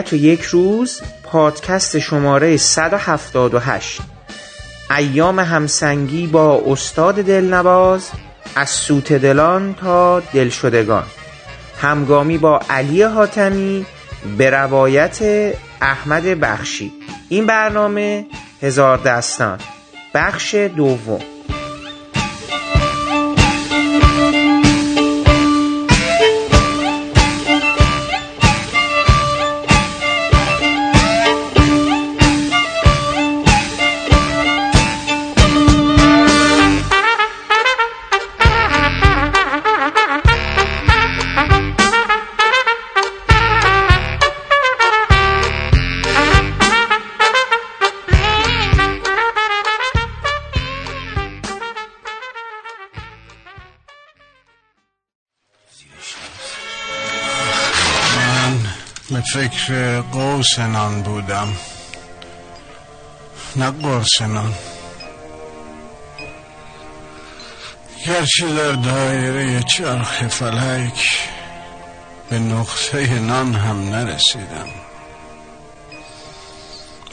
ابدیت و یک روز پادکست شماره 178 ایام همسنگی با استاد دلنواز از سوت دلان تا دلشدگان. همگامی با علی حاتمی به روایت احمد بخشی. این برنامه هزار دستان. بخش دوم. فکر قوسنان بودم. نه قرسنان گرچه در دایره چرخ فلک به نقطه نان هم نرسیدم.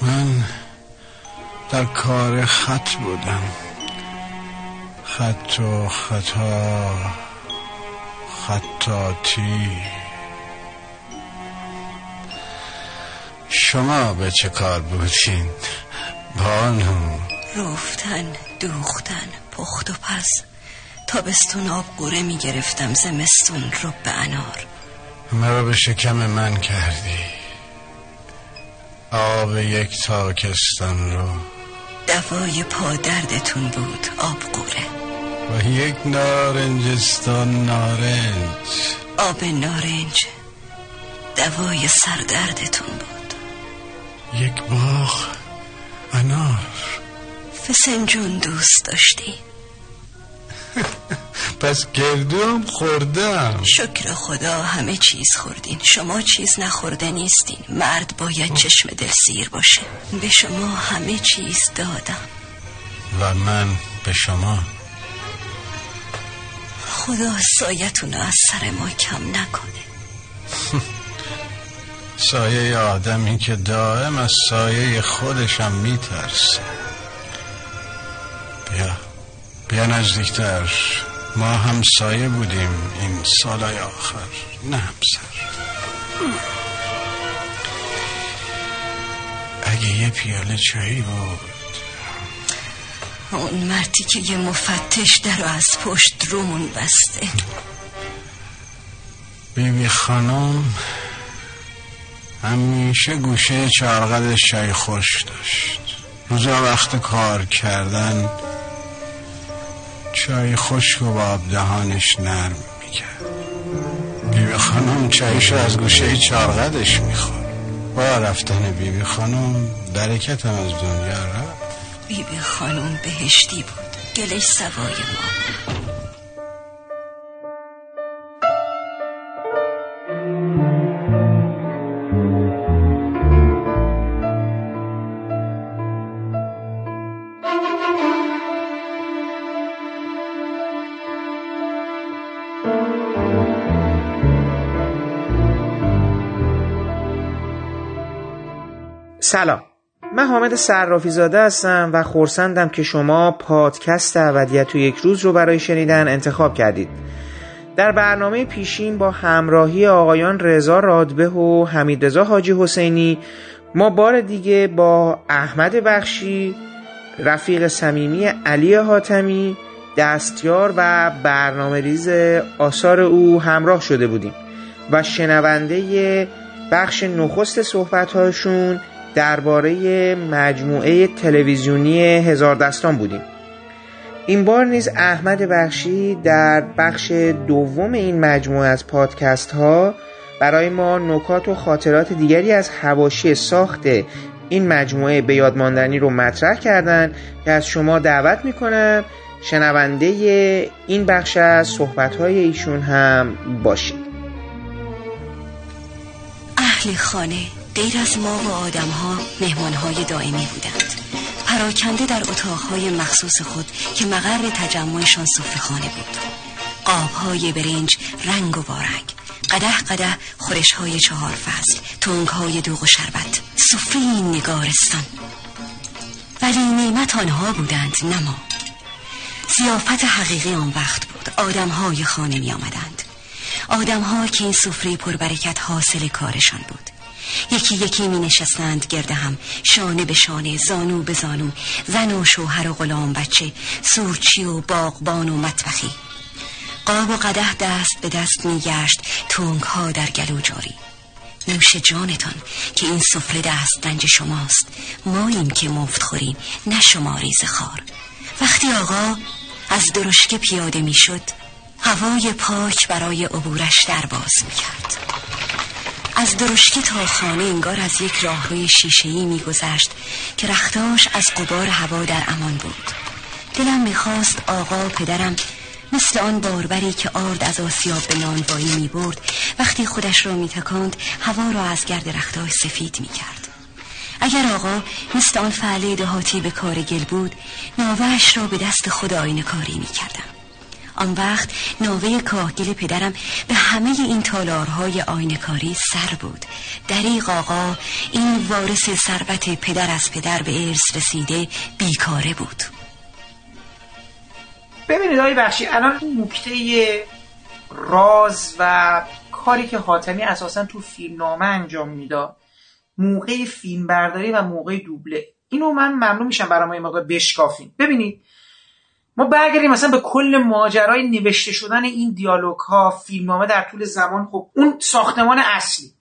من در کار خط بودم. خط و خطا خطاتی. شما به چه کار بودین؟ بانو. روفتن دوختن پخت و پس تابستون آب قوره می گرفتم زمستون رو به انار. مرا به شکم من کردی. آب یک تاکستان رو. دوای پادردتون بود آب قوره و یک نارنجستان نارنج. آب نارنج دوای سردردتون بود. یک باغ انار. فسنجون دوست داشتی. پس گردو خوردم. شکر خدا همه چیز خوردین. شما چیز نخورده نیستین. مرد باید چشم دل سیر باشه. به شما همه چیز دادم. و من به شما. خدا سایتون از سر ما کم نکنه. سایه آدمی که دائم از سایه خودشم میترسه. بیا بیا نزدیکتر. ما هم سایه بودیم این سالای آخر نه همسر اگه یه پیاله چایی بود. اون مردی که یه مفتش در از پشت رومون بسته. بیبی خانم همیشه گوشه چارقدش چای خوش داشت. روزا وقت کار کردن چای خشک و با دهانش نرم می‌کرد. بیبی خانم چایشو از گوشه چارقدش می‌خورد. با رفتن بیبی خانم برکتم از دنیا رفت. بیبی خانم بهشتی بود. گلش سوای ما سلام. من حامد صرافی زاده هستم و خورسندم که شما پادکست ابدیت و یک روز رو برای شنیدن انتخاب کردید. در برنامه پیشین با همراهی آقایان رضا رادبه و حمید رضا حاجی حسینی ما بار دیگه با احمد بخشی رفیق صمیمی علی حاتمی دستیار و برنامه ریز آثار او همراه شده بودیم و شنونده بخش نخست صحبتهاشون درباره مجموعه تلویزیونی هزار دستان بودیم. این بار نیز احمد بخشی در بخش دوم این مجموعه از پادکست ها برای ما نکات و خاطرات دیگری از هواشی ساخت این مجموعه به یادماندنی رو مطرح کردن که از شما دعوت می‌کنم شنونده این بخش از صحبت های ایشون هم باشید. اهل خانه. غیر از ما و آدم ها مهمان های دائمی بودند. پراکنده در اتاقهای مخصوص خود که مقر تجمعشان خانه بود. قاب های برنج رنگ و بارنگ قده قده خورش های چهار فصل تونگ های دوغ و شربت. سفره نگارستان. ولی نعمت آنها بودند نما زیافت حقیقی آن وقت بود. آدم های خانه می آمدند آدم ها که این سفره پربرکت حاصل کارشان بود. یکی یکی می نشستند گرده هم. شانه به شانه زانو به زانو. زن و شوهر و غلام بچه سورچی و باغبان و مطبخی. قاب و قده دست به دست می گشت تونگ ها در گلو جاری. نوش جانتان که این سفره دست دنج شماست. ماییم که مفت خوریم نه شما ریز خار. وقتی آقا از درشکه پیاده می شد هوای پاک برای عبورش در باز می کرد. از درشکه تا خانه انگار از یک راهروی شیشه‌ای میگذشت که رختاش از قبار هوا در امان بود. دلم می‌خواست آقا پدرم مثل آن باربری که آرد از آسیاب به نانوایی می برد وقتی خودش را می تکند هوا را از گرد رختاش سفید می کرد اگر آقا مثل آن فعله دهاتی به کار گل بود ناوهش را به دست خود آینه کاری می کردم آن وقت ناوه کاهگل پدرم به همه این تالارهای آینکاری سر بود. دریق آقا این وارث ثروت پدر از پدر به ارث رسیده بیکاره بود. ببینید آقای بخشی الان نکته راز و کاری که حاتمی اساسا تو فیلمنامه انجام می‌داد موقع فیلم برداری و موقع دوبله اینو من ممنون میشم برای ما موقع بشکافیم. ببینید ما برگردیم مثلا به کل ماجرای نوشته شدن این دیالوگ ها فیلمنامه در طول زمان. خب اون ساختمان اصلی.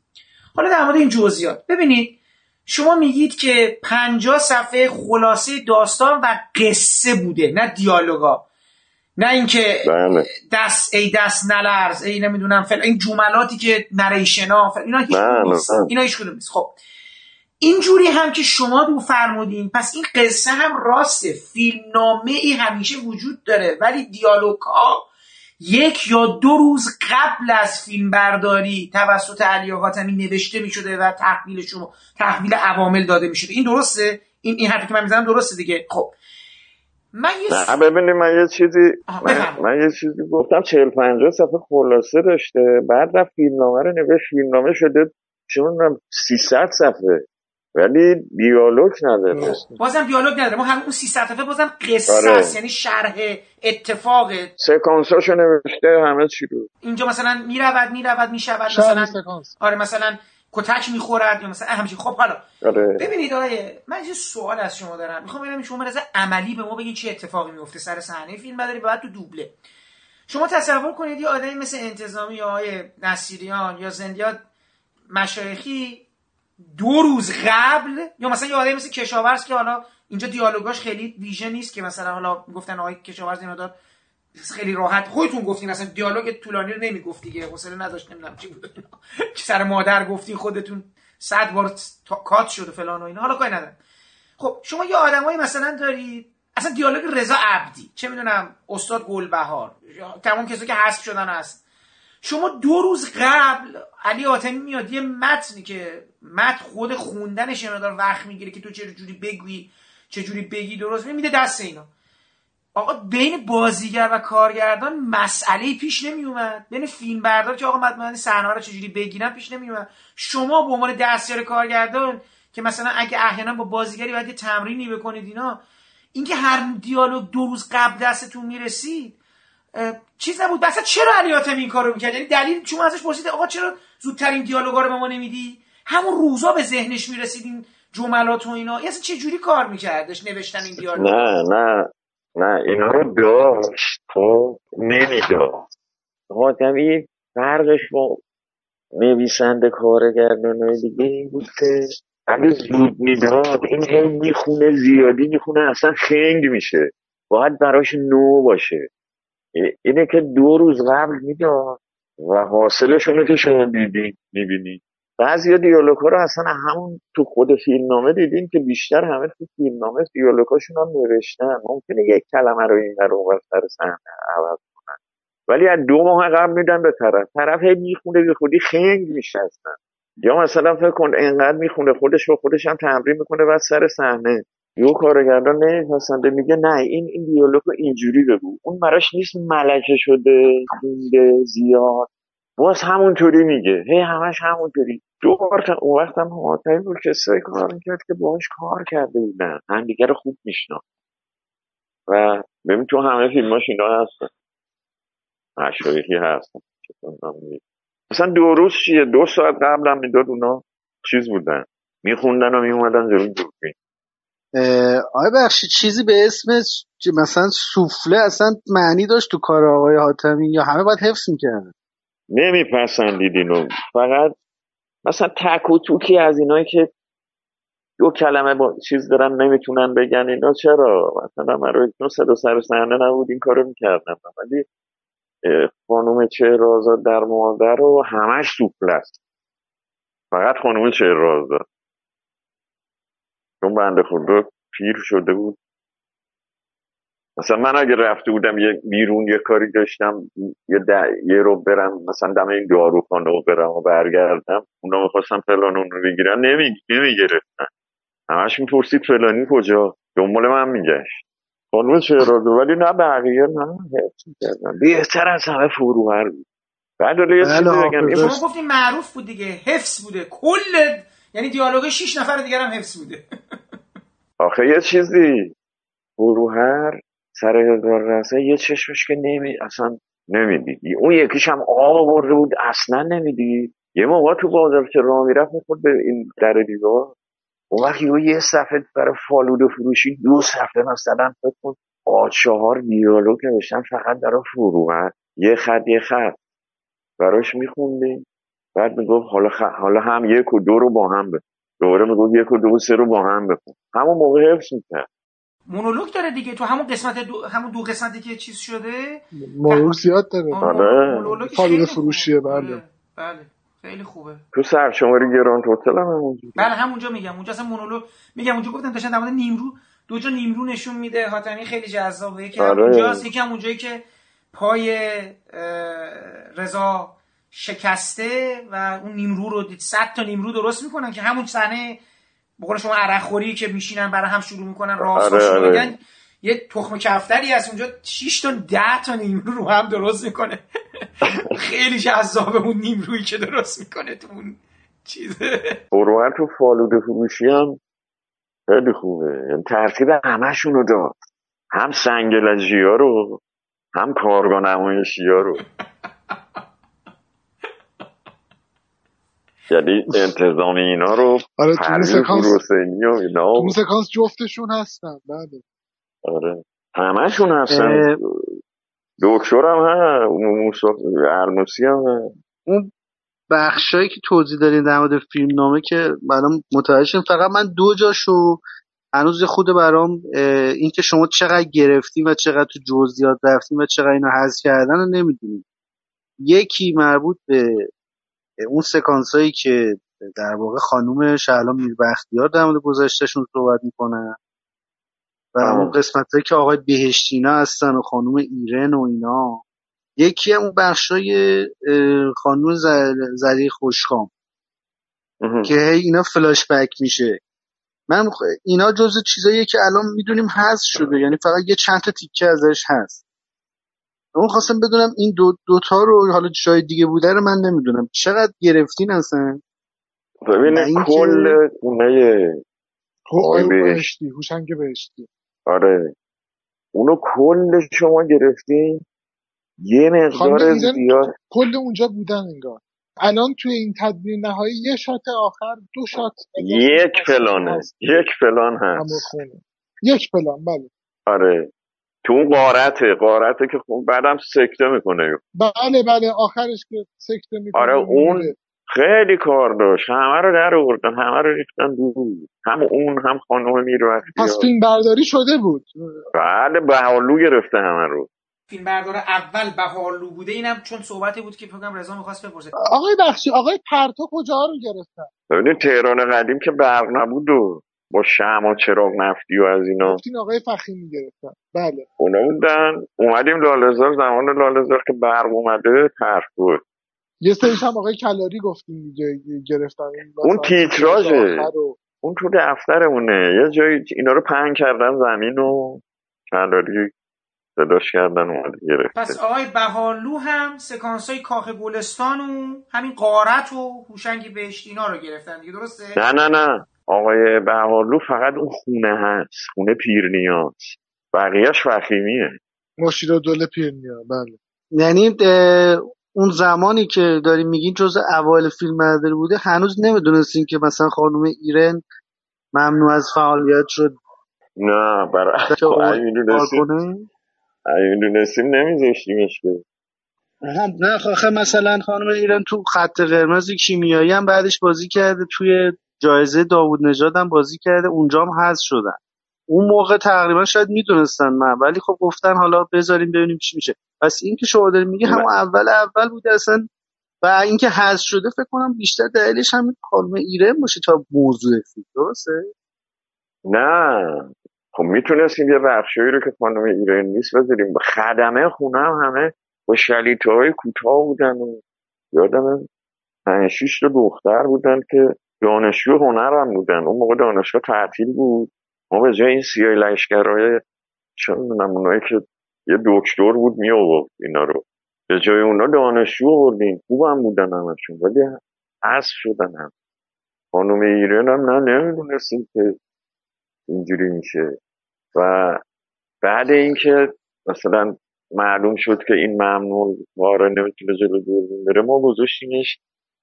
حالا در مورد این جزئیات. ببینید شما میگید که 50 صفحه خلاصه داستان و قصه بوده نه دیالوگا نه اینکه بله. دست ای دست نلرز ای نمی‌دونم فل این جملاتی که نریشنا اینا هیچ بله، بله. اینا هیچ کدوم نیست. خب اینجوری هم که شما دو فرمودین. پس این قصه هم راسته فیلمنامه ای همیشه وجود داره. ولی دیالوگ ها یک یا دو روز قبل از فیلم برداری توسط علی حاتمی نوشته می شده و تحویل شما تحویل عوامل داده می شده این درسته؟ این این حرفی که من می‌زنم درسته دیگه؟ خب. من یه ببینید من یه چیزی من. من یه چیزی گفتم. 40 50 صفحه خلاصه داشته. بعد رفت فیلمنامه رو نوشت. فیلمنامه شده می‌دونم 300 صفحه. ولی دیالوگ نداره. بازم دیالوگ نداره. ما همون اون 300 صفحه بازم قصه آره. است. یعنی شرح اتفاق. سکانساشو نوشته همه چی رو. اینجا مثلا می‌رود می‌رود می‌شود. مثلا سکانس. آره مثلا کتک می‌خورد یا مثلا همچین. خب حالا. آره. ببینید آقای من یه سوال از شما دارم. می‌خوام ببینم شما از عملی به ما بگین چه اتفاقی میفته سر صحنه فیلم برداری بعد تو دوبله. شما تصور کنید یه آدمی مثل انتظامی یا آقای نصیریان یا زندیات مشایخی دو روز قبل یا مثلا یه آدمی مثل کشاورز که حالا اینجا دیالوگاش خیلی ویژه نیست که مثلا حالا گفتن آقای کشاورز این مقدار خیلی راحت خودتون گفتین اصلا دیالوگ طولانی رو نمی‌گفت دیگه حوصله نداشت نمی‌دونم چی بود. که سر مادر گفتین خودتون صد بار کات شد و فلان و اینا حالا کاری ندارم. خب شما یه آدمایی مثلا دارید اصلا دیالوگ رضا عبدی چه می‌دونم استاد گلبهار تمام کسایی که حذف شدن هست. شما دو روز قبل علی آتمی میاد یه متنی که متن خود خوندنش یه مقدار وقت می‌گیره که تو چه جوری بگویی چه جوری بگی درست میده دست اینا. آقا بین بازیگر و کارگردان مسئله پیش نمی اومد بین فیلم بردار که آقا من صحنه رو چجوری بگیرم پیش نمی اومد شما به عنوان دستیار کارگردان که مثلا اگه احیانا با بازیگری باید یه تمرینی بکنید اینا اینکه هر دیالوگ دو روز قبل دستتون می‌رسید چیز نبود. مثلا چرا علی حاتمی این کارو می‌کرد؟ یعنی دلیل شما ازش پرسید آقا چرا زودتر این دیالوگا رو به ما نمیدی؟ همون روزا به ذهنش می‌رسید این جملات و اینا. این اصلا چه جوری کار میکردش نوشتن این دیالوگ؟ نه نه نه. اینا رو داشت. خب نمی‌داد. آدمی فرقش با نویسنده کارگردان دیگه این بود که اگه زود می‌داد این هی می‌خونه زیادی می‌خونه اصلا خنگ میشه. باید براش نو باشه. اینه که دو روز قبل می‌داد و حاصلش اونه که شما دیدین می‌بینی. بعضی ها رو اصلا همون تو خود فیلمنامه دیدین که بیشتر همه تو فیلمنامه دیالوگاشون هم نوشتن. ممکنه یک کلمه رو این رو سر صحنه عوض کنن. ولی از دو ماه قبل میدن به طرف. طرف هی می‌خونه بی خودی خنگ اصلا یا مثلا فکر کن انقدر می‌خونه خودش با خودش هم تمرین می‌کنه و سر صحنه. یو کارگردان نمیپسنده میگه نه این این دیالوگ اینجوری بگو اون براش نیست ملکه شده خونده زیاد. باز همونطوری میگه. هی همش همونطوری. دو بار تا اون وقت هم حاتمی بود کسایی کار می‌کرد که باهاش کار کرده بودن. همدیگه رو خوب میشناخت. و ببین تو همه فیلماش اینا هستن. مشایخی هستن. مثلا دو روز چیه؟ دو ساعت قبل هم می‌داد اونا چیز بودن. میخوندن و میومدن جلوی دوربین. آقای بخشی چیزی به اسم مثلا سوفله اصلا معنی داشت تو کار آقای حاتمی یا همه باید حفظ می‌کردن؟ نمیپسندید اینو فقط مثلا تک و توکی از اینایی که دو کلمه با چیز دارن نمی‌تونن بگن اینا چرا؟ مثلا من رو چون صدا سر صحنه نبود این کارو می‌کردم. ولی خانوم چهرازا در مادر رو همش سوفله است. فقط خانوم چهرازا چون بنده خدا پیر شده بود. مثلا من اگه رفته بودم یه بیرون یه کاری داشتم یه, یه رو برم مثلا دم این داروخانه رو برم و برگردم اونا می‌خواستم فلان اون رو بگیرن نمی... نمی‌گرفتن. همش می‌پرسید فلانی کجا؟ دنبال من میگشت. خانوم چرا ولی نه بقیه نه بهتر از همه فروهر بود. بعد یه چیزی بله، بگم. شما گفتین معروف بود دیگه. حفظ بوده. کل یعنی دیالوگ 6 نفر دیگر هم حفظ بوده آخه یه چیزی فروهر سر هزار رسه یه چشمش که نمی اصلا نمی‌دیدی. اون یکیش هم آب آورده بود اصلا نمی‌دید یه موقع تو بازار که راه می‌رفت می‌خورد به این در دیوار. اون وقت یه صفحه برای فالود و فروشی دو صفحه مثلا فکر کن چهار دیالوگ نوشتم فقط برای فروغن یه خط یه خط. براش میخوندیم. بعد می‌گفت حالا, خ... حالا هم یک و دو رو با هم بخون. دوباره می‌گفت یک و دو و سه رو با هم بخون. همون موقع حفظ می‌کرد. مونولوگ داره دیگه. تو همون قسمت دو... همون دو قسمتی که چیز شده؟ مونولوگ زیاد داره. آره. فالود فروشیه بله. آره. بله. خیلی خوبه. تو سرشماری گران هتل هم همونجا بله همونجا میگم. اونجا اصلا مونولوگ میگم اونجا گفتم داشتن در مورد نیمرو دو جا نیمرو نشون میده. حاتمی خیلی جذابه. یکی آره. اونجاست یکی هم اونجایی که پای رضا شکسته و اون نیمرو رو دید صد تا نیمرو درست می‌کنن که همون صحنه بقول شما عرق خوری که میشینن برای هم شروع می‌کنن راست آره, آره. یه تخم کفتری از اونجا 6 تا 10 تا نیمرو رو هم درست می‌کنه. خیلی جذابه اون نیمرویی که درست می‌کنه تو اون چیزه. بروان تو فالود فروشی هم خیلی خوبه. یعنی ترتیب همشون رو داد. هم سنگلجی ها رو هم کارگاه نمایشی ها رو. یعنی انتظام اینا رو آره تو سکانس و اینا تو سکانس جفتشون هستن بله. آره. همشون هستن. دکتر هم هست علموسی هم اون بخشایی که توضیح دارین در مورد فیلم نامه که الان متوجه فقط من دو جاشو هنوز خود برام اینکه شما چقدر گرفتیم و چقدر تو جزئیات رفتیم و چقدر اینو حذف کردن رو نمی‌دونیم یکی مربوط به اون سکانس هایی که در واقع خانوم شهلا میربختیار در مورد گذشتهشون صحبت می‌کنن و اون قسمت هایی که آقای بهشتینا هستن و خانوم ایرن و اینا یکی اون بخشای خانوم زری خوشکام که هی اینا فلاش بک میشه. من اینا جزو چیزاییه که الان می‌دونیم هست شده یعنی فقط یه چند تا تیکه ازش هست. اون خواستم بدونم این دو دوتا رو حالا جای دیگه بوده رو من نمی‌دونم. چقدر گرفتین اصلا؟ ببینه کل اونه بهشتی هوشنگ بهشتی. آره. اونو کل شما گرفتین. یه مقدار زیاد. کل اونجا بودن انگار. الان توی این تدبیر نهایی یه شات آخر دو شات یک فلانه یک فلان هست. یک فلان بله. آره. تو اون قارته قارته که خب بعدم سکته می‌کنه. بله بله آخرش که سکته می‌کنه. آره اون خیلی کار داشت. همه رو در آوردن همه رو ریختن دور. هم اون هم خانم می‌رفتی پس فیلم برداری شده بود. بله بهالو گرفته همه رو. فیلم بردار اول بهالو بوده اینم چون صحبتی بود که فکرم رضا می‌خواست بپرسه. آقای بخشی آقای پرتو کجا رو گرفتن؟ ببینید تهران قدیم که برق نبود و با شمع و چراغ نفتی و از اینا. گفتین آقای فخیمی گرفتن بله. اونا بودن. اومدیم لالزار زمان لالزار که برق اومده ترک بود. یه سریش هم آقای کلاری گفتین دیگه گرفتن اون تیتراژه. اون تو دفترمونه. یه جایی اینا رو پهن کردن زمین و کلاری صداش کردن اومده گرفته. پس آقای بهالو هم سکانس های کاخ گلستان و همین قارت و هوشنگ بهشت اینا رو گرفتن دیگه درسته؟ نه نه نه. آقای بهارلو فقط اون خونه هست خونه پیرنیاز بقیهش فخیمیه. مشیر و دوله پیرنیا بله. یعنی اون زمانی که داریم میگین جز اوایل فیلم برداری بوده هنوز نمی‌دونستین که مثلا خانم ایرن ممنوع از فعالیت شد. نه برای می‌دونستیم کنه اگه می‌دونستیم نمیذاشتیمش که. نه آخه مثلا خانم ایران تو خط قرمز کیمیایی هم بعدش بازی کرده توی جایزه داوود نژاد هم بازی کرده اونجا هم حذف شدن. اون موقع تقریبا شاید می‌دونستن من ولی خب گفتن حالا بذاریم ببینیم چی میشه. پس این که شما داریم میگه همون اول اول بوده اصلا. و اینکه حذف شده فکر کنم بیشتر دلیلش هم خانم ایران باشه تا موضوع فیلم درسته؟ نه. خب می‌تونستیم یه بخشایی رو که خانم ایران نیست بذاریم. خدمه خونه هم همه با شلیته های کوتاه بودن و یادم پنج شیش تا دختر بودن که دانشجو هنر هم بودن. اون موقع دانشگاه تعطیل بود. ما به جای این سیاه لشکرهای چه می‌دونم اونایی که یه دکتر بود می آورد اینا رو. به جای اونا دانشجو آوردیم. هم بودن همشون ولی حذف شدن هم. خانم ایران هم نه نمی‌دونستیم که اینجوری میشه. و بعد اینکه مثلا معلوم شد که این ممنوع واره نمی‌تونه جلو دوربین بره ما گذاشتیمش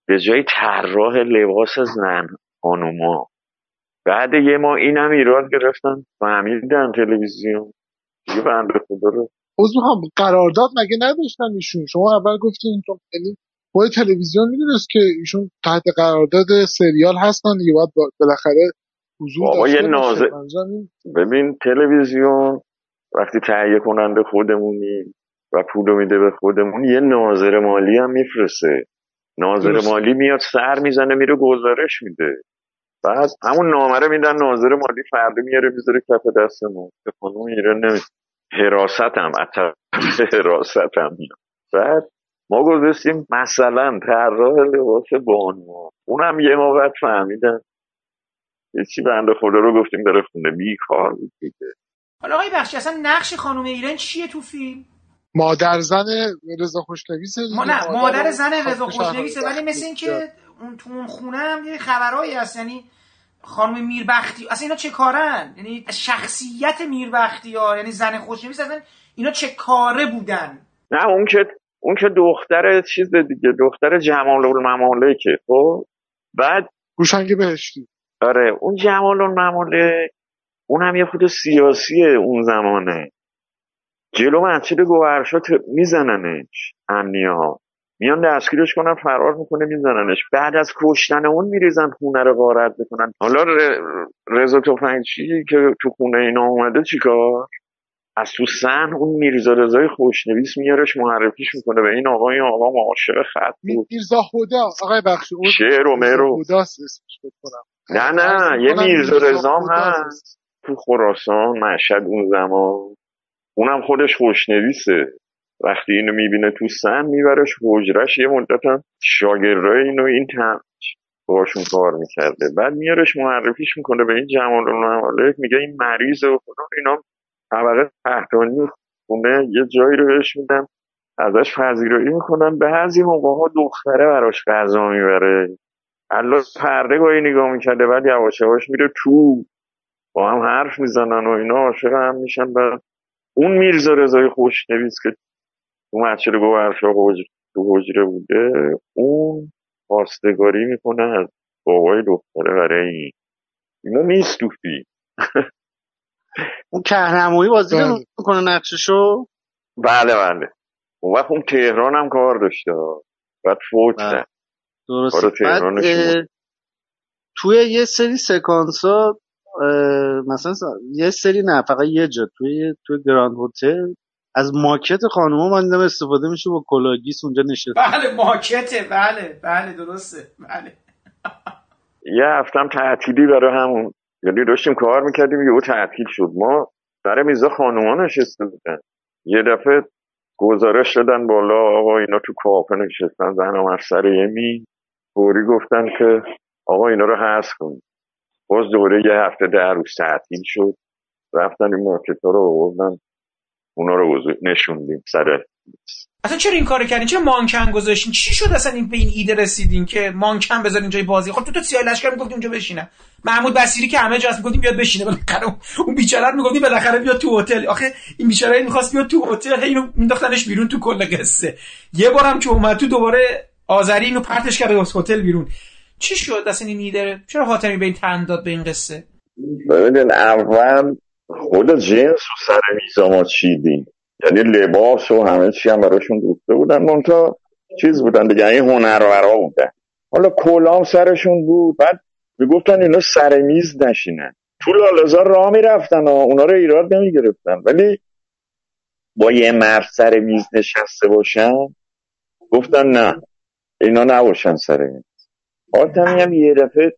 به جای طراح لباس زن خانوما. بعد یه ما اینم ایراد گرفتن فهمیدن تلویزیون. دیگه بنده خدا رو. هم قرارداد مگه نداشتن ایشون؟ شما اول گفتین چون یعنی خود تلویزیون می‌دونست که ایشون تحت قرارداد سریال هستن دیگه باید با- بالاخره حضور بابا داشته یه. نازه- ببین تلویزیون وقتی تهیه کننده خودمونی و پولو میده به خودمون یه ناظر مالی هم میفرسته. ناظر. مالی میاد سر می‌زنه میره گزارش میده. بعد همون نامره میدن ناظر مالی فردا میاره می‌ذاره کف دستمون. به خانم ایران نمی حراست هم حراست هم بعد ما گذاشتیم مثلا طراح لباس بانو اونم یه ما بعد فهمیدن. یه چی بنده خدا رو گفتیم بره خونه. بیکار بود دیگه. حالا آقای بخشی اصلا نقش خانم ایران چیه تو فیلم؟ مادر زن رضا خوشنویسه ما. نه مادر زن رضا خوشنویسه. ولی مثل این که اون تو اون خونه هم یه خبرایی هست یعنی خانم میربختی اصلا اینا چه کارن؟ یعنی شخصیت میربختی ها یعنی زن خوشنویس اصلا اینا چه کاره بودن؟ نه اون که اون که دختر چیز دیگه دختر جمال الممالکه خب؟ بعد هوشنگ بهشتی. آره اون جمال الممالک اون هم یه خود سیاسیه اون زمانه. جلو مسجد گوهرشا میزننش. امنیه ها. میان دستگیرش کنن فرار می‌کنه میزننش. بعد از کشتن اون میریزن خونه رو غارت بکنن حالا ر- رضا تفنگچی که تو خونه اینا اومده چیکار؟ از تو سن اون میرزا رضای خوشنویس میارش معرفیش می‌کنه به این آقا این آقا معاشق خط بود. میرزا هدا آقای بخشی اون شعر و مرو. نه نه یه میرزا رضا. هست. تو خراسان مشهد اون زمان. اونم خودش خوشنویسه. وقتی اینو می‌بینه تو سن میبرش حجرش یه مدت هم شاگردای اینو این تن باشون کار می‌کرده. بعد میارش معرفیش می‌کنه به این جمال الممالک میگه این مریض و خدا اینا طبقه تحتانی خونه یه جایی رو بهش میدن ازش پذیرایی می‌کنن. بعضی موقع ها دختره براش غذا می‌بره. الله پرده گاهی نگاه می‌کرده بعد یواش یواش میره تو. با هم حرف می‌زنن و اینا عاشق هم میشن. و اون میرزا رضای خوشنویس که تو مسجد گوهرشا حجر تو حجره بوده اون خواستگاری می‌کنه از بابای دختره برای این اینو میستوفی اون کهنمویی بازی بله. نمی‌کنه نقششو؟ بله بله. اون وقت اون تهران هم کار داشته. بعد فوت بله. بود. توی یه سری سکانس ها مثلا یه سری نه فقط یه جا. توی توی گراند هتل از ماکت خانوما من دیدم استفاده میشه با کلاگیس اونجا نشسته. بله ماکته. بله بله درسته. بله. یه هفتم تعطیلی برای همون. یعنی داشتیم کار می‌کردیم یهو تعطیل شد. ما برای میزا خانوما نشسته بودن. یه دفعه گزارش دادن بالا آقا اینا تو کافه نشستن زن و سر یه می فوری گفتن که آقا اینا رو حذف کنید باز دوره یه هفته در روز تعطیل شد. رفتن این مارکت ها رو آوردن. اونا رو نشوندیم سر اصلا چرا این کارو کردین؟ چرا مانکن گذاشتین؟ چی شد اصلا این به این ایده رسیدین که مانکن بذارین جای بازی؟ خب تو تو سیاه لشکر می‌گفتی اونجا بشینه. محمود بصیری که همه جا هست می‌گفتیم بیاد بشینه. بالاخره اون- بیچاره می‌گفتیم بالاخره بیاد تو هتل. آخه این بیچاره می‌خواست بیاد تو هتل. اینو مینداختنش بیرون تو کل قصه. یه بارم که اومد تو دوباره آذری اینو پرتش کرد از هتل بیرون. چی شد؟ اصلا این ایده چرا حاتمی به این تن داد به این قصه؟ ببینین اول خود جنس و سر میزا ما چیدیم. یعنی لباس و همه چی هم براشون دوخته بودن. منتها چیز بودن دیگه این هنرورا بودن. حالا کلام سرشون بود. بعد می‌گفتن اینا سر میز نشینن. تو لالزار راه می‌رفتن و اونا رو ایراد نمی‌گرفتن. ولی با یه مرد سر میز نشسته باشن گفتن نه اینا نباشن سر میز. آتمی هم یه دفعه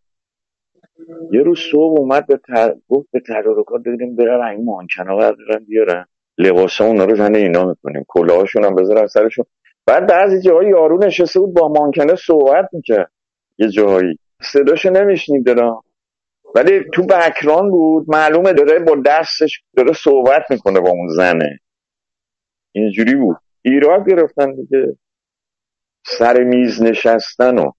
یه روز صبح اومد به تر... گفت به تدارکات بگیریم برن این مانکنا بردارن بیارن. لباس اونا رو زن اینا می‌کنیم. کلاهاشون هم بذارن سرشون. بعد بعضی جاهای یارو نشسته بود با مانکنه صحبت می‌کرد. یه جاهایی. صداشو نمیشنید دارم ولی تو بکران بود. معلومه داره با دستش داره صحبت می‌کنه با اون زنه. اینجوری بود. ایراد گرفتن دیگه. سر میز نشستن و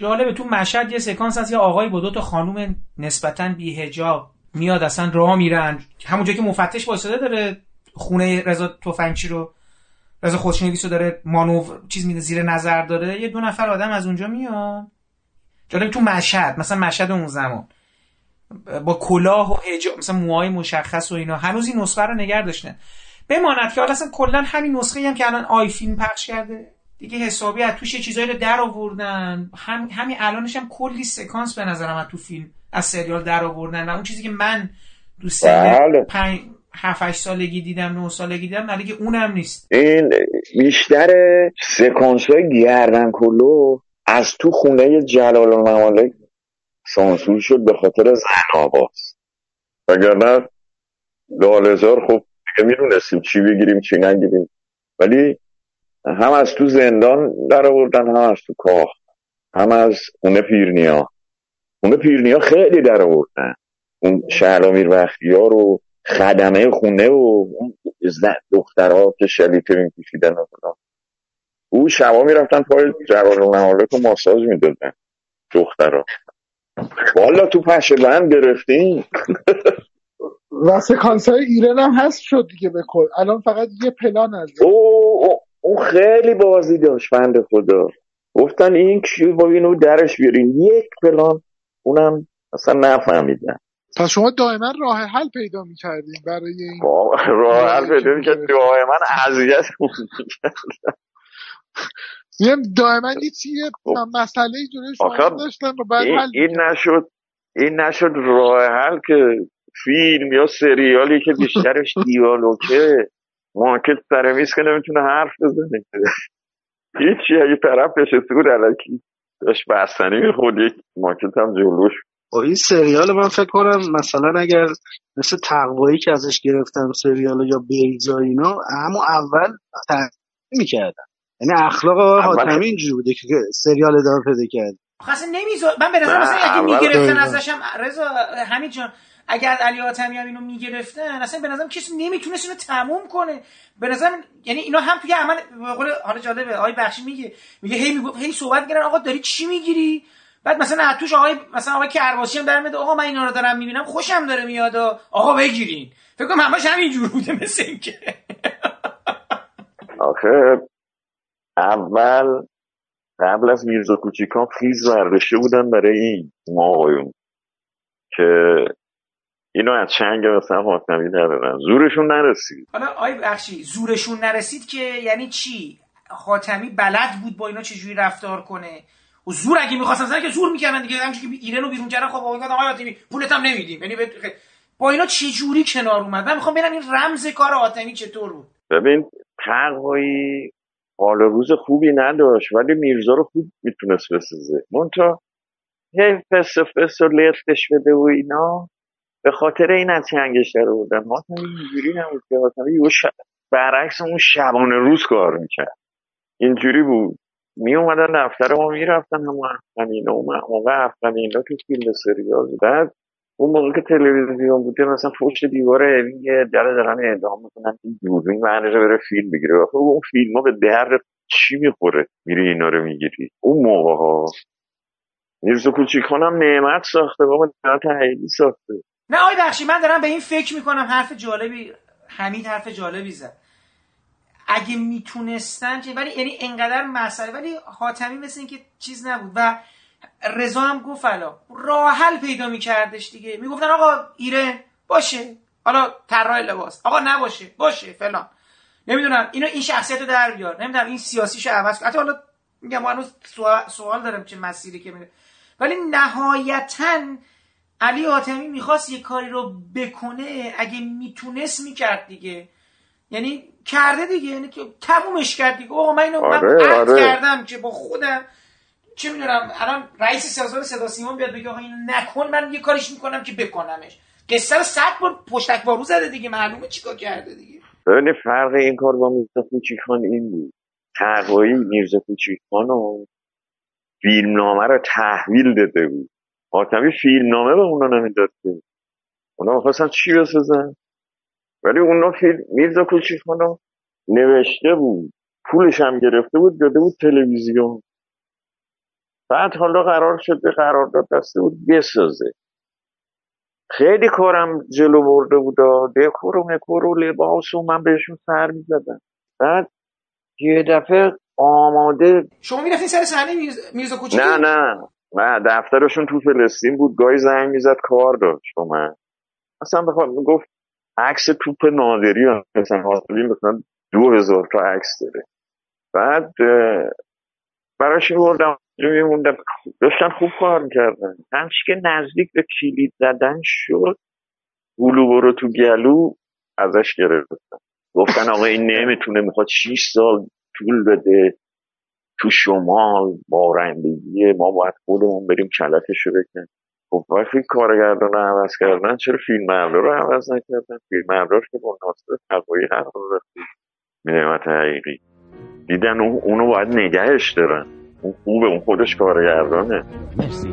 جالبه تو مشهد یه سکانس هست یه آقایی با دو تا خانوم نسبتا بیهجاب میاد اصلا راه میرن. همونجا که مفتش وایساده داره خونه رضا تفنگچی رو رضا خودشنویس رو داره مانور چیز میده زیر نظر داره یه دو نفر آدم از اونجا میاد جالب تو مشهد مثلا مشهد اون زمان با کلاه و حجاب مثلا موهای مشخص و اینا هنوز این نسخه رو نگه داشتن. بماند که حالا اصلا کلا همین نسخه هم که الان آی فیلم پخش کرده. دیگه حسابی از توش یه چیزایی رو در آوردن. هم همین الانش هم کلی سکانس به نظرم از تو فیلم از سریال در آوردن و اون چیزی که من تو بله. پنج هفت هشت سالگی دیدم نه سالگی دیدم نه دیگه اونم نیست. این بیشتر سکانس های گردن کلو از تو خونه جلال الممالک سانسور شد به خاطر زن آواز وگرنه لالزار خب دیگه می‌دونستیم چی بگیریم چی نگیریم. ولی هم از تو زندان در آوردن هم از تو کاخ هم از خونه پیرنیا. خونه پیرنیا خیلی در آوردن. اون شهرامیر بختیار و خدمه خونه و اون دخترها که شلیته میکشیدن او شبا می‌رفتن پای جلال الممالک و ماساژ می‌دادن. دخترها. والا تو پشه بند گرفتیم. و سکانس های ایران هم هست شد دیگه به کل. الان فقط یه پلان از او او- اون خیلی بازی داشت بند خدا. گفتن این کی با اینو درش بیارین. یک پلان اونم اصلا نفهمیدن. پس شما دائما راه حل پیدا می‌کردین برای این راه حل پیدا می‌کرد دعای من اذیت میگم دائما یه چیه مسئله جلوی شما داشتن و بعد حل این نشد این نشد راه حل که فیلم یا سریالی که بیشترش دیالوگه. مارکت سر میز که نمی‌تونه حرف بزنه. هیچی یه طرف نشسته بود علکی. داشت بستنی می‌خورد یک مارکت هم جلوش. با این سریال من فکر کنم مثلا اگر مثل تقوایی که ازش گرفتم سریال یا بیزا اینا همون اول می‌کردن یعنی اخلاق آقای حاتمی اینجوری بوده که سریال ادامه پیدا کرد. آخه اصلا نمیذار من به نظر مثلا اگه می‌گرفتن دقیقاً. ازش هم رضا همین جان اگر علی حاتمی هم اینو می‌گرفتن اصلا به نظرم کسی نمی‌تونست اینو تموم کنه. به نظرم یعنی اینا هم توی عمل به قول حالا جالبه آقای بخشی میگه میگه هی می‌گفت هی صحبت کردن آقا داری چی می‌گیری؟ بعد مثلا توش آقای مثلا آقای کرباسی هم در میاد آقا من اینا رو دارم می‌بینم خوشم داره میاد آقا بگیرین. فکر کنم همش همین جور بوده مثل اینکه. آخه اول قبل از میرزا کوچیکان خیز برداشته بودن برای این ما آقایون که اینو از چنگ مثلا حاتمی ندارن زورشون نرسید. حالا آقای بخشی زورشون نرسید که یعنی چی؟ خاتمی بلد بود با اینا چجوری رفتار کنه؟ و زور اگه می‌خواستن زن که زور می‌کردن دیگه همچون که ایران رو بیرون کردن خب آقا آتمی پولت هم نمیدیم. یعنی با اینا چه جوری کنار اومد؟ من می‌خوام ببینم این رمز کار آتمی چطور بود. ببین تقوایی حال روز خوبی نداشت ولی میرزا رو خوب می‌تونست بسازه. مونتا هی فس فس و لفتش بده و اینا. به خاطر این از چنگش در بودن حاتمی اینجوری نبود که حاتمی برعکس اون شبانه روز کار می‌کرد. اینجوری بود. می اومدن دفتر ما می‌رفتن همون افغانینا اون موقع افغانینا تو فیلم سریال بعد اون موقع که تلویزیون بوده مثلا پشت دیوار یه در دارن اعدام می‌کنن این دوربین معنیش بره فیلم بگیره. خب اون فیلم ها به درد چی می‌خوره؟ میری اینا رو می‌گیری. اون موقع ها میرزا کوچیکان هم نعمت ساخته بابا تحییلی ساخته. نه آی بخشی من دارم به این فکر می‌کنم حرف جالبی حمید حرف جالبی زد. اگه می‌تونستن ولی یعنی انقدر مسئله ولی حاتمی مثل اینکه چیز نبود و رضا هم گفت الا راه حل پیدا میکردش دیگه. می‌گفتن آقا ایره باشه. حالا طراح لباس. آقا نباشه باشه فلان. نمی‌دونم اینو این شخصیت رو در بیار. نمی‌دونم این سیاسیشو عوض کن. حتی حالا میگم هنوز سوال دارم چه مسیری که میره. ولی نهایتا علی حاتمی می‌خواست یه کاری رو بکنه اگه می‌تونست می‌کرد دیگه. یعنی کرده دیگه یعنی که تمومش کرد دیگه. آقا من اینو آره، من آره. کردم که با خودم چه می‌دونم الان رئیس سازمان صدا سیمان بیاد بگه آقا اینو نکن من یه کاریش می‌کنم که بکنمش. قصه رو صد بار پشتک بارو زده دیگه معلومه چیکار کرده دیگه. ببین فرق این کار با میرزا کوچیکان این بود. تقوایی میرزا کوچیکان و فیلمنامه رو تحویل داده بود. فیلم فیلمنامه به اونا نمی‌داد که اونا می‌خواستن چی بسازن؟ ولی اونا فیلم میرزا کوچیکانو نوشته بود. پولش هم گرفته بود داده بود تلویزیون. بعد حالا قرار شده قرارداد دسته بود بسازه. خیلی کارم جلو برده بود دکور و مکور و لباس و من بهشون سر می‌زدم. بعد یه دفعه آماده شما می‌رفتین سر صحنه میرزا کوچیک نه نه. نه دفترشون تو فلسطین بود گاهی زنگ می‌زد کار داشت من. اصلا بخواد گفت عکس توپ نادری مثلا حاضرین مثلا دو هزار تا عکس داره. بعد براش میبردم میموندم داشتن خوب کار می‌کردن. همچی که نزدیک به کلید زدن شد گلو برو تو گلو ازش گرفتن گفتن آقا این نمی‌تونه می‌خواد 6 سال طول بده. تو شمال بارندگی ما باید خودمون بریم کلکش رو بکنیم. خب وقتی کارگردان رو عوض کردن. چرا فیلم رو عوض نکردن؟ فیلم که با ناصر تقوی قرار رفتی نعمت حقیقی. دیدن اونو باید نگهش دارن. اون خوبه اون خودش کارگردانه. مرسی.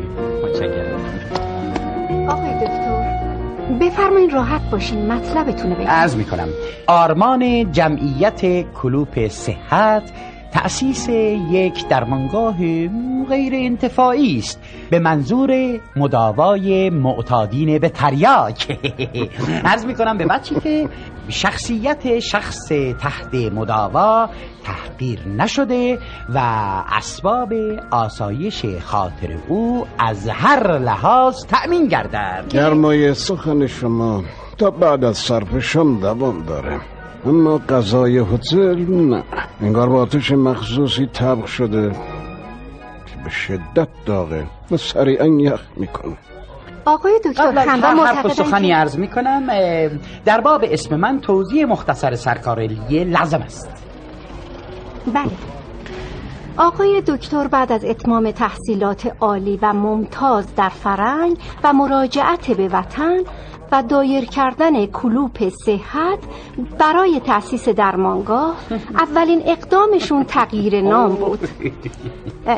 آقای دکتر بفرمایید راحت باشین مطلبتونه بگید عرض می‌کنم. آرمان جمعیت کلوپ صحت تأسیس یک درمانگاه غیر انتفاعی است. به منظور مداوای معتادین به تریاک. عرض می کنم به بچه که شخصیت شخص تحت مداوا تحقیر نشده و اسباب آسایش خاطر او از هر لحاظ تأمین گردد. گرمای سخن شما تا بعد از صرف شام دوام داره. اما غذای هتل نه. انگار با آتش مخصوصی طبق شده که به شدت داغه و سریعا یخ می‌کنه. آقای دکتر خندا حرف سخنی عرض می‌کنم در باب اسم من توضیح مختصر سرکارلیه لازم است. بله. آقای دکتر بعد از اتمام تحصیلات عالی و ممتاز در فرنگ و مراجعت به وطن و دایر کردن کلوپ صحت برای تأسیس درمانگاه اولین اقدامشون تغییر نام بود.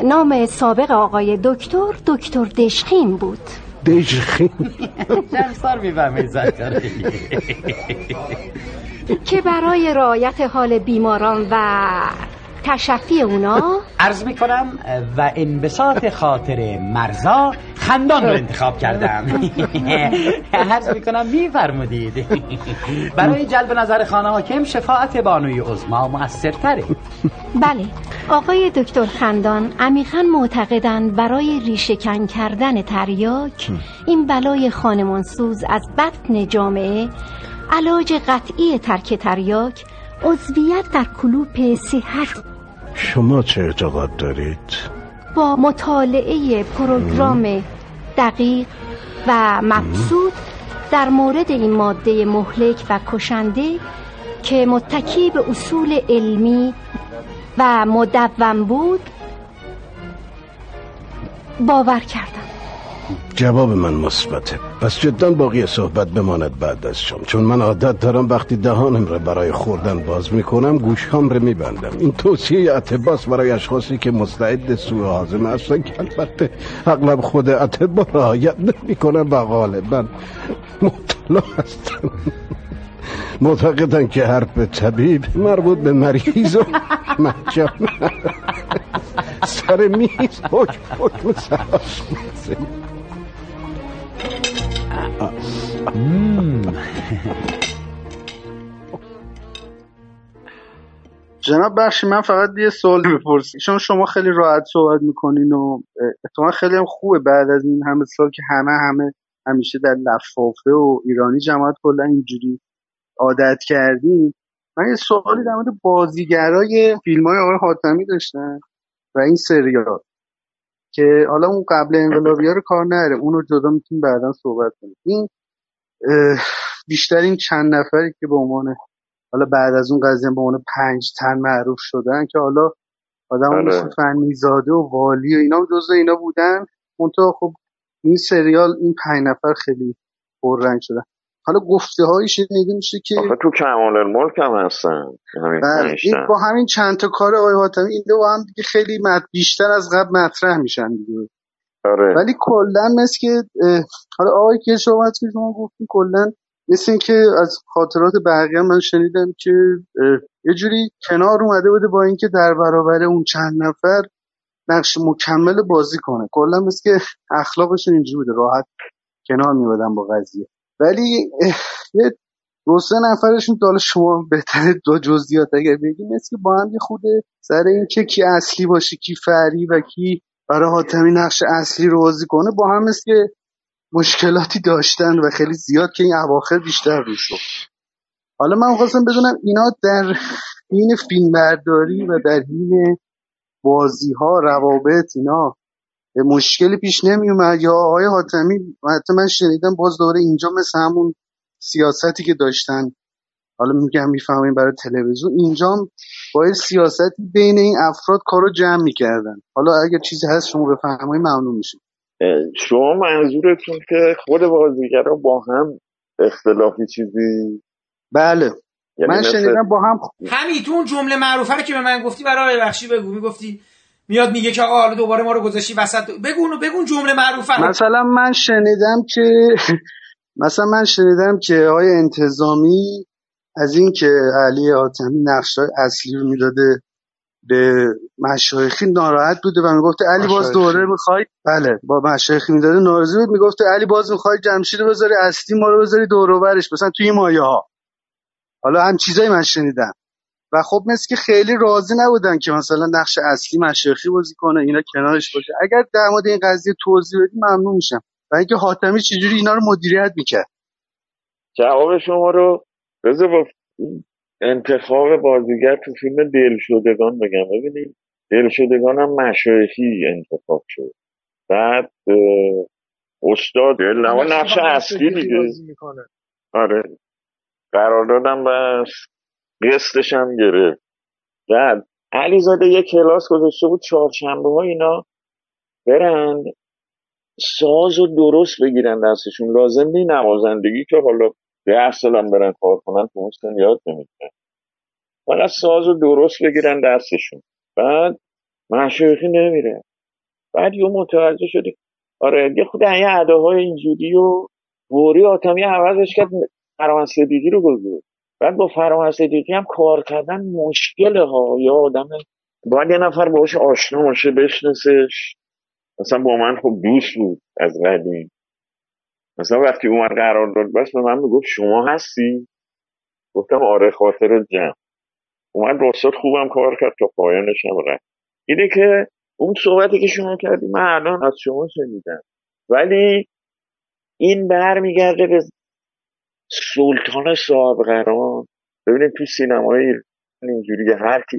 نام سابق آقای دکتر دکتر دشخیم بود. دشخیم؟ که برای رعایت حال بیماران و تشفی اونا؟ عرض می‌کنم و انبساط خاطر مرزا خندان رو انتخاب کردم. عرض می‌کنم میفرمودید. برای جلب نظر خانه حاکم شفاعت بانوی عزما موثرتره بله. آقای دکتر خندان عمیقا معتقدند برای ریشهکن کردن تریاک این بلای خانمانسوز از بطن جامعه علاج قطعی ترک تریاک عضویت در کلوپ صحت شما چه اعتقاد دارید؟ با مطالعه پروگرام دقیق و مبسوط در مورد این ماده مهلک و کشنده که متکی به اصول علمی و مدون بود باور کردم جواب من مثبته. پس جدا باقی صحبت بماند بعد از شام. چون من عادت دارم وقتی دهانم را برای خوردن باز می‌کنم گوشهام را میبندم. این توصیه اتباس برای اشخاصی که مستعد سوء حازم هستن که البته اغلب خود اتبا رعایت نمی‌کنن و غالبا مطلع هستن معتقدن که حرف طبیب مربوط به مریض و مجان سر میز حکم حکم جناب بخشی من فقط یه سوال بپرسیم چون شما خیلی راحت صحبت می‌کنین و اتفاقا خیلی هم خوبه بعد از این همه سال که همه همه همیشه در لفافه و ایرانی جماعت کلا اینجوری عادت کردیم من یه سوالی در مورد بازیگرای فیلم های آقای حاتمی داشتم و این سریال. که حالا اون قبل انقلابی ها رو کار نره. اون رو جدا می‌تونیم بعدا صحبت کنیم. این بیشتر این چند نفری که به عنوان حالا بعد از اون قضیه به عنوان پنج تن معروف شدن که حالا آدم بله. مثل فنیزاده و والی و اینا جزء اینا بودن. منتها خب این سریال این پنج نفر خیلی پررنگ شدن. حالا گفته هایی شنیده میشه که تو کمال الملک هم هستن. همین بله، این. با همین چند تا کار آقای حاتمی این دو هم دیگه خیلی مط... بیشتر از قبل مطرح میشن دیگه. آره. ولی کلا مثل که حالا آقای که شما که شما گفتین کلا مثل که از خاطرات بقیه من شنیدم که یه جوری کنار اومده بوده با اینکه در برابر اون چند نفر نقش مکمل بازی کنه. کلا مثل که اخلاقشون اینجوری بوده راحت کنار میبادن با قضیه. ولی یه دو سه نفرشون حالا شما بهتر دو جزئیات اگر بگیم مثل که با هم یه خوده سر اینکه کی اصلی باشه کی فری و کی برای حاتمی نقش اصلی رو بازی کنه با هم مثل که مشکلاتی داشتن و خیلی زیاد که این اواخر بیشتر شد حالا من خواستم بدونم اینا در حین فیلم برداری و در حین بازی ها روابط اینا مشکلی پیش نمی اومد یا آقای حاتمی حتی من شنیدم باز دوره اینجا مثل همون سیاستی که داشتن. حالا میگم می‌فهمیم برای تلویزیون. اینجا با یه سیاستی بین این افراد کارو جمع می‌کردن. حالا اگر چیزی هست شما بفرمایید ممنون میشه اه، شما منظورتون که خود بازیگرا با هم اختلافی چیزی؟ بله. یعنی من مثل- شنیدم با هم همین تو اون جمله معروفه رو که به من گفتی برای بخشی بگو. می‌گفتی میاد میگه که آقا حالا دوباره ما رو گذاشتی وسط. بگو اونو بگو اون جمله معروفه رو. مثلا من شنیدم که مثلا من شنیدم که آقای انتظامی از این که علی حاتمی نقشای اصلی رو می‌داده به مشایخی ناراحت بوده و می‌گفته علی باز. دوره می‌خوای؟ بله با مشایخی می‌داده ناراضی بود. می‌گفته علی باز می‌خوای جمشید بذاری اصلی ما رو بذاری دور و برش مثلا توی این مایه ها حالا هم چیزایی من شنیدم. و خب مثل که خیلی راضی نبودن که مثلا نقش اصلی مشایخی بازی کنه اینا کنارش باشه. اگر در مورد این قضیه توضیح بدی ممنون میشم. و اینکه حاتمی چجوری اینا رو مدیریت می‌کرد؟ جواب شما رو بذار با انتخاب بازیگر تو فیلم دلشدگان بگم. ببینید دلشدگان هم مشایخی انتخاب شد. بعد استاد نما نقش اصلی دیگه. آره. قرار دادم بس. قسطش هم گرفت. بعد علیزاده یه کلاس گذاشته بود چهارشنبه ها اینا برن ساز و درست بگیرن دستشون. لازم نی نوازندگی که حالا سال هم برن کار کنن تو اون یاد نمی‌گیرن. فقط ساز و درست بگیرن دستشون. بعد مشایخی نمیره. بعد یه متوجه شدی. آره یه خود یه اداهای اینجوری و موری آتمی عوضش کرد فرمان صدیقی رو گذاشت. بعد با فرمان صدیقی هم کار کردن مشکله ها. یا آدم باید یه نفر باش آشنا باشه بشناسش. مثلا با من خب دوست بود از قدیم. مثلا وقتی اومد قرار داد بس به من می‌گفت شما هستی؟ گفتم آره خاطر جمع. اومد راستات خوبم کار کرد تا پایانش هم رفت. اینه که اون صحبتی که شما کردی من الان از شما شنیدم. ولی این برمیگرده به سلطان صاحب قرار ببینید تو سینمای اینجوری هر کی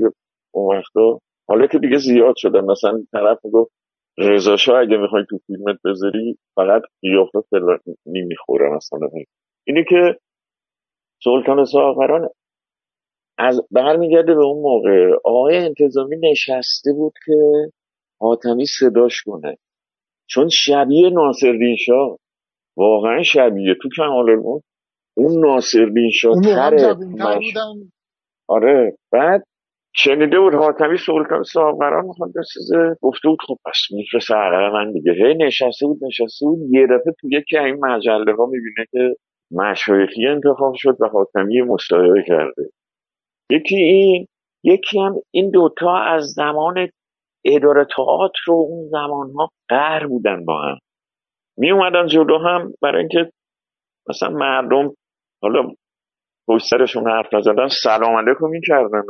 اون وقتا حالا که دیگه زیاد شده. مثلا طرف می‌گفت رضا اگه می‌خوای تو فیلمت بذاری فقط قیافه فلانی می‌خوره مثلا. اینی که سلطان ساغران از برمیگرده به اون موقع. آقای انتظامی نشسته بود که حاتمی صداش کنه. چون شبیه ناصرالدین شاه. واقعا شبیه. تو کمال اون ناصرالدین شاه تره آره. بعد شنیده بود حاتمی سلطان ساغران می‌خواد بسازه. گفته بود خب پس میفرسته عقل من دیگه. هی نشسته بود نشسته بود. یه دفعه تو یکی این مجله ها می‌بینه که مشایخی انتخاب شد و حاتمی مصاحبه کرده. یکی این یکی هم این دوتا از زمان اداره تئاتر رو اون زمان ها قهر بودن با هم. می اومدن جلو هم برای اینکه مثلا مردم حالا پشت سرشون حرف نزدن سلام علیکم می‌کردن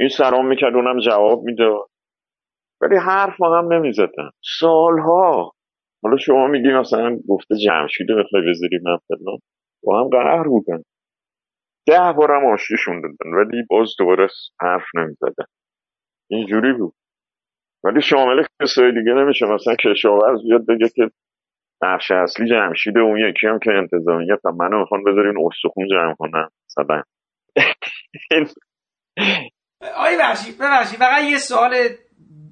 این سلام می‌کرد اونم جواب می‌داد. ولی حرف هم نمی‌زدن. سالها. حالا شما میگی مثلا گفته جمشیده می‌خوای بذاری من فلان. با هم قهر بودن. ده بارم آشتیشون دادن ولی باز دوباره حرف نمی‌زدن. اینجوری بود. ولی شامل کسای دیگه نمیشه. مثلا کشاورز بیاد بگه که نقش اصلی جمشیده اون یکی هم که انتظامیه و منو می‌خوان بذارین استخون جمع کنن مثلا. آی بخشی ببخشی فقط یه سوال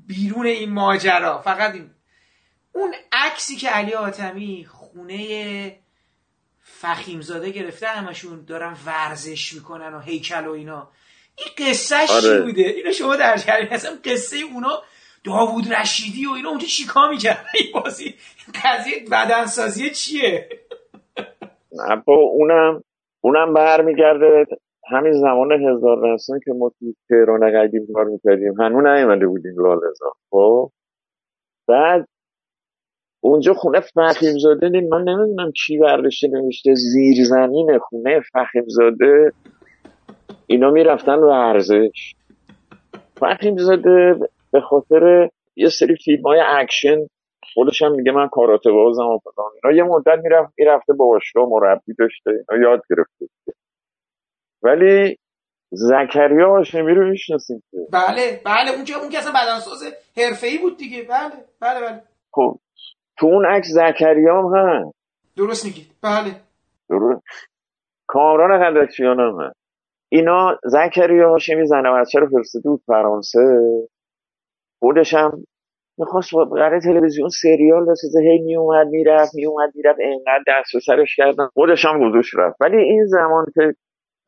بیرون این ماجرا. فقط این. اون عکسی که علی آتمی خونه فخیمزاده گرفته همشون دارن ورزش می‌کنن و هیکل و اینا. این قصه آره. چی بوده؟ اینو شما در جریان اصلا قصه اونا داوود رشیدی و اینا اونجا چیکار می‌کردن؟ این بازی قضیه بدنسازی چیه؟ نه اونم اونم برمیگرده همین زمان هزاردستان که ما تو تهران قدیم کار می‌کردیم. هنوز نیومده بودیم لاله‌زار خب؟ بعد اونجا خونه فخیم زاده دید من نمی‌دونم کی برداشته نوشته زیر زمین خونه فخیم زاده اینا می‌رفتن ورزش. فخیم زاده به خاطر یه سری فیلم های اکشن خودش هم میگه من کاراته بازم و فلان. اینا یه مدت می‌رفت می‌رفته باشگاه مربی داشته. اینا یاد گرفته ولی زکریا هاشمی رو می‌شناسیم بله بله. اون که اون که اصلا بدنساز حرفه‌ای بود دیگه. بله بله بله. خب تو اون عکس زکریا هم هست. درست میگید. بله. درست. کامران قدرتیان هم هست. اینا زکریا هاشمی زن بچه رو فرستاده بود فرانسه. خودش هم می‌خواست برای تلویزیون سریال بسازه هی میومد می‌رفت میومد می‌رفت انقدر دست و سرش کردن. خودش هم گذاشت رفت. ولی این زمان که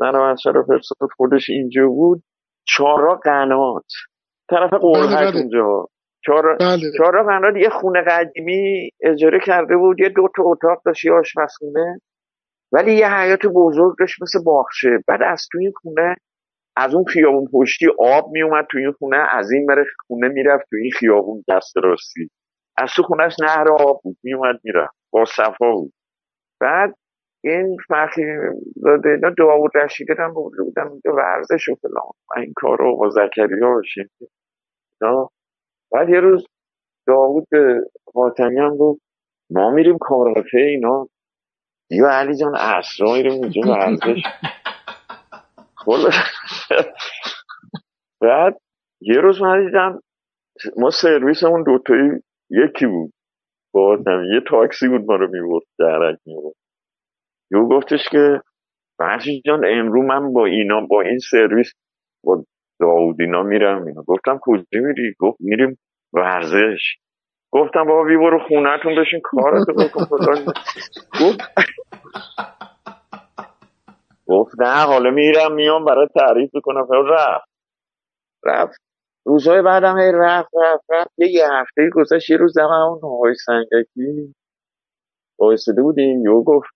رو فرستاد خودش اینجا بود چارا قنات. طرف بله، بله. اونجا. چهار بله. قنات یه خونه قدیمی اجاره کرده بود. یه دو تا اتاق داشت یه آشپزخونه. ولی یه حیات بزرگ داشت مثل باخشه بعد از توی خونه از اون خیابون پشتی آب میومد توی این خونه از این بره خونه می‌رفت توی این خیابون دست راستی. از تو خونهش نهر آب بود میومد می‌رفت با صفا بود. بعد این فرقی داده اینا داود رشیده هم بوده بودم اینجا ورزش و فلان. این کار رو با زکریا باشیم. بعد یه روز داود به حاتمی هم گفت ما میریم کاراته اینا. یا علی جان اصرا میریم اونجا ورزش. بعد یه روز من دیدم ما سرویسمون دوتایی یکی بود. با یه تاکسی بود ما رو می‌برد درک می‌برد. یه گفتش که فرشی جان امرو من با اینا با این سرویس با داود اینا میرم اینا. گفتم کجا میری؟ گفت میریم ورزش. گفتم بابا بی برو خونهتون بشین کارتو بکن. گفت گفت نه حالا میرم میام برای تعریف بکنم رفت. رفت. روزهای بعدم هی رفت رفت رفت. یه هفته گذشت یه روز دم اون های سنگکی بایستده بودیم. یو گفت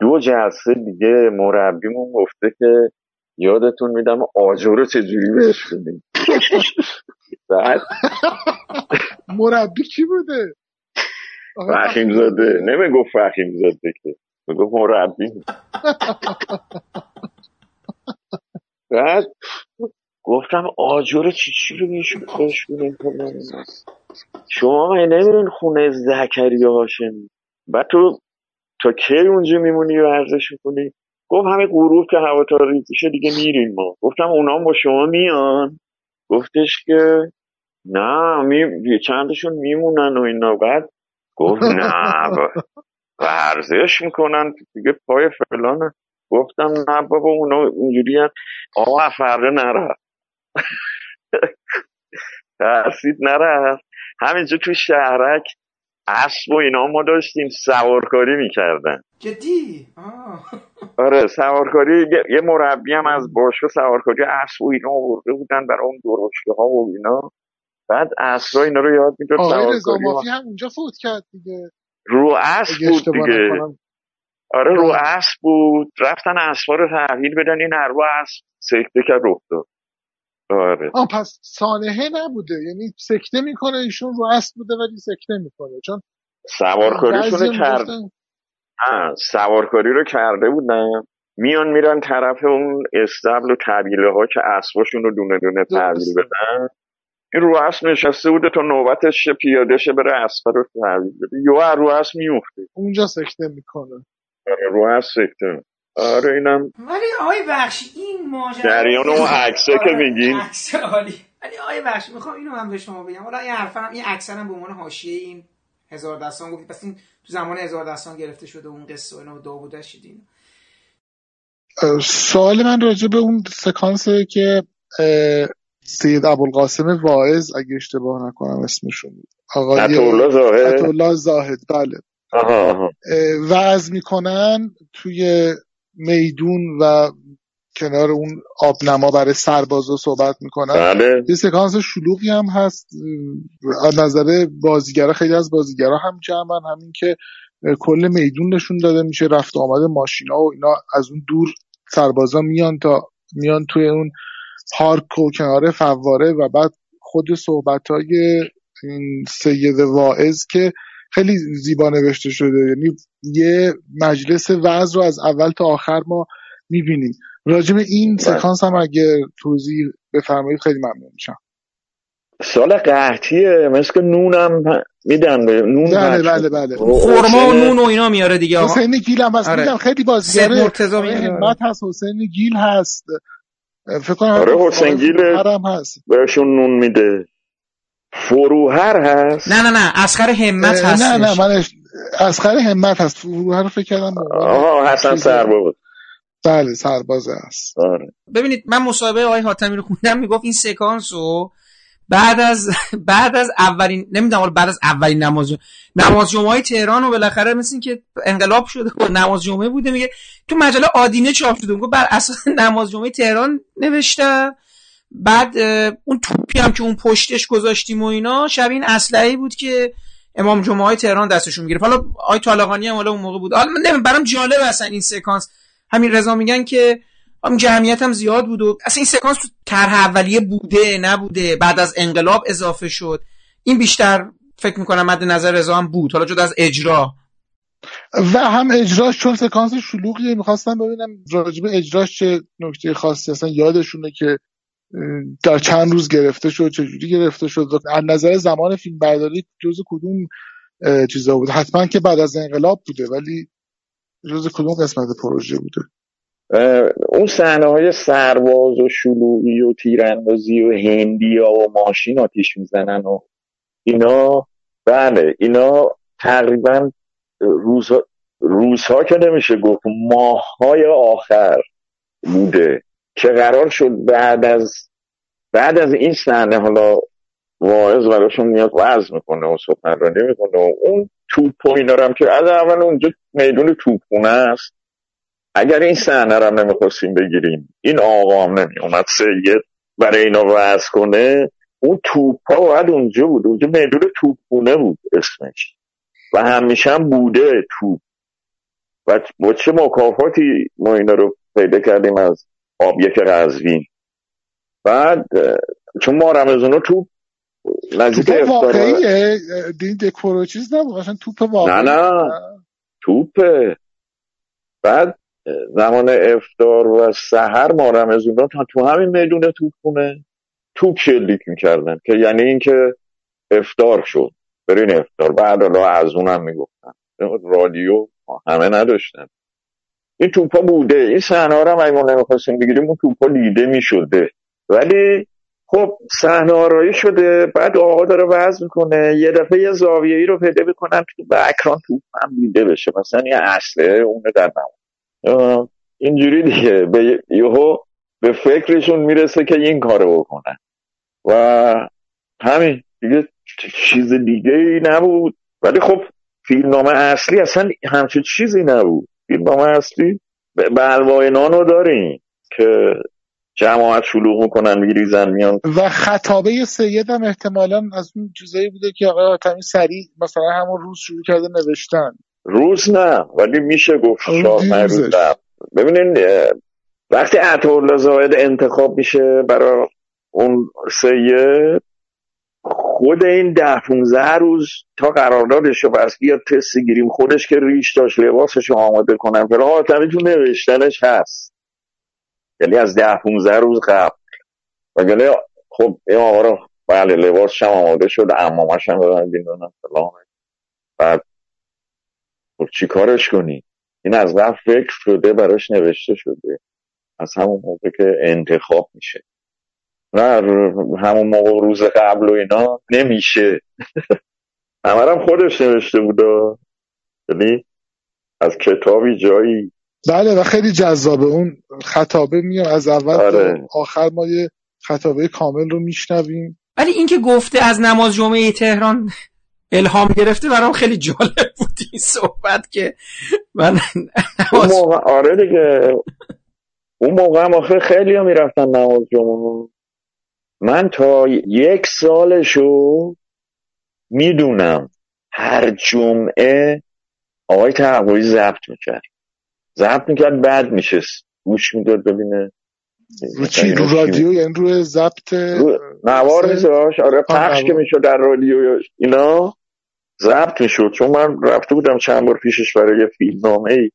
دو جلسه دیگه مربیمون گفته که یادتون میدم آجر چجوری بهش بدیم. بعد مربی کی بوده؟ فخیم زاده. نمی‌گفت فخیم زاده که. می‌گفت مربی بعد گفتم آجر چی چی رو میشون خوش بودیم شما نمیرین خونه زکریا هاشمی بعد تو تا کی اونجا میمونی و ورزش می‌کنی؟ گفت همه گروه که هوا تاریک دیگه میریم ما. گفتم اونا با شما میان. گفتش که نه می... چندشون میمونن و اینا. بعد گفت نه ورزش می‌کنن. دیگه پای فلان گفتم نه بابا اونا اینجوری آقا فرده نره. ترسید نره. همینجا تو شهرک اسب و اینا ما داشتیم سوارکاری می‌کردن. جدی؟ آره سوارکاری یه مربی هم از باشگاه سوارکاری اسب و اینا آورده بودن برای اون درشته ها و اینا. بعد اسبا اینا رو یاد می‌داد آقای رضا مافی هم اونجا فوت کرد دیگه. رو اسب بود دیگه. آره رو اسب بود. رفتن اسبا رو تحویل بدن این رو اسب سکته کرد رفت داد. آره. آه پس سانحه نبوده. یعنی سکته می‌کنه ایشون رو اسب بوده ولی سکته می‌کنه. چون سوارکاریشون کرد. سوارکاری رو کرده بودن. میان میرن طرف اون استبل و طبیله ها که اسباشون رو دونه دونه تحویل بدن. این رو اسب نشسته بوده تا نوبتش پیاده شه بره اسب رو یو رو اسب میفته اونجا سکته می‌کنه. آره رو اسب سکته. آره اینم ولی آقای بخشی این ماجرا جریان اون عکسه که میگین. عکس عالی. ولی آقای بخشی می‌خوام اینو هم به شما بگم. حالا این حرفم این اکثرا به عنوان حاشیه این هزار دستان گفت. پس این تو زمان هزار دستان گرفته شده اون قصه و اینو داوود شدین سوال من راجع به اون سکانسه که سید ابوالقاسم واعظ اگه اشتباه نکنم اسمشون بود. آقای زاهد. زاهد. بله. وعظ می‌کنن توی میدون و کنار اون آبنما برای سربازا صحبت می‌کنن. بله. یه سکانس شلوغی هم هست. از نظر بازیگرا خیلی از بازیگرا هم جمعن. همین که کل میدون نشون داده میشه رفت آمد ماشینا و اینا از اون دور سربازا میان تا میان توی اون پارک و کنار فواره و بعد خود صحبت های این سید واعظ که خیلی زیبا نوشته شده. یعنی یه مجلس وعظ رو از اول تا آخر ما می‌بینیم. راجب این سکانس هم اگه توضیح بفرمایید خیلی ممنون میشم. سال قحطیه مثل نونم میدن به نون بله بله بله. خورما و نون و اینا میاره دیگه حسین گیل هم هست. آره. خیلی بازیگر مرتضی همت هست. حسین گیل هست. فکر کنم آره حسین گیل هم هست. بهشون نون میده. فروهر هست؟ نه نه نه اسخر همت هست نه نه من اسخر همت هست. فروهر رو فکر کردم آها حسن سرباز. بله سرباز هست. آره. ببینید من مصاحبه آقای حاتمی رو خوندم می‌گفت این سکانس رو بعد از بعد از اولین نمی‌دونم بعد از اولین نماز نماز جمعه تهران و بالاخره مثل که انقلاب شده و نماز جمعه بوده میگه تو مجله آدینه چاپ شده. میگه بر اساس نماز جمعه تهران نوشته. بعد اون توپی هم که اون پشتش گذاشتیم و اینا شبیه این اسلحه‌ای بود که امام جمعه های تهران دستشون می‌گرفت. حالا آی طالقانی هم حالا اون موقع بود. حالا من برام جالب اصلا این سکانس. همین رضا میگن که هم جمعیت هم زیاد بود و اصلا این سکانس تو طرح اولیه بوده نبوده. بعد از انقلاب اضافه شد. این بیشتر فکر می‌کنم مد نظر رضا هم بود. حالا جدا از اجرا. و هم اجراش چون سکانس شلوغیه می‌خواستم ببینم راجب اجراش چه نکته خاصی. اصلا یادشونه که در چند روز گرفته شد چجوری گرفته شد. از نظر زمان فیلم برداری جز کدوم چیزا بود؟ حتما که بعد از انقلاب بوده ولی جز کدوم قسمت پروژه بوده؟ اون صحنه های سرباز و شلوغی و تیراندازی و هندیا و ماشین آتیش می‌زنن و اینا بله اینا تقریبا روزها, روزها که نمیشه گفت ماههای آخر بوده که قرار شد بعد از بعد از این صحنه حالا واعظ براشون میاد وز می‌کنه و سخنرانی می‌کنه و اون توپ و اینا هم که از اول اونجا میدون توپونه است. اگر این صحنه رو نمی‌خواستیم بگیریم این آقا هم نمی اومد سید برای اینا وز کنه اون توپ ها باید اونجا بود. اونجا میدون توپونه بود اسمش. و همیشه هم بوده توپ. و با چه مکافاتی ما اینا رو پیدا کردیم از آبیک قزوین. بعد چون ما رمزونو توپ نزدیک توپ واقعیه؟ دین دکور چیز نبود؟ توپ واقعی نه نه. توپه. بعد زمان افتار و سهر ما رمزونا تا تو همین میدون توپ خونه. توپ شلیک می‌کردن که یعنی اینکه افتار شد. برین افتار بعد حالا از اونم می‌گفتن. رادیو همه نداشتن. این توپا بوده. این صحنه رو هم اگه ما نمی‌خواستیم بگیریم اون توپا لیده می‌شده. ولی خب صحنه آرایی شده. بعد آقا داره وضع می‌کنه. یه دفعه یه زاویه ای رو پیدا می‌کنن. که به اکران تو هم دیده بشه. مثلا یه اصله اونه در نمون اینجوری دیگه. به یهو به فکرشون می‌رسه که این کارو بکنن و همین. دیگه چیز دیگه ای نبود. ولی خب فیلمنامه اصلی اصلا همچین چیزی نبود. فیلمنامه اصلی به رو داریم که جماعت شلوغ می‌کنن میریزن میان. و خطابه سید هم احتمالا از اون چیزایی بوده که آقای آتمی سریع مثلا همون روز شروع کرده نوشتن. روز نه ولی میشه گفت روز ببینین وقتی عطا زاید انتخاب میشه برای اون سید خود این ده 15 روز تا قراردادش رو بس بیاد تست گیریم خودش که ریش داشت لباسش رو آماده کنن. فلا حاتمی تو نوشتنش هست. یعنی از ده 15 روز قبل. و یعنی خب این آقا رو بله لباسش هم آماده شد امامش هم بیندونم فلان. بعد خب چی کارش کنی؟ این از قبل فکر شده براش نوشته شده. از همون موقع که انتخاب میشه. نه همون موقع روز قبل و اینا نمیشه. همرم خودش نوشته بودا یعنی از کتابی جایی. بله و خیلی جذابه. اون خطابه میاد از اول آره. آخر ما یه خطابه کامل رو میشنویم. ولی اینکه گفته از نماز جمعه تهران الهام گرفته برام خیلی جالب بود این صحبت که من نماز... موقع آره دیگه. اون موقع هم آخه خیلی ها می‌رفتن نماز جمعه من تا یک سالشو می‌دونم هر جمعه آقای تحویی ضبط می‌کرد. ضبط می‌کرد بعد میشست. گوش می‌داد ببینه. رو چی؟ رو رادیو؟ یعنی رو ضبط نوار میذاش آره پخش که می‌شد در رادیو اینا. ضبط می‌شد. چون من رفته بودم چند بار پیشش برای یه فیلم نامه ای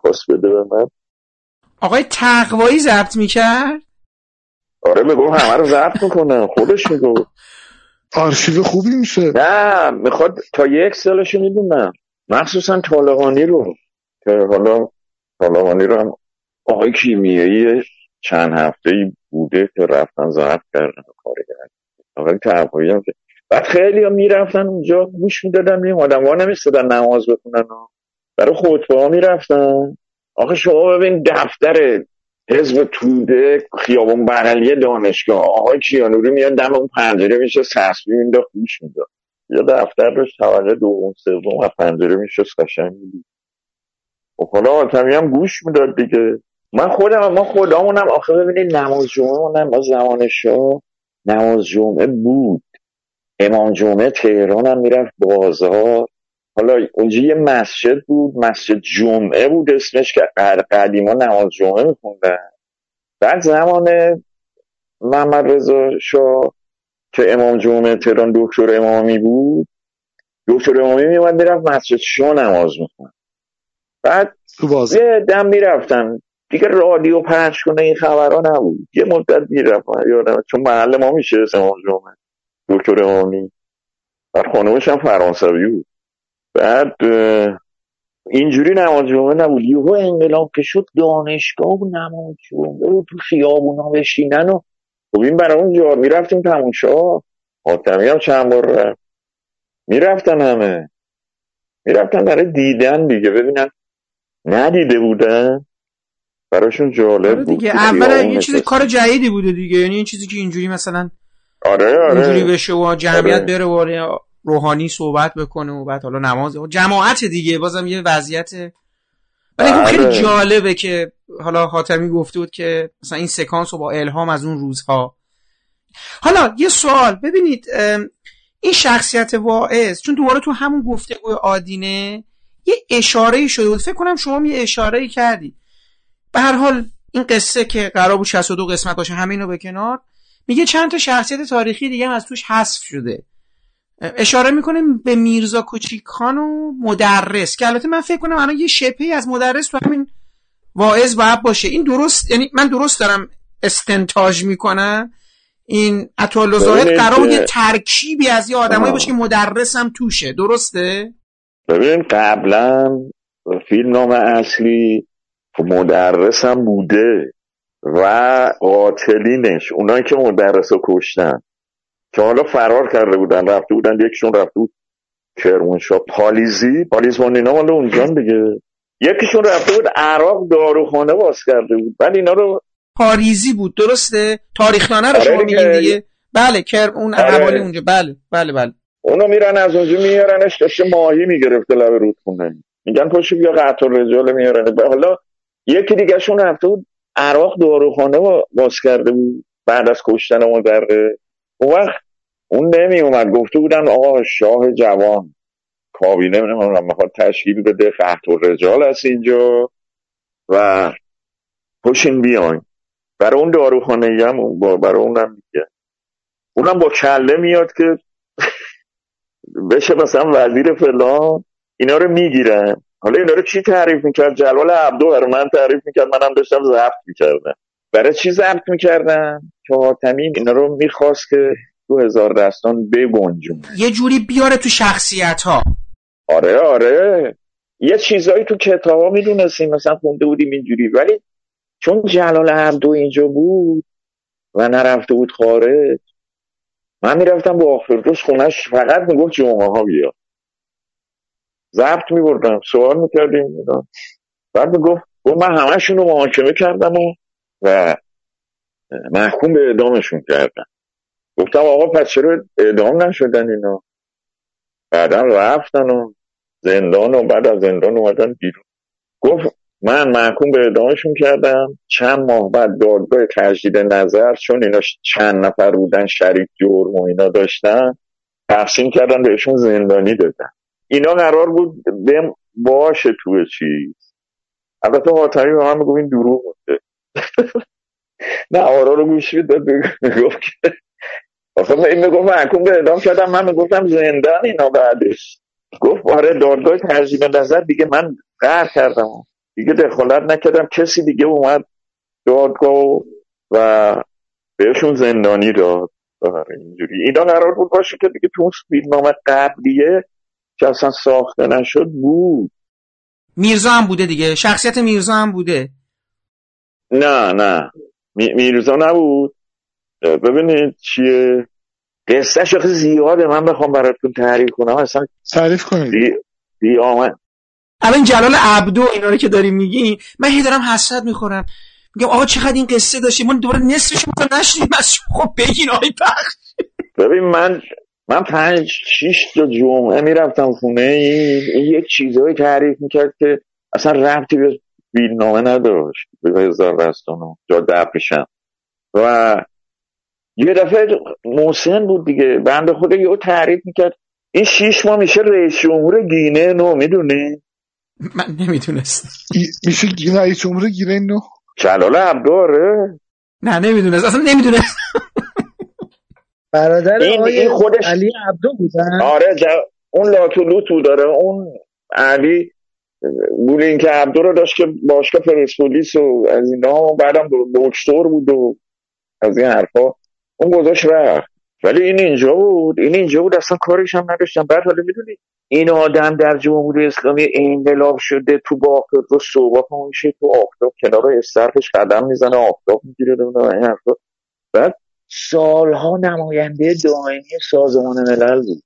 خواست بده به من. آقای تقوایی ضبط می‌کرد؟ آره میگو همه رو ضبط می‌کنه خودش میگو آرشیو خوبی میشه. نه می‌خواد تا یک سالشو می‌دونم. مخصوصا طالقانی رو. که حالا طالقانی رو هم آقای کیمیایی چند هفته ای بوده که رفتن ضبط کردن و کاری کردن. آقای تقوایی هم که بعد خیلی هم می‌رفتن اونجا گوش می‌دادن این آدم ها نمیستدن نماز بخونن. برای خطبه ها می‌رفتن. آخه شما ببین دفتر حزب توده خیابون بغلی دانشگاه. آقای کیانوری میاد دم اون پنجره میشه سسبی میده خوش میده. یا دفتر روش طبقه دوم سوم و پنجره میشه قشنگ می‌دید و خب حالا آتمی هم گوش می‌داد دیگه. من خودم ما خودمونم. آخه ببینید نماز جمعه ما زمان شاه نماز جمعه بود. امام جمعه تهران هم می‌رفت بازار. حالا اونجا یه مسجد بود مسجد جمعه بود اسمش که قدیما نماز جمعه میخوندن. بعد زمان محمد رضا شاه که امام جمعه تهران دکتر امامی بود دکتر امامی میومد می‌رفت مسجد شاه نماز می‌خوند. بعد یه دم می‌رفتن. دیگه رادیو پخش کنه این خبرها نبود. یه مدت می‌رفتن یادم چون محل ما میشه امام جمعه. دکتر امامی بعد خانومش هم فرانسوی بود. بعد اینجوری نماز جمعه نبود. یهو انقلاب که شد دانشگاه و نماز جمعه و تو خیابونا بشینن و خب این برای اون جا می‌رفتیم تماشا حاتمی هم چند بار رفت. می‌رفتن همه. می‌رفتن برای دیدن دیگه. ببینن ندیده بودن. براشون جالب آره دیگه. اول این چیز کار جدیدی بوده دیگه. یعنی این چیزی که اینجوری مثلا آره آره. اینجوری بشه و جمعیت آره. بره و روحانی صحبت بکنه و بعد حالا نماز. جماعت دیگه بازم یه وضعیت. ولی خب خیلی بله. جالبه که حالا حاتمی گفته بود که مثلا این سکانس رو با الهام از اون روزها. حالا یه سوال ببینید این شخصیت واعظ چون دوباره تو همون گفتگو آدینه یه اشاره شده بود. فکر کنم شما یه اشاره کردی. به هر حال این قصه که قرار بود 62 قسمت باشه همینو به کنار. میگه چند تا شخصیت تاریخی دیگه هم از توش حذف شده. اشاره می‌کنیم به میرزا کوچیکان و مدرس که البته من فکر کنم الان یه شپی از مدرس تو همین واعظ باید باشه. این درست یعنی من درست دارم استنتاج می‌کنم. این اطول زاهد قرار یه ترکیبی از یه آدمایی باشه که مدرس هم توشه. درسته؟ ببین قبلا فیلم نام اصلی مدرس هم بوده. و قاتلینش اونایی که مدرس رو کشتن که حالا فرار کرده بودن رفته بودن یکشون رفته بود کرمانشاه. پالیزی؟ پالیز اینا؟ مال اونجا دیگه. یکیشون رفته بود عراق داروخانه باز کرده بود. بعد اینا رو پاریزی بود درسته؟ تاریخنامه رو آره شما دیگه. میگین دیگه؟ بله کرم اون آره. اونجا. بله بله بله. اونو میرن از اونجا میارنش داشته ماهی می‌گرفته لب رودخونه. میگن پاشو بیا قطع رجال میارن حالا یکی دیگه شون رفته بود عراق داروخانه با- باز کرده بود بعد از کشتن مدره اون وقت اون نمی اومد گفته بودن آقا شاه جوان کابینه نمی‌دونم می‌خواد تشکیل بده قحط و رجال هست اینجا و پشین بیاین. برای اون داروخانه هم برای اونم میگه اونم با کله میاد که بشه مثلا وزیر فلان اینا رو می‌گیرن. حالا اینا رو چی تعریف می‌کرد؟ جلال عبدو برای من تعریف می‌کرد منم داشتم ضبط می‌کردم. برای چی ضبط می‌کردن؟ که حاتمی اینا رو می‌خواست که تو هزار دستان بگنجون. یه جوری بیاره تو شخصیت ها آره آره. یه چیزایی تو کتابا می‌دونستیم مثلا خونده بودیم اینجوری. ولی چون جلال عبدو اینجا بود و نرفته بود خارج من می‌رفتم با آخفردوس خونش فقط می‌گفت جمعه ها بیا. ضبط میبردم سوال می‌کردیم. بعد می‌گفت گفت من همشون رو محاکمه کردم و, و محکوم به اعدامشون کردم. گفتم آقا پس چرا اعدام نشدن اینا؟ بعدا رفتن و زندان و بعد از زندان اومدن بیرون. گفت من محکوم به اعدامشون کردم. چند ماه بعد دادگاه تجدید نظر چون اینا چند نفر بودن شریک جرم و اینا داشتن تقسیم کردن بهشون زندانی دادن. اینا قرار بود بهم باشه توی چیز. البته حاتمی به من می‌گفت این دروغ بوده نه آرا رو گوش می‌داد می‌گفت که آخه این می‌گفت محکوم به اعدام کردم من می‌گفتم زندان اینا بعدش. گفت آره دادگاه تجدید نظر دیگه من قهر کردم. دیگه دخالت نکردم. کسی دیگه اومد دادگاه و- و بهشون زندانی داد. آره اینجوری. اینا قرار بود باشه که دیگه تو اون فیلمنامه قبلیه که اصلا ساخته نشد بود. میرزا هم بوده دیگه. شخصیت میرزا هم بوده. نه نه. می- میرزا نبود. ببینید چیه. قصه شخص زیاده. من بخوام براتون تعریف کنم. اصلا تعریف کنید. بی, بی آمد الان جلال عبدو اینا رو که داریم میگین من هی دارم حسرت می‌خورم. میگم آقا چقدر این قصه داشتیم ما دوباره نصفش رو تا نشنیدیم از. خب بگین آقای بخش. ببین من من پنج شیش تا جمعه می‌رفتم خونه این, یک چیزایی تعریف می‌کرد که اصلا ربطی به فیلمنامه نداشت به هزار رستان و جا دبشم و یه دفعه محسن بود دیگه بنده خدا یه تعریف می‌کرد این شیش ماه میشه رئیس جمهور گینه نو می‌دونی؟ من نمی‌دونستم. ای- میشه گی- رئیس جمهور گیره نو؟ جلال عبداره نه نمی‌دونست اصلا نمی‌دونست برادر این- آقای این خودش- علی عبدو بودن؟ آره جا... اون لاتولوتو داره اون علی گوله این که عبدو رو داشت که باشگاه پرسپولیس و از اینا بعدم دکتر بود و از این حرفا. اون گذاشت رفت. ولی این اینجا بود. این اینجا بود اصلا کارش هم نداشتم بعد حالا می‌دونی این آدم در جمهوری اسلامی انقلاب شده تو باقر رو صبح میشه تو آفتاب کنار استرفش قدم می‌زنه آفتاب می‌گیره نمی‌دونم این حرفا. بعد سالها نماینده دائمی سازمان ملل بود.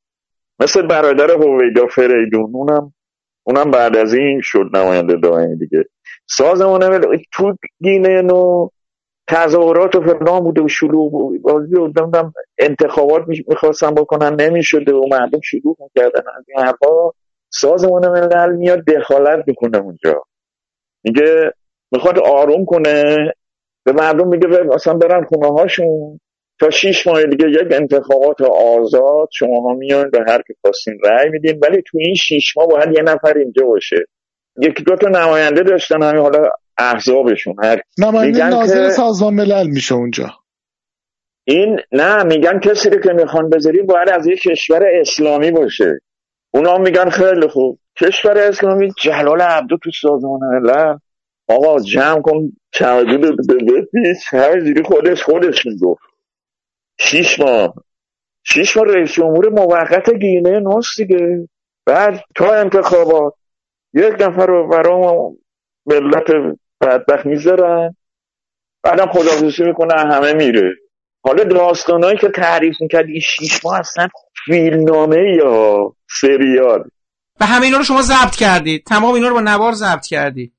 مثل برادر هویدا فریدون اونم اونم بعد از این شد نماینده دائمی دیگه. سازمان ملل تو گینه نو تظاهرات و فلان بوده و شلوغ و انتخابات می‌خواستن بکنن نمی‌شده و مردم شلوغ می‌کردن. از این حرفا سازمان ملل میاد دخالت می‌کنه اونجا. میگه می‌خواد آروم کنه. به مردم میگه مثلا برن خونه هاشون تا شیش ماه دیگه یک انتخابات آزاد شما ها میان به هر که خواستین رأی میدین ولی تو این شیش ماه باید یه نفر اینجا باشه یکی دو تا نماینده داشتن همین حالا احزابشون هر نماینده ناظر سازمان ملل میشه اونجا این نه میگن کسی رو که می‌خوان بذاری باید از یک کشور اسلامی باشه اونا میگن خیلی خوب کشور اسلامی جلال عبدو تو سازمان ملل آقا جمع کن چمدون به بپیچ همینجوری خودش خودش می‌گفت شیش ماه. شیش ماه رئیس جمهور موقت گینه نوست دیگه. بعد تا انتخابات یک نفر رو برای ملت بدبخت می‌ذارن. بعدم خداحافظی می‌کنه همه میره. حالا داستانهایی که تعریف می‌کرد این شیش ماه اصلا فیلمنامه یا سریال. و همه اینا رو شما ضبط کردید. تمام اینا رو با نوار ضبط کردید.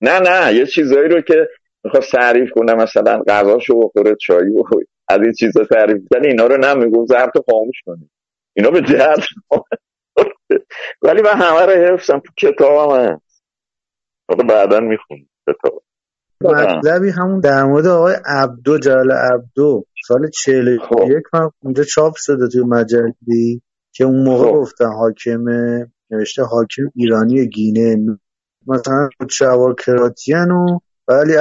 نه نه یه چیزایی رو که می‌خواست تعریف کنه مثلا غذاشو بخوره چایی بخوره. از این چیزا تعریف کنه اینا رو نمیگو ضبط خاموش کنی اینا به درد ولی من همه رو حفظم تو کتابم هست حالا بعدا می‌خونم کتاب مطلبی همون در مورد آقای عبدو جلال عبدو سال 41 خب. من اونجا چاپ شده توی مجلی که اون موقع خب. گفتن حاکم نوشته حاکم ایرانی گینه مثلا شوار کراتیان و ولی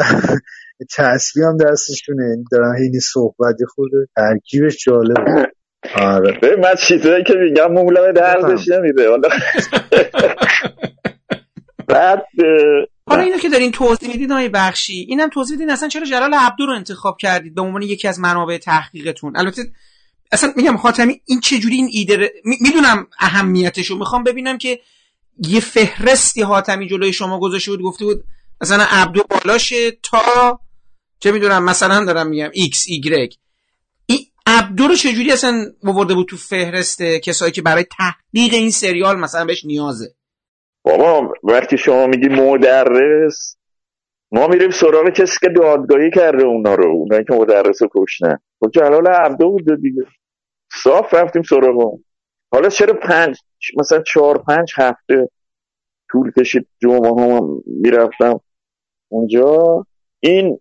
تصویر هم دستشونه. دارن هینی صحبتی خود ترکیبش جالبه آره. ببین من چیزایی که میگم مولم دردش نمیده. حالا بعد حالا اینو که دارین توضیح می‌دید آقای بخشی اینم توضیح بدین اصلا چرا جلال عبدو رو انتخاب کردید؟ به عنوان یکی از منابع تحقیقتون. البته اصلا میگم حاتمی این چجوری این ایده ر- می- می‌دونم اهمیتشو. می‌خوام ببینم که یه فهرستی حاتمی جلوی شما گذاشته بود گفته بود مثلا عبدو بالاشه تا چه می‌دونم مثلا دارم میگم ایکس ایگرگ این عبدو رو چجوری اصلا آورده بود تو فهرست کسایی که برای تحقیق این سریال مثلا بهش نیازه؟ بابا وقتی شما میگی مدرس ما میریم سراغ کسی که دادگاهی کرده اونا رو اونایی که مدرس رو کشتن. خب جلال عبدو بوده دیگه. صاف رفتیم سراغ اون. حالا چرا پنج مثلا چهار پنج هفته طول کشید؟ جمعه هم می‌رفتم اونجا. این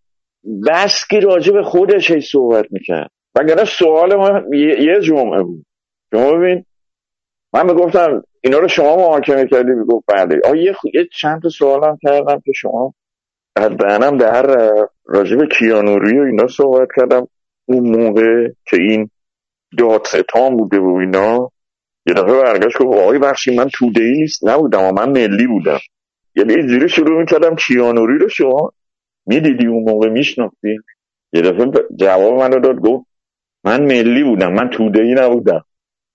بسکی راجع به خودش هی صحبت می‌کرد. وگرنه سوال ما یه, جمعه بود. شما ببین من می‌گفتم اینا رو شما محاکمه کردی می‌گفت بله. آه یه, خ- یه چند تا سوال هم کردم که شما از دهنم در. راجع به کیانوری و اینا صحبت کردم. اون موقع که این دادستان بوده و اینا یه دفعه برگشت گفت آقای بخشی من توده ای نیست نبودم و من ملی بودم. یعنی اینجوری شروع می‌کردم کیانوری رو شما می‌دیدی اون موقع میشناختی یه دفعه جواب منو داد گفت من ملی بودم من توده ای نبودم.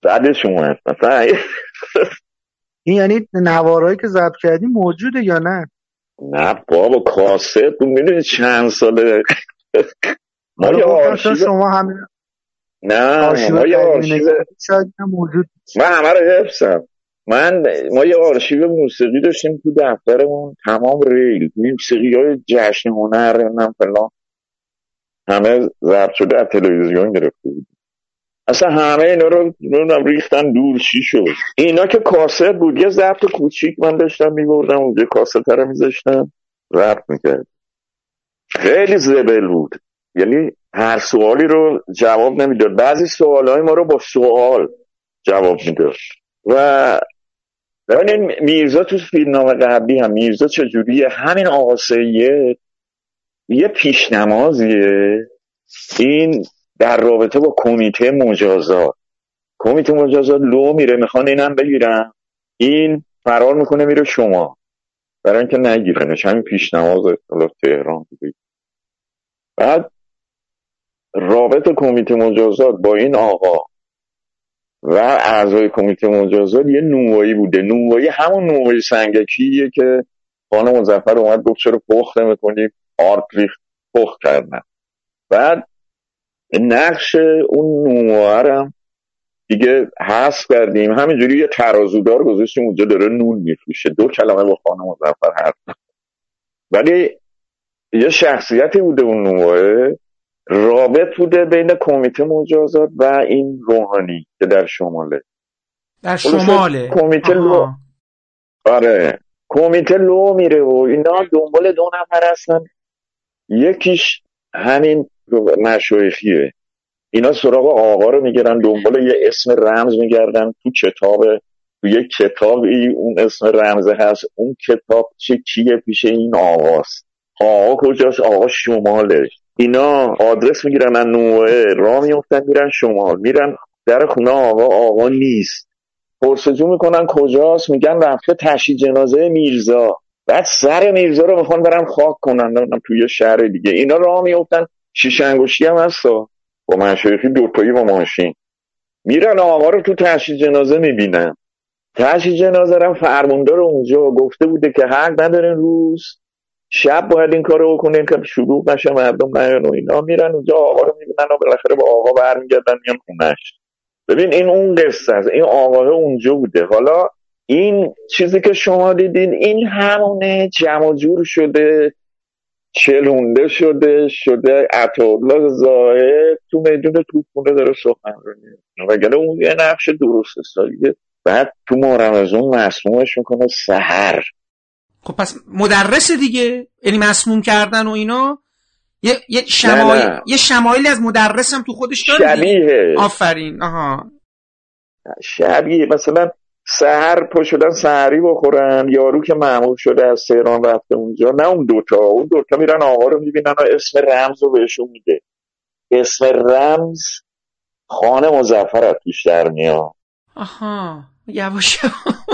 بعدش اومد. مثلا این یعنی نوارهایی که ضبط کردی موجوده یا نه؟ نه بابا کاست. تو می‌دونی چند ساله؟ ما یه آرشیو شما همین نه ما یه آرشیو شاید هم موجود من همه رو حفظم. من ما یه آرشیو موسیقی داشتیم تو دفترمون تمام ریل موسیقی های جشن هنر نمی‌دونم فلان. همه ضبط شده از تلویزیون گرفته بود. اصلا همه اینا رو نمی‌دونم ریختن دور چی شد. اینا که کاست بود یه ضبط کوچیک من داشتم میبردم اونجا کاست رو میذاشتم ضبط می‌کرد خیلی زبل بود. یعنی هر سوالی رو جواب نمی‌داد. بعضی سوال های ما رو با سوال جواب می‌داد. و ببینید میرزا تو فیلمنامه قبلی هم میرزا چجوریه؟ همین آقا سید یه پیشنمازیه. این در رابطه با کمیته مجازات کمیته مجازات لو میره می‌خوان اینم بگیرن. این فرار می‌کنه میره شما. برای اینکه نگیرنش. همین پیشنماز تهران. بعد رابط کمیته مجازات با این آقا. و اعضای کمیته مجازات یه نوایی بوده. نوایی همون نوایی سنگکیه که خانم مزفر اومد گفت چرا پخت نمی‌کنی؟ آرد ریخت پخت کردن. بعد نقش اون نوارم دیگه حذف کردیم. همینجوری یه ترازودار گذاشتیم اونجا داره نون میفروشه. دو کلمه با خانم مزفر حرف. ولی یه شخصیتی بوده اون نواره رابط بوده بین کمیته مجازات و این روحانی که در شماله. در شماله. کمیته لو. آره. کمیته لو میره و اینا دنبال دو نفر هستن. یکیش همین مشایخیه. اینا سراغ آقا رو می‌گیرن دنبال یه اسم رمز میگردن تو کتاب. تو یه کتابی اون اسم رمز هست. اون کتاب چه کیه پیش این آقاست. آقا کجاست؟ آقا شماله. اینا آدرس می‌گیرن از نوعه راه میفتن میرن شمال میرن در خونه آقا آقا نیست. پرسجو می‌کنن کجاست میگن رفته تشییع جنازه میرزا. بعد سر میرزا رو می‌خوان برن خاک کنن توی شهر دیگه. اینا راه میفتن شیش انگشتی هم هستا با مشایخی دوتایی با ماشین. میرن آقا رو تو تشییع جنازه می‌بینن. تشییع جنازه رو فرموندار اونجا گفته بوده که حق ندارن روز. شب باید این کارو بکنین که شروع نشه مردم نیان و اینا میرن. اونجا آقا رو می‌بینن و بالاخره با آقا برمیگردن میان خونش ببین این اون قصه است. این آقاه اونجا بوده. حالا این چیزی که شما دیدین این همونه جمع جور شده چلونده شده شده عطاالله زاهد تو میدون توپونه داره سخنرانی وگرنه اون یه نقش درست سالیه بعد تو ماه مسمومش می‌کنه سهر خب پس مدرس دیگه؟ یعنی مسموم کردن و اینا؟ یه یه شمایل یه شمایلی از مدرس هم تو خودش داره شبیه. آفرین. آها. شبیه. مثلا سهر پا شدن سهری بخورن. یارو که معمول شده از تهران رفته اونجا. نه اون دوتا. اون دوتا میرن آقا رو می‌بینن و اسم رمز رو بهشون میده. اسم رمز خانه مزفر از در میاد. آها. یواش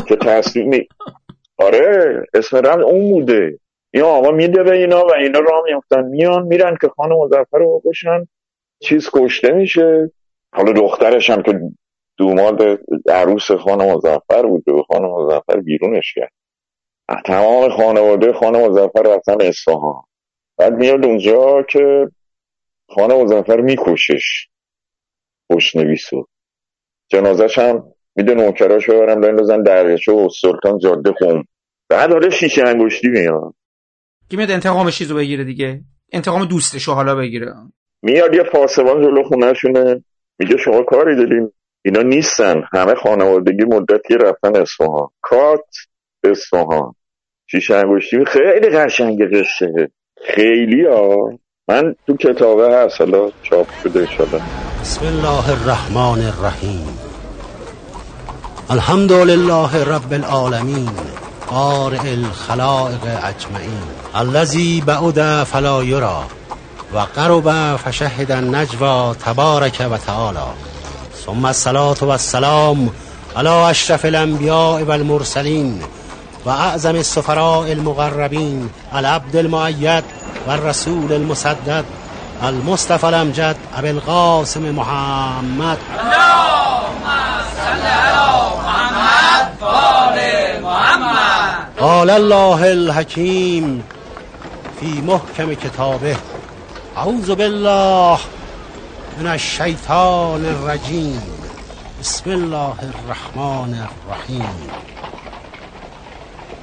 که تصویر می آره اسم رمز اون بوده. این آقا میده به اینا و اینا راه میفتن میان میرن که خانه مزفر رو بکشن. چیز کشته میشه. حالا دخترش هم که دوماد عروس خانه مزفر بود و خانه مزفر بیرونش کرد. تمام خانواده خانه مزفر رفتن اصفهان. بعد میاد اونجا که خانه مزفر میکشش. خوشنویسو جنازش هم میده نوکراش ببرم بندازن درگشه و سلطان جاده خون بعد حالا شیشه انگشتی میاد. که میاد انتقام چیزو بگیره دیگه؟ انتقام دوستشو حالا بگیره. میاد یه پاسبان جلو خونهشونه. میگه شما کاری داریم اینا نیستن. همه خانوادگی مدتی رفتن اصفهان. کات اصفهان. شیشه انگشتی خیلی قشنگ قصه. خیلی ها. من تو کتابه هست. حالا چاپ شده شده بسم الله الرحمن الرحیم. الحمد لله رب العالمین بارئ الخلائق اجمعین. الذي بعد فلا یرا و قرب فشهد النجوا تبارک و تعالی. ثم الصلاة والسلام على اشرف الانبیاء والمرسلین و اعظم السفراء المقربین العبد المؤید والرسول المسدد. المصطفى الامجد ابي القاسم محمد. اللهم صل على محمد وآل محمد قال الله الحكيم في محكم كتابه اعوذ بالله من الشیطان الرجیم. بسم الله الرحمن الرحیم.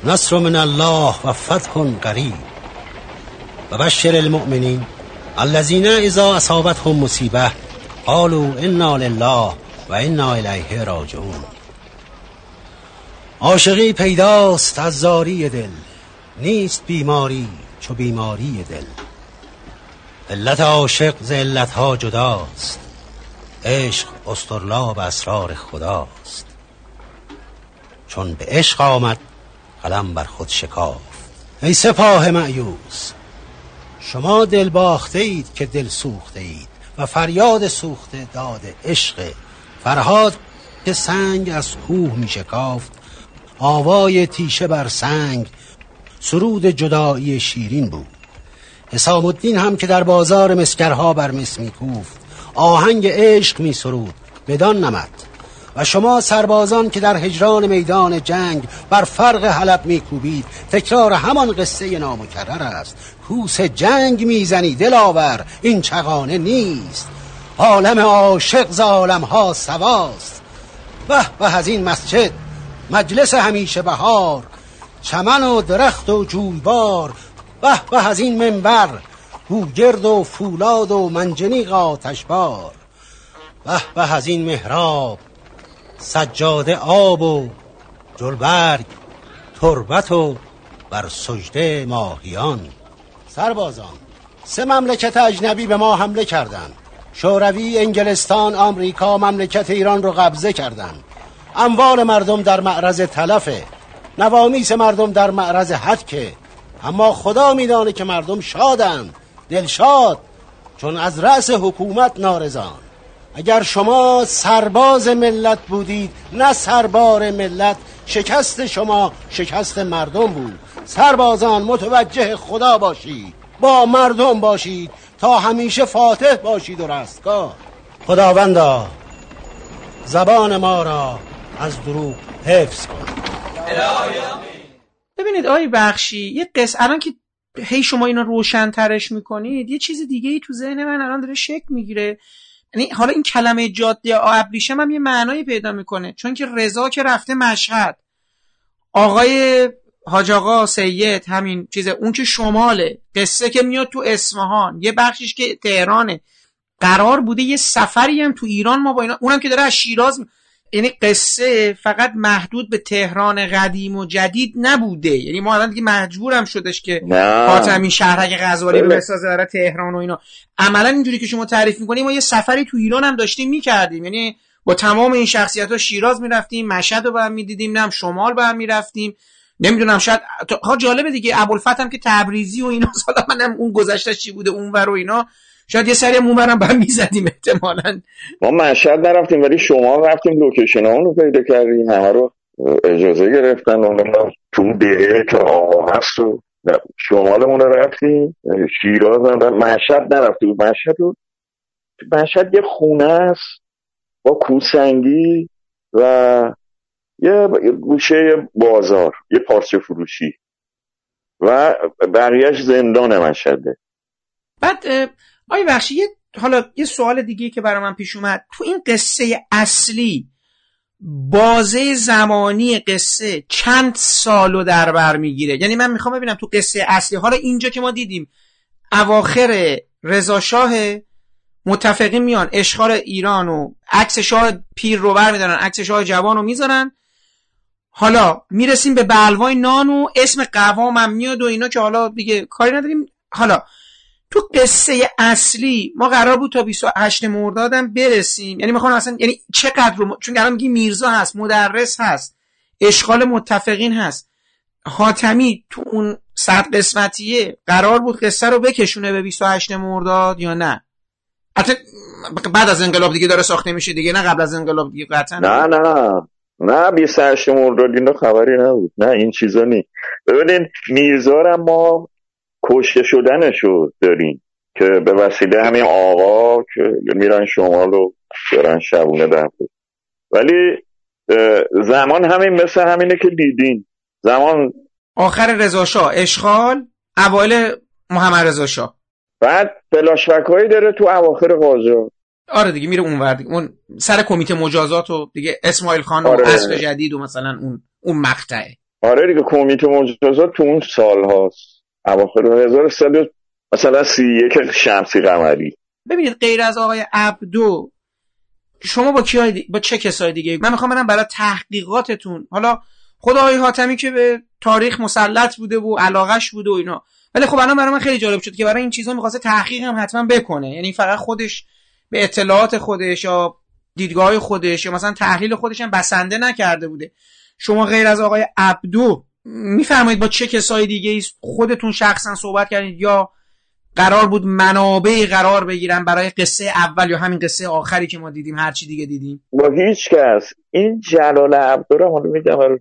نصر من الله و فتح قریب. و بشر المؤمنین. الذين اذا اصابتهم مصیبه قالوا انا لله و انا الیه راجعون. عاشقی پیداست از زاری دل نیست بیماری چو بیماری دل. علت عاشق ز علتها جداست عشق استرلاب اسرار خداست. چون به عشق آمد قلم بر خود شکاف ای سپاه معیوز شما دل باخته اید که دل سوخته اید و فریاد سوخته داد عشق. فرهاد که سنگ از کوه می شکافت آوای تیشه بر سنگ سرود جدایی شیرین بود. حسام الدین هم که در بازار مسکرها بر مس میکوفت آهنگ عشق می سرود بدان نمد. و شما سربازان که در هجران میدان جنگ بر فرق حلب میکوبید تکرار همان قصه نامکرر است. کوس جنگ می‌زنی دلاور این چغانه نیست. عالم عاشق ز ها سواست. به به از این مسجد مجلس همیشه بهار. چمن و درخت و جویبار. به به از این منبر گوگرد و فولاد و منجنیق آتشبار. به به از این محراب سجاده آب و جلبرگ تربت و بر سجده ماهیان. سربازان سه مملکت اجنبی به ما حمله کردند. شوروی انگلستان آمریکا مملکت ایران رو قبضه کردند. اموال مردم در معرض تلفه نوامیس مردم در معرض حدکه اما خدا میدانه که مردم شادند دلشاد چون از رأس حکومت نارزان اگر شما سرباز ملت بودید نه سربار ملت شکست شما شکست مردم بود. سربازان متوجه خدا باشید. با مردم باشید تا همیشه فاتح باشید و رستگار. خداوندا زبان ما را از دروغ حفظ کن. ببینید آی بخشی یه قصه الان که هی شما اینا روشنترش می‌کنید یه چیز دیگه ای تو ذهن من الان داره شک می‌گیره. یعنی حالا این کلمه جاده ابریشم هم یه معنایی پیدا می‌کنه. چون که رضا که رفته مشهد. آقای حاج آقا سید همین چیزه اون که شماله. قصه که میاد تو اصفهان. یه بخشش که تهرانه. قرار بوده یه سفری هم تو ایران ما با اینا اونم که داره از شیراز یعنی قصه فقط محدود به تهران قدیم و جدید نبوده. یعنی ما الان دیگه مجبورم شدش که خاتمی شهرک غزالی رو بسازه برای تهران و اینا. عملا اینجوری که شما تعریف می‌کنیم ما یه سفری تو ایران هم داشتیم می‌کردیم. یعنی با تمام این شخصیت ها شیراز می‌رفتیم مشهد رو هم می‌دیدیم نه شمال به هم می‌رفتیم. نمی‌دونم شاید ها جالبه دیگه ابوالفتح هم که تبریزی و اینا سالا منم اون گذشته چی بوده اون و اینا. شاید یه سری اونورم هم می‌زدیم احتمالا. ما مشهد نرفتیم ولی شما رفتیم لوکیشن رو پیدا کردیم همه رو اجازه گرفتن. اون تو دیگه که آقا هست و شمالمون رفتیم شیراز هم مشهد نرفتیم. مشهد رو مشهد یه خونه است با کوسنگی و یه گوشه بازار یه پارچه فروشی و بقیهش زندان مشهده. بعد آیا بخشی یه حالا یه سوال دیگه که برای من پیش اومد. تو این قصه اصلی بازه زمانی قصه چند سالو در بر می‌گیره؟ یعنی من می‌خوام ببینم تو قصه اصلی حالا اینجا که ما دیدیم اواخر رضا شاه متفقین میان اشغال ایران و عکس شاه پیر رو بر میدارن عکس شاه جوان رو می‌ذارن. حالا می‌رسیم به بلوای نان و اسم قوام هم میاد و اینا که حالا دیگه کاری نداریم. حالا تو قصه اصلی ما قرار بود تا 28 مردادم برسیم. یعنی می‌خوام اصلا یعنی چقدر رو چون الان میگی میرزا هست مدرس هست اشغال متفقین هست. حاتمی تو اون صد قسمتیه قرار بود قصه رو بکشونه به 28 مرداد یا نه؟ حتی بعد از انقلاب دیگه داره ساخته میشه دیگه نه قبل از انقلاب دیگه قطعا. نه نه. نه 28 مرداد اینا خبری نبود. نه این چیزا نی ببینین میرزا ما کشته شدنشو داریم که به وسیله همین آقا که میرن شمال و دارن شبونه در ولی زمان همین مثل همینه که دیدین. زمان آخر رضا اشغال اوایل محمد رضا شاه. بعد فلاشبک هایی داره تو اواخر قاجار آره دیگه میره اون ور اون سر کمیته مجازات و دیگه اسماعیل خان و آره. جدید و مثلا اون اون مقطعه آره دیگه کمیته مجازات تو اون سال هاست اواخر 1300 مثلا سی یک شمسی قمری. ببینید غیر از آقای عبدو شما با کی با چه کسای دیگه؟ من می‌خوام برم برای تحقیقاتتون. حالا خود آقای حاتمی که به تاریخ مسلط بوده و علاقش بوده و اینا. ولی خب الان برای من خیلی جالب شد که برای این چیزا می‌خواسته تحقیق هم حتما بکنه. یعنی فقط خودش به اطلاعات خودش یا دیدگاه خودش یا مثلا تحلیل خودش هم بسنده نکرده بوده. شما غیر از آقای عبدو میفرمایید با چه کسای دیگه خودتون شخصا صحبت کردید یا قرار بود منابع قرار بگیرن برای قصه اول یا همین قصه آخری که ما دیدیم هر چی دیگه دیدیم؟ با هیچ کس. این جلال حالا میگم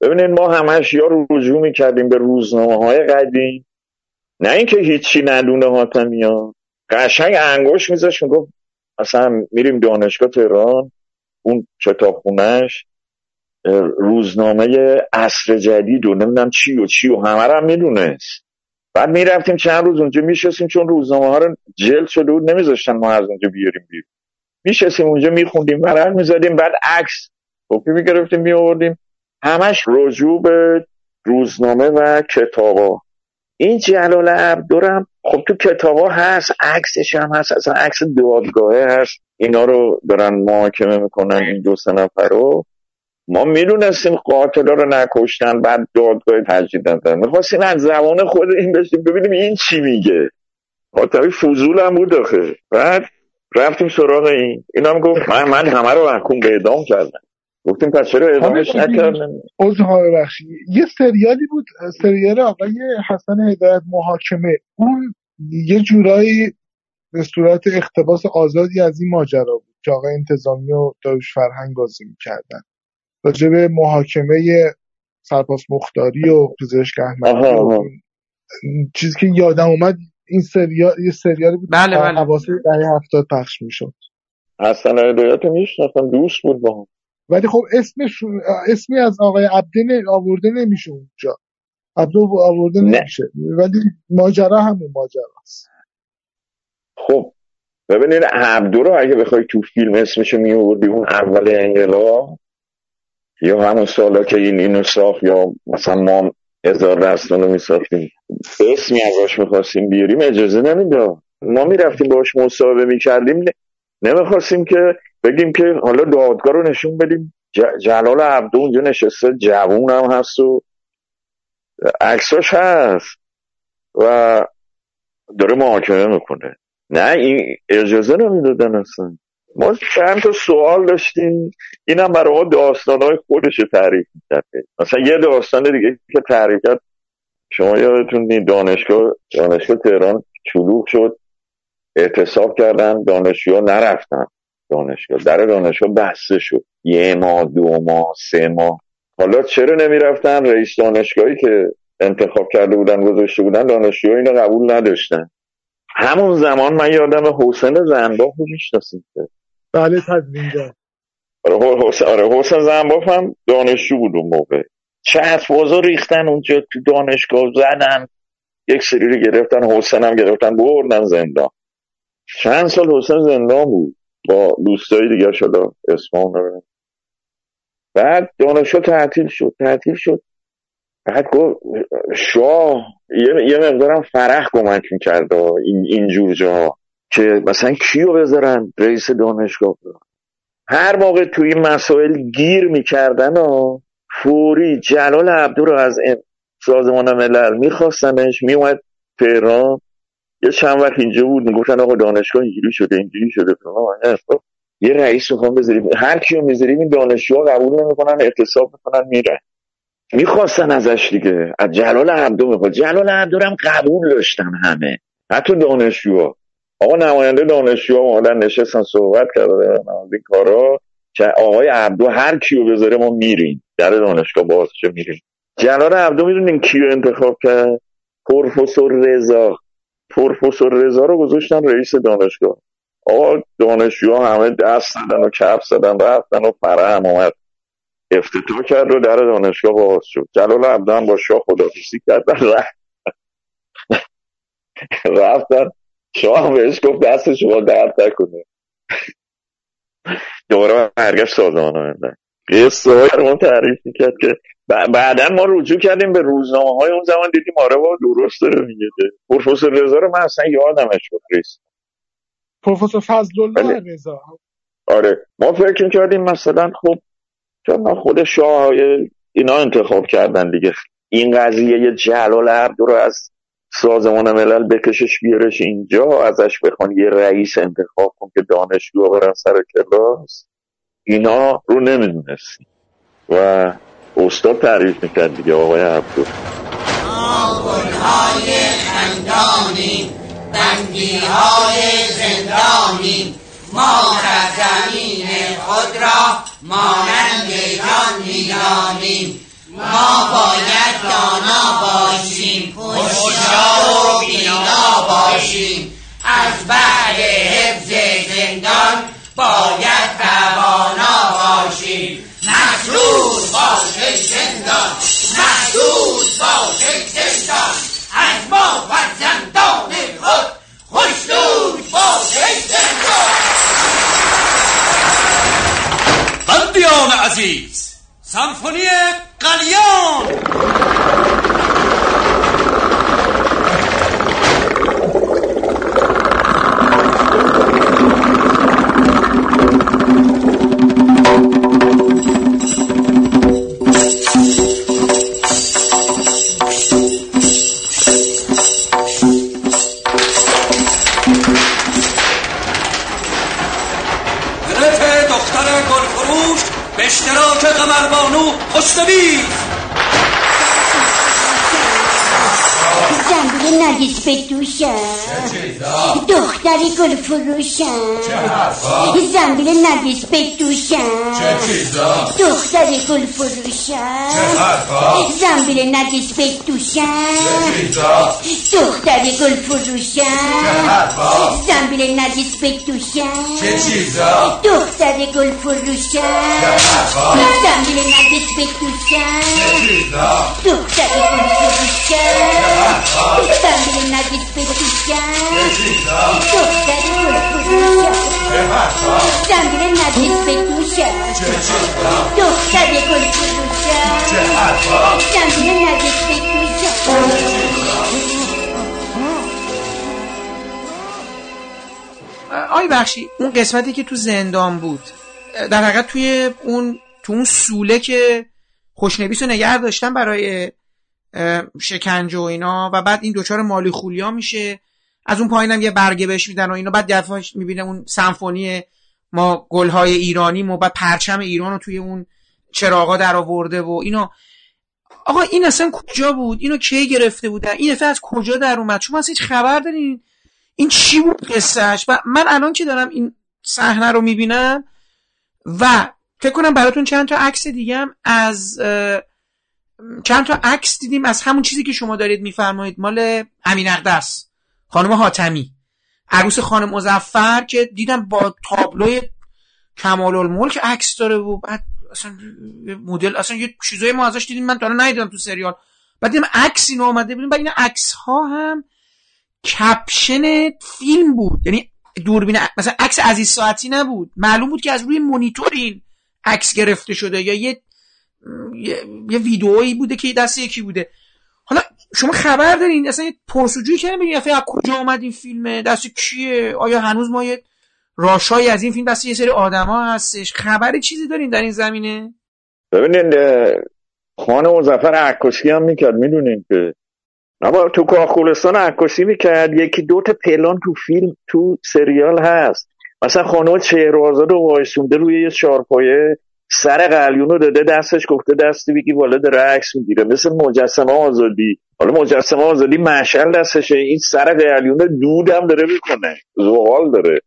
ببینید ما همش یا رجوع می‌کردیم به روزنامه های قدیم. نه اینکه هیچی ندونه حاتمی ها قشنگ انگوش میذاش می‌گفت اصلا میریم دانشگاه تهران اون کتابخونهش. روزنامه عصر جدید و نمی‌دونم چی و چی و همه هم می‌دونست. بعد می‌رفتیم چند روز اونجا میشستیم چون روزنامه ها رو جلد شده بود نمیذاشتن ما از اونجا بیاریم بیرون. میشستیم اونجا میخوندیم ورق می‌زدیم بعد عکس کپی می‌گرفتیم میآوردیم. همش رجوع به روزنامه و کتابا این جلال عبدورم خب تو کتابا هست عکسش هم هست اصلا عکس دادگاهه هست. اینا رو دارن محاکمه می‌کنن این دو سه نفر رو. ما می‌دونستیم قاتلا رو نکشتن بعد دادگاه تجدید دادن می‌خواستیم از زبان خود این بشیم ببینیم این چی میگه. خاطری فضول هم بود آخه. بعد رفتیم سراغ این. این هم گفت من, من همه رو محکوم به اعدام کردم. گفتیم پس چرا اعدامش نکردن؟ عذر بخشی. یه سریالی بود سریال آقای حسن هدایت محاکمه. اون یه جورایی به صورت اختباس آزادی از این ماجرا بود که آقای انتظامی و داروش فرهنگ بازی می‌کردن. راجع به محاکمه سرپاس مختاری و پزشک احمدی چیزی که یادم اومد این سریال یه سریال بود بله بله. حواسی دهه هفتاد پخش می‌شد. اصلا هدایت میشناختم دوست بود با ولی خب اسمش اسمی از آقای عبدین آورده نمیشه اونجا. عبدو آورده نه. نمیشه. ولی ماجرا همون ماجراست. خب ببینید عبدو رو اگه بخوای تو فیلم اسمشو می آوردی اون اول انقلاب یا همون سالا که این اینو ساخت یا مثلا ما هزار دستان رو میساختیم. اسمی ازش می‌خواستیم بیاریم اجازه نمی‌داد ما می‌رفتیم باش مصاحبه می‌کردیم نمی‌خواستیم که بگیم که حالا دادگاه رو نشون بدیم. جلال عبدو اونجا نشسته جوون هم هست و عکساش هست و داره محاکمه می‌کنه. نه این اجازه نمی‌دادن اصلا. ما چند تا سوال داشتیم. اینم برای ما داستانهای خودش تعریف می‌کرده مثلا یه داستان دیگه که تعریف کرد. شما یادتون دانشگاه دانشگاه تهران شلوغ شد. اعتصاب کردن. دانشجوها نرفتن دانشگاه. در دانشگاه بسته شد. یه ماه دو ماه سه ماه. حالا چرا نمی‌رفتن؟ رئیس دانشگاهی که انتخاب کرده بودن گذاشته بودن دانشجوها اینو قبول نداشتن. همون زمان من یادم حسین زنباف رو می‌شناسیم بله تدوینگر آره حسین زنباف هم دانشجو بود اون موقع. چه اسبازا ریختن اونجا تو دانشگاه زدن یک سری رو گرفتن حسین هم گرفتن بردن زندان. چند سال حسین زندان بود. با دوستای دیگر شده اسمان رو بعد دانشگاه تعطیل شد تعطیل شد. بعد گفت شاه یه, یه مقدارم فرح کمک می‌کرد این اینجور جاها. که مثلا کیو بذارن؟ رئیس دانشگاه هر موقع توی این مسائل گیر می‌کردن و فوری جلال عبدو رو از این سازمان ملل میخواستنش میومد تهران. یه چند وقت اینجا بود می‌گفتن آقا دانشگاه اینجوری شده اینجوری شده فلان. یه رئیس می‌خوام بذاریم. هر کیو می‌ذاریم این دانشجوها قبول نمی‌کنن اعتصاب می‌کنن میرن. می‌خواستن ازش دیگه. از جلال عبدو می‌خواد. جلال عبدو هم قبول داشتن همه. حتی دانشجوها. آقا نماینده دانشجوها اومدن نشستن صحبت کردن از این کارا. که آقای عبدو هر کیو بذاره ما میریم. در دانشگاه باز چه میریم. جلال عبدو می‌دونین کیو انتخاب کرد؟ پروفسور رضا. پروفسور رضا رو گذاشتن رئیس دانشگاه. آقا دانشجوها همه دست زدن و کف زدن رفتن و فرح هم اومد. افتتاح کرد و در دانشگاه باز شد. جلال عبدو هم با شاه خدافیزی کردن رفت. رفتن شاه بهش گفت دست شما درد نکنه. دوباره برگشت سازمان ملل قصه های رو من تعریف می‌کرد که بعدا ما رجوع کردیم به روزنامه های اون زمان دیدیم آره با درست داره میگه پروفسور رضا رو من اصلا یادمش بود ریس پروفسور فضل الله رضا. آره ما فکر کردیم مثلا خب چون خود شاه اینا انتخاب کردن دیگه. این قضیه یه جلال عبدو رو از سازمان ملل بکشش بیارش اینجا ازش بخوان یه رئیس انتخاب کن که دانشجو برن سر کلاس. اینا رو نمی‌دونستی و استاد تعریف می‌کرد دیگه آقای عبدو گلهای خندانی بندی های زندانی ما زمین خود را مانند جان می‌دانیم. ما باید دانا باشیم هوشیار و بینا باشیم. از بعد حفظ زندان باید توانا باشیم. مسئول باشه زندان مسئول باشه زندان. از ما فرزندان خود خوشنود باشه زندان. بندیان عزیز سمفونی قلیان اشتراک قمربانو خوشنویس زنبیل نرگس به دوشم دختری گل فروشم زنبیل نرگس به دوشم دختری گل فروشم زنبیل نرگس به دوشم دختری گل فروشم زنبیل نرگس به دوشم دختری گل فروشم زنبیل نرگس به دوشم دختر گل فروشم زنبیل نرگس بپوشم دختر گل فروشم زنبیل نرگس بپوشم دختر گل فروشم زنبیل نرگس بپوشم آی بخشی اون قسمتی که تو زندان بود در حقیقت توی اون تو اون سوله که خوشنویس رو نگه داشتن برای شکنجه و اینا و بعد این دوچار مالی خولیا میشه. از اون پایینم یه برگه بهش میدن و اینا. بعد دفعهش می‌بینه اون سمفونی ما گلهای ایرانی و بعد پرچم ایران رو توی اون چراغا در آورده و اینا. آقا این اصلا کجا بود؟ اینو کی گرفته بودن این دفعه از کجا در اومد؟ شما اصلا هیچ خبر دارین؟ این چی بود قصهش و من الان که دارم این صحنه رو می‌بینم و فکر کنم براتون چند تا عکس دیگه از چند تا عکس دیدیم از همون چیزی که شما دارید میفرمایید. مال امین اقدس خانم حاتمی. عروس خانم مزفر که دیدم با تابلوی کمال الملک عکس داره و بعد اصلا مدل اصلا یه چیزای ما ازش دیدیم من تا الان ندیدم تو سریال. بعد دیدم عکس اینو اومده بودیم بعد این عکس ها هم کپشن فیلم بود. یعنی دوربین مثلا عکس عزیز ساعتی نبود. معلوم بود که از روی مونیتور این عکس گرفته شده یا یه یه, یه ویدئویی بوده که دست یکی بوده. حالا شما خبر دارین؟ اصلا پرسجویی کردین ببینین از کجا آمد این فیلمه؟ دست کیه؟ آیا هنوز ما یه راشایی از این فیلم؟ دست یه سری آدما هستش. خبر چیزی دارین در این زمینه؟ ببینید خانه مزفر عکاسی هم می‌کرد می‌دونین که؟ اما تو کاخولستان عکاسی می‌کرد. یکی دو تا پلان تو فیلم تو سریال هست. مثلا خانم چهره‌آزاد رو وایسونده روی یه چارپایه سر قلیون رو داده دستش گفته دستی بگی بالا داره عکس می‌گیره. مثل مجسمه آزادی. حالا مجسمه آزادی مشعل دستشه. این سر قلیون دودم داره می‌کنه. زغال داره.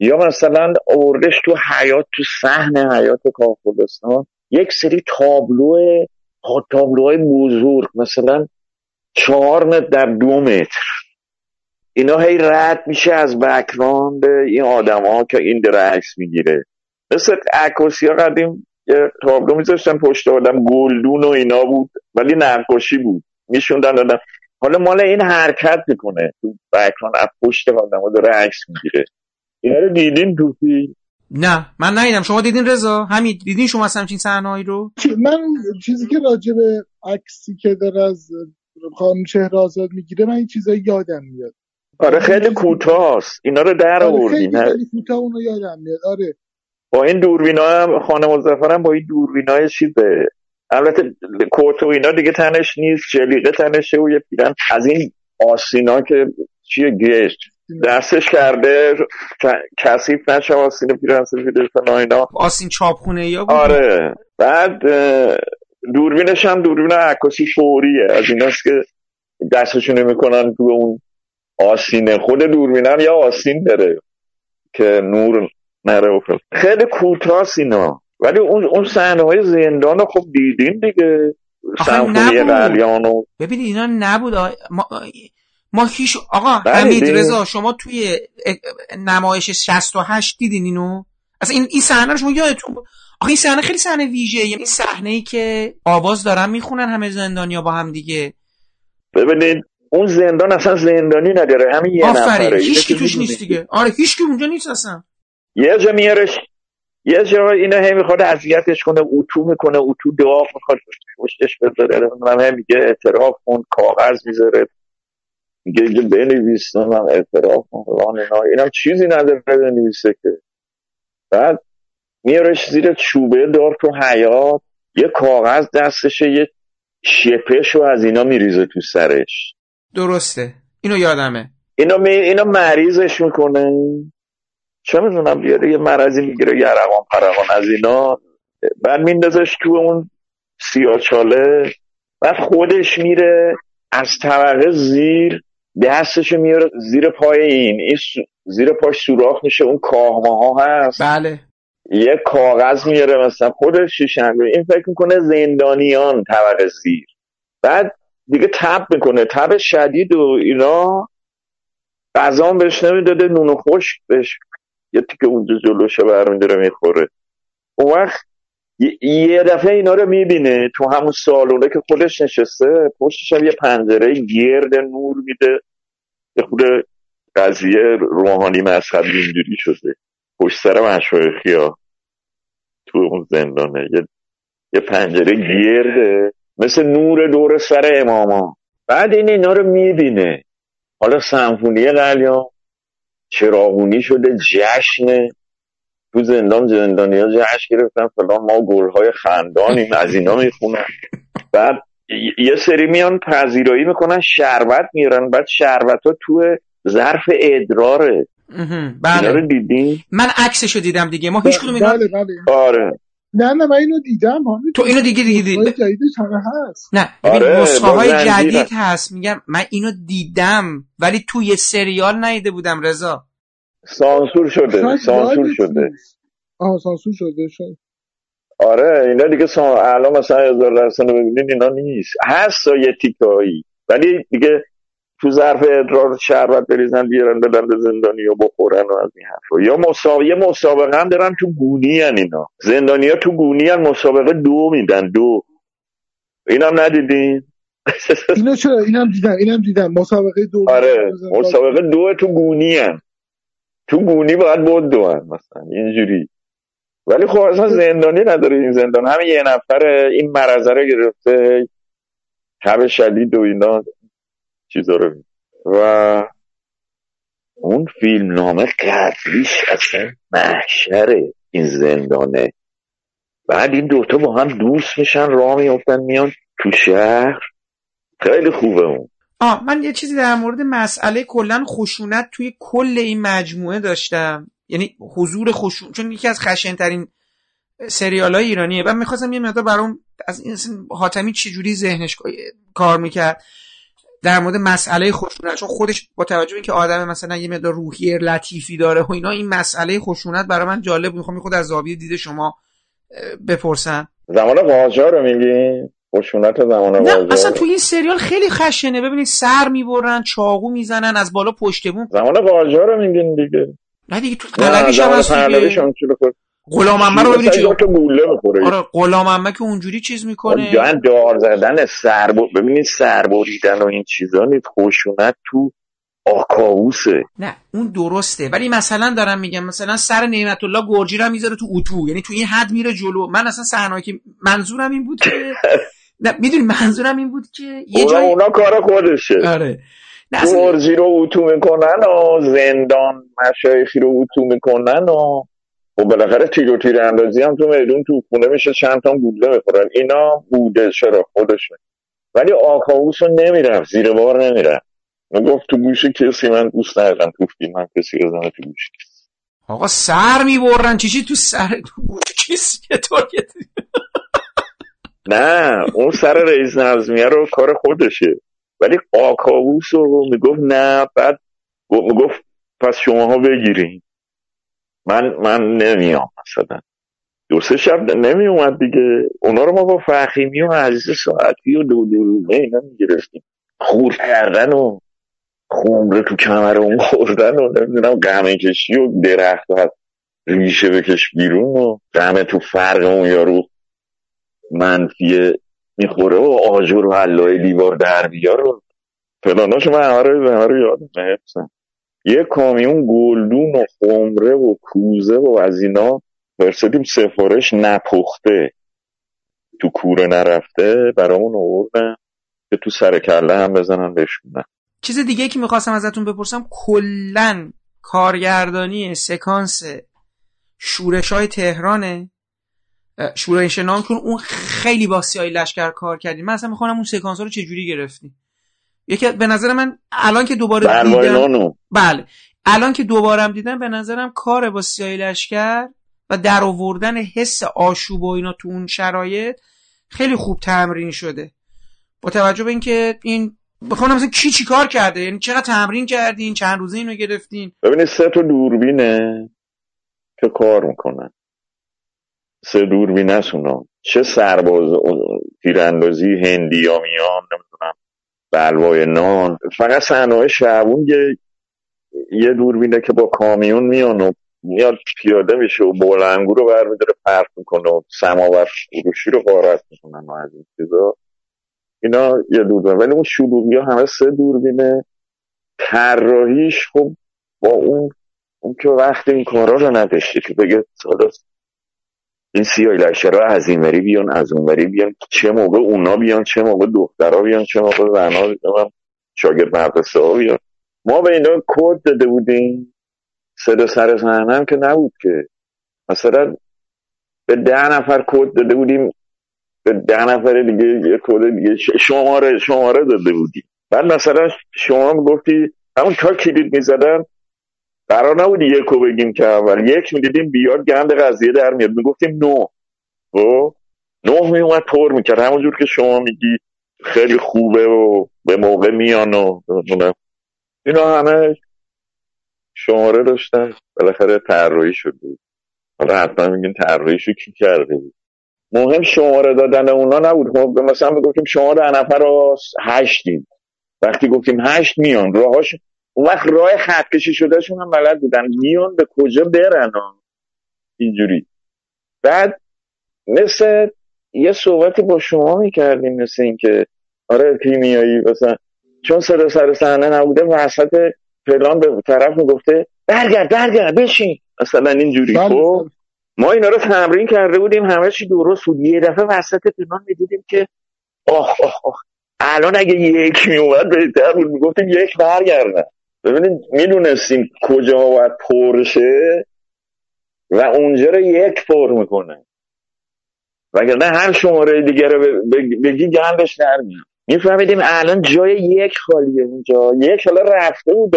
یا مثلا اوردش تو حیات تو صحن حیات کاخولستان یک سری تابلو ها- تابلوهای بزرگ. مثلا چهار متر در دو متر. اینا هی رد میشه از بکراند این آدم ها که این داره عکس می‌گیره. مثل عکاسی ها قدیم یه تابلو میذاشتن پشت آدم گلدون و اینا بود ولی نقاشی بود. میشوندن آدم. حالا مال این حرکت می‌کنه. تو بکراند از پشت آدم ها داره عکس می‌گیره. اینا رو دیدین تو نه من ندیدم. شما دیدین رضا؟ همین دیدین شما اصلا همچین صحنه‌ای رو؟ من چیزی که راجع به عکسی که داره از خانم چهره آزاد می‌گیره من این چیزایی یادم میاد. آره خیلی کوتاست. اینا رو در آره آوردین. خیلی خیلی کوتاه اونو یادم میاد. آره. با این دوربینا هم خانم مظفرم با این دوربینای چیزه البته کوت و اینا دیگه تنش نیست جلیقه تنشه و یه پیرن. از این آسینا که چیه گشت دستش کرده ک- کثیف نشه آسین پیرن سفید اینا. آسین چاپخونه یا بود؟ آره. بعد دوربینش هم دوربین عکاسی فوریه از ایناست که دستشون می‌کنن تو اون آسینه. خود دوربین هم یا آسین داره که نور نره فلان. خیلی کوتاست اینا ولی اون اون صحنه های زندان رو خب دیدین دیگه سمفونی نبود. قلیان و ببینید اینا نبود آ- ما, ما هیچ آقا بله، حمید. رضا شما توی نمایش 68 دیدین اینو اصلا این این صحنه رو شما یادتون؟ آخه این صحنه خیلی صحنه ویژه این صحنه ای که آواز دارن می‌خونن همه زندانیا با هم دیگه ببینید اون زندان اصلا زندانی نداره همین یه نفره هیچ کی توش نیست. دیگه آره هیچ کی اونجا نیست اصلا یه جا میارش یه جا اینا هی می‌خواد اذیتش کنه اتو می‌کنه اتو دعا می‌خواد پشتش بذاره. من هم میگه اعتراف کن کاغذ می‌ذاره. میگه اینجا بنویس من اعتراف کن اینم چیزی نداره بنویسه که. بعد میارش زیر چوبه دار تو حیات یه کاغذ دستشه یه شپش رو از اینا میریزه تو سرش. درسته. اینو یادمه. اینا می... اینا مریضش می‌کنه. چه می‌دونم بیاره یه مرضی می‌گیره یرقان پرقان از اینا؟ بعد میندازش تو اون سیاچاله بعد خودش میره از طبقه زیر دستشو میاره زیر پای این این زیر پاش سوراخ میشه اون کاهمه ها هست. بله. یه کاغذ میاره مثلا خودش شیشنگ این فکر می‌کنه زندانیان طبقه زیر. بعد دیگه تب می‌کنه تب شدید و اینا. غذا بهش نمی‌داده نون خشک بهش یه تیکه اونجا جلوشه برمیداره می‌خوره. اون وقت یه- یه دفعه اینا رو می‌بینه تو همون سالونه که خودش نشسته پشتش هم یه پنجره گرد نور میده. یه خود قضیه روحانی مذهبی اینجوری شده. پشت سر مشایخی ها تو اون زندانه. یه, یه پنجره گرده مثل نور دور سر اماما بعد این اینا رو می‌بینه. حالا سمفونی قلیان چراغونی شده جشن. تو زندان زندانی ها جشن گرفتن. فلان ما گلهای خندانیم از اینا می‌خونن. بعد یه سری میان پذیرایی می‌کنن شربت میارن بعد شربت ها تو ظرف ادراره. بله. دیدین؟ من عکسشو دیدم دیگه. ما هیچ کدوم اینا بله بله. آره. نه نه من اینو دیدم تو اینو دیگه دیگه دید نسخه‌های جدیدش همه هست. نه ببین آره، نسخه های. جدید هست. میگم من اینو دیدم ولی تو یه سریال ندیده بودم رضا. سانسور شده سانسور شده. آها سانسور شده شد آره اینا دیگه سا... الان مثلا هزار درصد رو ببینین اینا نیست. هست یه تیکایی ولی دیگه تو ظرف ادرار شربت بریزن بیارن بدن به زندانی و بخورن و از این حرفا. یا مسابقه مسابقه هم دارن تو گونی هن اینا. زندانی ها تو گونی هن مسابقه دو میدن دو. اینم ندیدین؟ اینو چرا؟ اینم دیدم اینم دیدم. مسابقه دو آره مسابقه دو تو گونی هن. تو گونی باید بود دو هن مثلا. اینجوری. ولی خب اصلا زندانی نداره این زندان. همین یه نفر این مرزه رو گرفته. تب شدید و اینا. چیزا رو و اون فیلم نامه قبلیش اصلا محشره این زندانه. بعد این دوتا با هم دوست میشن راه میفتن میان تو شهر. خیلی خوبه اون. آه من یه چیزی در مورد مسئله کلا خشونت توی کل این مجموعه داشتم. یعنی حضور خشون چون یکی از خشنترین سریال های ایرانیه. و می‌خواستم یه مقدار برام از این حاتمی چجوری ذهنش کار می‌کرد. در مورد مسئله خشونت چون خودش با توجه به اینکه آدم مثلا یه مقدار روحیه لطیفی داره و اینا این مسئله خشونت برای من جالب بود. می‌خوام خود از زاویه دید شما بپرسم. زمان قاجار رو میگی؟ خشونت زمان نه اصلا توی این سریال خیلی خشنه. ببینید سر می‌برن چاقو می‌زنن از بالا پشت بون زمان قاجار رو میگین دیگه. نه دیگه تو قلبیش هم زمان هست دیگه. غلام عمه رو ببینید چی گوله می‌خوره آره غلام عمه که اونجوری چیز می‌کنه. جان دار زدن سر. ببینید سر بریدن و این چیزا نیست. خشونت تو آکاووسه نه اون درسته. ولی مثلا دارم میگم مثلا سر نعمت الله گرجی رو می‌ذاره تو اتو. یعنی تو این حد میره جلو. من اصلا صحنه‌ای که منظورم این بود که نه می‌دونی منظورم این بود که یه جای اونا کار خودشه. آره. گرجی رو اتو می‌کنن و زندان مشایخی رو اتو می‌کنن و و بالاخره تیر و تیر اندازی هم تو میدون تو خونه میشه چند تا گوله می‌خورن. اینا بوده چرا؟ خودشون ولی آکاووس رو نمی‌رفت زیر بار نمی‌رفت. گفت تو گوش کسی من دوست ندارم. تو فیلم هم کسی بزنه تو گوش آقا سر می‌برن. چیچی تو سر تو گوش کسی؟ نه اون سر رئیس نظمیه رو کار خودشه. ولی آکاووس رو می‌گفت نه بعد گفت- می‌گفت پس شماها بگیرین. من من نمیام مثلا دو سه شب نمی اومد دیگه. اونا رو ما با فخیمی و عزیز ساعتی و دو اینا می‌گرفتیم. خور کردن و خمره تو کمر اون خوردن و نمی‌دونم قمه کشی و درخت و ریشه بکش بیرون و قمه تو فرق اون یارو منفی می‌خوره و آجر و علای دیوار در بیار و فلاناشو من همه رو یادم یه کامیون گلدون و خمره و کوزه و از اینا فرستادیم سفارش نپخته. تو کوره نرفته برامون آوردن که تو سر کله هم بزنن بشونن. چیز دیگه که می‌خواستم ازتون بپرسم کلا کارگردانی سکانس شورش های تهرانه شورش نام چون اون خیلی با سیای لشکر کار کردیم من اصلا می‌خوام اون سکانس ها رو چجوری گرفتی یکی به نظر من الان که دوباره دیدم نانو. بله. الان که دوبارم دیدم به نظرم کار با سیای لشکر و در آوردن حس آشوب و اینا تو اون شرایط خیلی خوب تمرین شده. با توجه به اینکه این بخوام مثلا کی چی کار کرده؟ یعنی چقدر تمرین کردین؟ چند روزه اینو گرفتین؟ ببینید سه تا دوربینه که کار می‌کنن. سه دوربین است اونا چه سرباز تیراندازی هندی یا میان بلوای نان. فقط صحنه شعبون یه یه دوربینه که با کامیون میان و میاد پیاده میشه و بلنگو رو برمیداره پرت می‌کنه و سماور فروشی رو غارت می‌کنن و از این چیزا. اینا یه دوربین ولی اون شلوغی ها همه سه دوربینه طراحیش خب با اون اون که وقت این کارا رو نداشته که بگه حالا این سیای لشرها از این وری بیان از اون وری بیان. چه موقع اونا بیان چه موقع دخترها بیان چه موقع زنها بیان شاگرد مدرسه ها بیان. ما به اینا کد داده بودیم. صدا سر هم که نبود که. مثلا به ده نفر کد داده بودیم. به ده نفر دیگه کد دیگه. شماره شماره داده بودیم. بعد مثلا شما گفتی همون تا کلید می‌زدن. قرار نبود یکو بگیم که اول. یک می‌دیدیم بیاد گند قضیه در میاد. می‌گفتیم نو خب؟ نه میومد پر می‌کرد. همونجور که شما میگی خیلی خوبه و به موقع میان و اینا همه شماره داشتن. بالاخره طراحی شد. بود حالا حتما میگین طراحیشو کی کرده بود؟ مهم شماره دادن اونا نبود. ما مثلا بگفتیم شما ده نفر هشتیم. وقتی گفتیم هشت میان راهاش اون وقت راه خط کشی شدهشون هم بلد بودن. میان به کجا برن اینجوری. بعد مثل یه صحبتی با شما می‌کردیم مثل اینکه آره کیمیایی مثلا چون صدا سر صحنه نبوده وسط فلان به طرف می‌گفته برگرد برگرد بشین. مثلا اینجوری. بله، خب. ما اینا رو تمرین کرده بودیم همه چی درست بود. یه دفعه وسط فلان می‌دیدیم که آخ آخ آخ الان اگه یک میومد بهتر بود. می‌گفتیم یک برگردن. ببینید می‌دونستیم کجا باید پرشه و اونجا رو یک پر می‌کنه. وگرنه هر شماره دیگه رو بگی گندش در میاد. میفهمیدیم الان جای یک خالیه اونجا. یک حالا رفته بود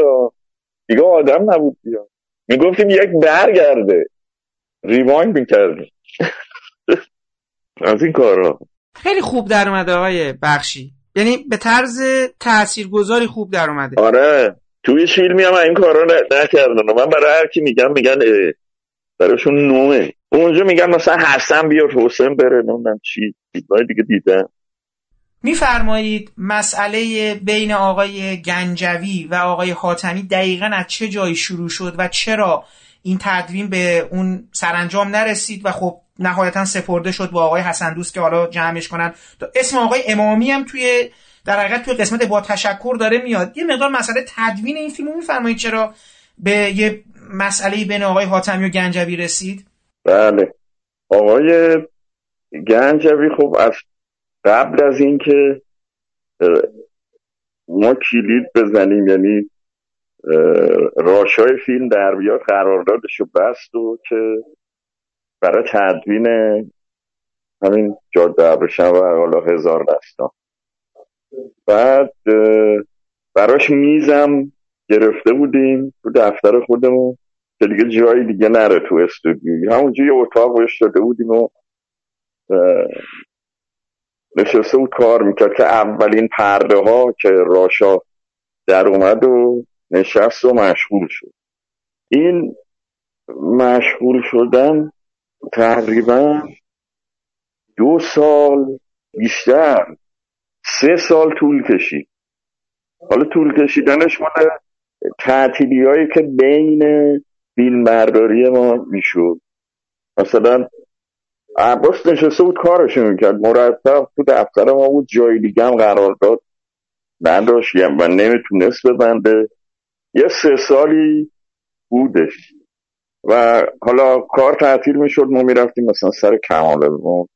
دیگه آدم نبود بیا. می‌گفتیم یک برگرده. ریوایند می‌کردیم. از این کارا. خیلی خوب در اومده آقای بخشی. یعنی به طرز تاثیرگذاری خوب در اومده. آره. توی فیلمی هم این کارا نکردن من برای هر کی میگم میگن اه، براشون نوعه اونجا میگن مثلا حسن بیار حسین بره نمی‌دونم چی. چیزهای دیگه دیدن میفرمایید مسئله بین آقای گنجوی و آقای حاتمی دقیقا از چه جایی شروع شد و چرا این تدوین به اون سرانجام نرسید و خب نهایتا سپرده شد با آقای حسن دوست که حالا جمعش کنن. اسم آقای امامی هم توی در حقیقت توی قسمت با تشکر داره میاد. یه مقدار مسئله تدوین این فیلم رو میفرمایید چرا به یه مسئله بین آقای حاتمی و گنجوی رسید؟ بله. آقای گنجوی خب از قبل از اینکه ما کلید بزنیم یعنی راشای فیلم در بیاد قراردادش بست و که برای تدوین همین جاده ابریشم و حالا هزار دستان. بعد براش میزم گرفته بودیم تو دفتر خودمون که دیگه جایی دیگه نره تو استودیو. همونجا یه اتاق بهش داده بودیم و نشسته بود کار می‌کرد که اولین پرده ها که راشا در اومد و نشست و مشغول شد. این مشغول شدن تقریبا دو سال بیشتر. سه سال طول کشید. حالا طول کشیدنش مال تعطیلی هایی که بین فیلم برداری ما می‌شد. مثلا عباس نشسته بود کارشو می‌کرد. مرتب تو دفتر ما بود جای دیگه هم قرار داد. نداشت و نمی‌تونست ببنده. یه سه سالی بودش. و حالا کار تعطیل می‌شد. ما می‌رفتیم مثلا سر کمال ما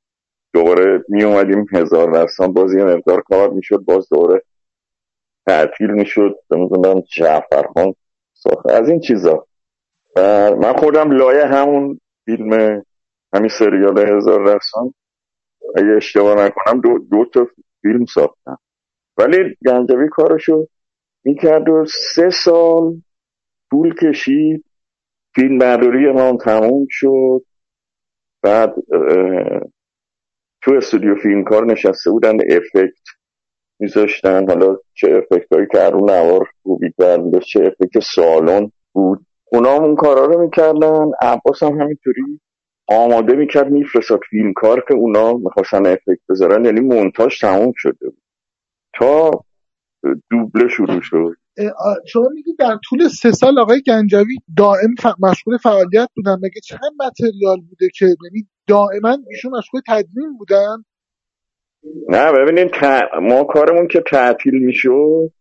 دوباره می اومدیم هزار دستان باز یه مقدار کار می‌شد. باز دوباره تعطیل می‌شد. نمی‌دونم ساخت. از این چیزا. من خودم لایه همون فیلم همین سریال هزار دستان اگه اشتباه نکنم دو, دو تا فیلم ساختم. ولی گنجوی کارشو می‌کرد و سه سال طول کشید. فیلم برداری ما تموم شد. بعد تو استودیو فیلم کار نشسته بودن افکت میذاشتن. حالا چه افکت هایی که رو نوار خوبی کردن چه افکت سالن بود. اونا هم اون کارا رو می‌کردن. عباس هم همینطوری آماده می‌کرد میفرستاد فیلم کار که اونا می‌خواستن افکت بذارن. یعنی مونتاژ تموم شده بود. تا دوبله شروع شد. شما میگید در طول سه سال آقای گنجوی دائم ف... مشغول فعالیت بودن. مگه چقدر متریال بوده که؟ یعنی دائما ایشون مشغول تدوین بودن؟ نه ببینید ما کارمون که تعطیل می‌شد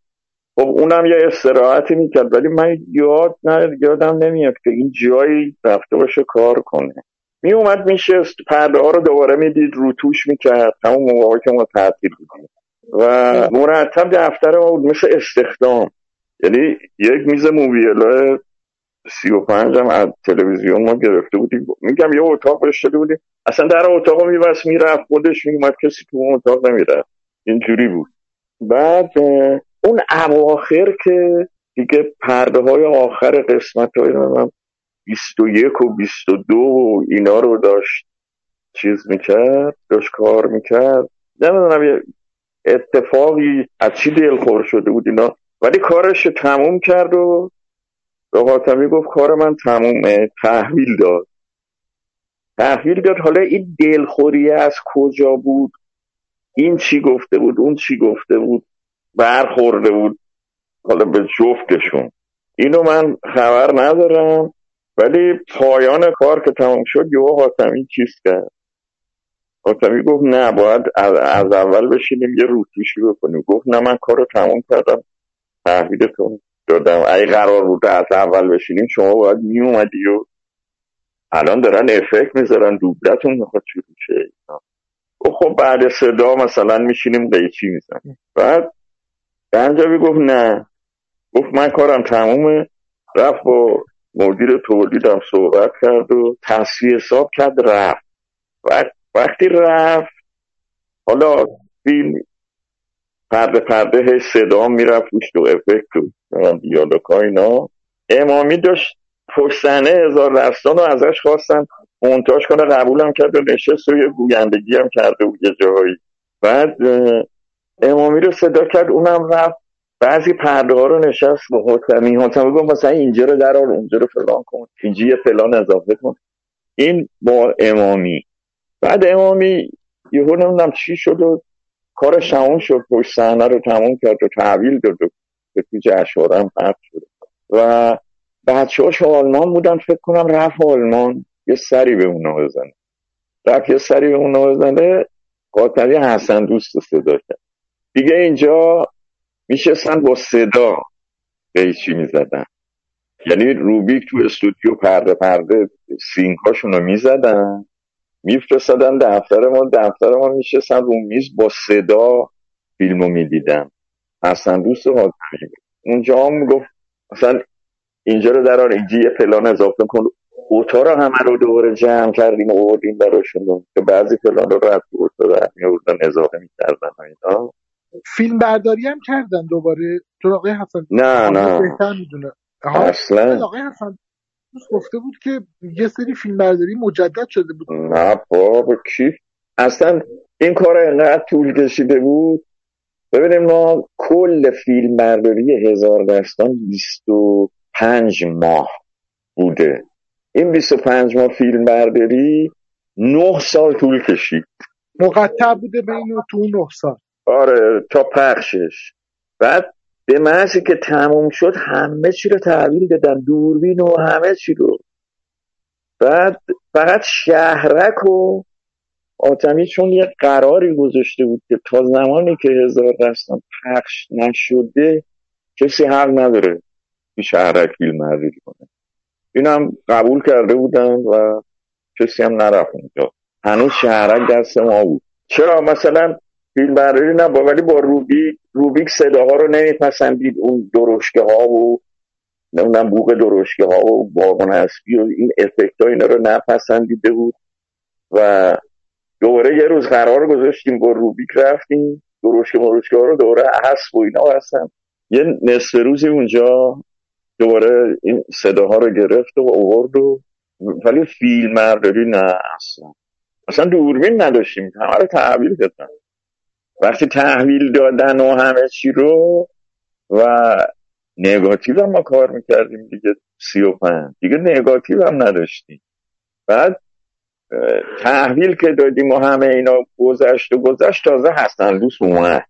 خب اونم یه استراحتی می‌کرد ولی من یاد نه یادم نمیاد که این جایی رفته باشه کار کنه. می اومد میشست پرده ها رو دوباره می‌دید رو توش می‌کرد همون موقعی که ما تعطیل بودیم. و مرتب دفتر ما بود مثل استخدام. یعنی یک میز موبیلا سی و پنج هم از تلویزیون ما گرفته بودیم. میگم یه اتاق بهش بودیم. اصلا در اتاق میبست می‌رفت خودش میومد کسی تو اون اتاق نمی‌رفت. اینجوری بود. بعد اون اواخر که دیگه پرده های آخر قسمت های من 21 و 22 و اینا رو داشت چیز می‌کرد داشت کار می‌کرد. نمی‌دونم یه اتفاقی از چی دلخور شده بود اینا. ولی کارش تموم کرد و به حاتمی گفت کار من تمومه تحویل داد. تحویل داد. حالا این دلخوری از کجا بود؟ این چی گفته بود؟ اون چی گفته بود؟ برخورده بود. حالا به جفتشون. اینو من خبر ندارم ولی پایان کار که تمام شد یه حاتمی چیز کرد. حاتمی گفت نه باید از اول بشینیم یه روتوشی بکنیم. گفت نه من کار رو تمام کردم تحویلتون دادم. اگه قرار بود از اول بشینیم شما باید می اومدی و الان دارن افکت می‌ذارن دوبلتون می‌خواد شروع شه خب بعد صدا مثلا میشینیم قیچی می‌زنیم. بعد گنجاوی گفت نه. گفت من کارم تمومه. رفت با مدیر تولیدم صحبت کرد و تصویه حساب کرد رفت. وقتی رفت حالا فیلم پرده پرده صدا می‌رفت روش تو افکت و دیالوگ اینا. امامی داشت پشت هزار رستان رو ازش خواستن. مونتاژ کنه قبولم کرد و نشست و یه گویندگی هم کرده بود یه جایی بعد امامی رو صدا کرد اونم رفت. بعضی پرده ها رو نشست با حتمی حتمی گفت مثلا اینجا رو در اونجا رو فلان کن. اینجا یه فلان اضافه کن. این با امامی. بعد امامی یهو نمی‌دونم چی شد و کار تموم شد پشت صحنه رو تموم کرد و تحویل داد و به تو جشنواره هم پخش شد. و بچه هاش آلمان بودن فکر کنم رفت آلمان یه سری به اونا بزنه. رفت یه سری به اونا بزنه قاطبی حسن دوست صدا کرد. دیگه اینجا میشستن با صدا قیچی می‌زدن. یعنی روبیک تو استودیو پرده پرده سینکاشون رو می‌زدن. میفرستادن دفتر ما دفتر ما میشستن رو میز با صدا فیلمو می‌دیدن. حسن دوست حاتمی اونجا هم گفت مثلا اینجا رو در اینجا یه پلان اضافه کن. اوتا رو همه رو دوباره جمع کردیم و آوردیم براشون. که بعضی پلان رو رد اوتا رو می اضافه می‌کردن اینا. فیلم برداری هم کردن دوباره. تو آقای حسن نه نه. می‌دونه. اصلا آقای حسن گفته بود که یه سری فیلم برداری مجدد شده بود. نه بابا کی؟ اصلا این کار انقدر طول کشیده بود. ببینیم ما کل فیلم برداری هزار دستان 25 ماه بوده. این 25 ماه فیلم برداری 9 سال طول کشید. مقطع بوده بین تو 9 سال. آره تا پخشش. بعد به محضی که تموم شد همه چی رو تحویل دادن دوربین و همه چی رو. بعد فقط شهرک و آتمی چون یه قراری گذاشته بود که تا زمانی که هزار دستان پخش نشده کسی حق نداره که شهرک فیلم کنه. اینم قبول کرده بودن و کسی هم نرفت اونجا. هنوز شهرک دست ما بود. چرا؟ مثلا فیلم برداری نه ولی با روبیک روبیک صداها رو نمیپسندید. اون درشکه ها و نمی‌دونم بوق درشکه ها و باغن اسبی و این افکت ها اینا رو نپسندیده بود. و دوباره یه روز قرار گذاشتیم با روبیک رفتیم. درشکه مرشکه ها رو دوباره حس و اینا هستن یه نصف روزی اونجا دوباره این صداها رو گرفت و آورد و ولی فیلم برداری نه اصلا. اصلا دوربین نداشتیم. همه رو تحویل دادن. وقتی تحویل دادن و همه چی رو و نگاتیو هم ما کار می‌کردیم دیگه سی و پنج. دیگه نگاتیو هم نداشتیم. بعد تحویل که دادیم و همه اینا گذشت و گذشت تازه هستن دوست اومد.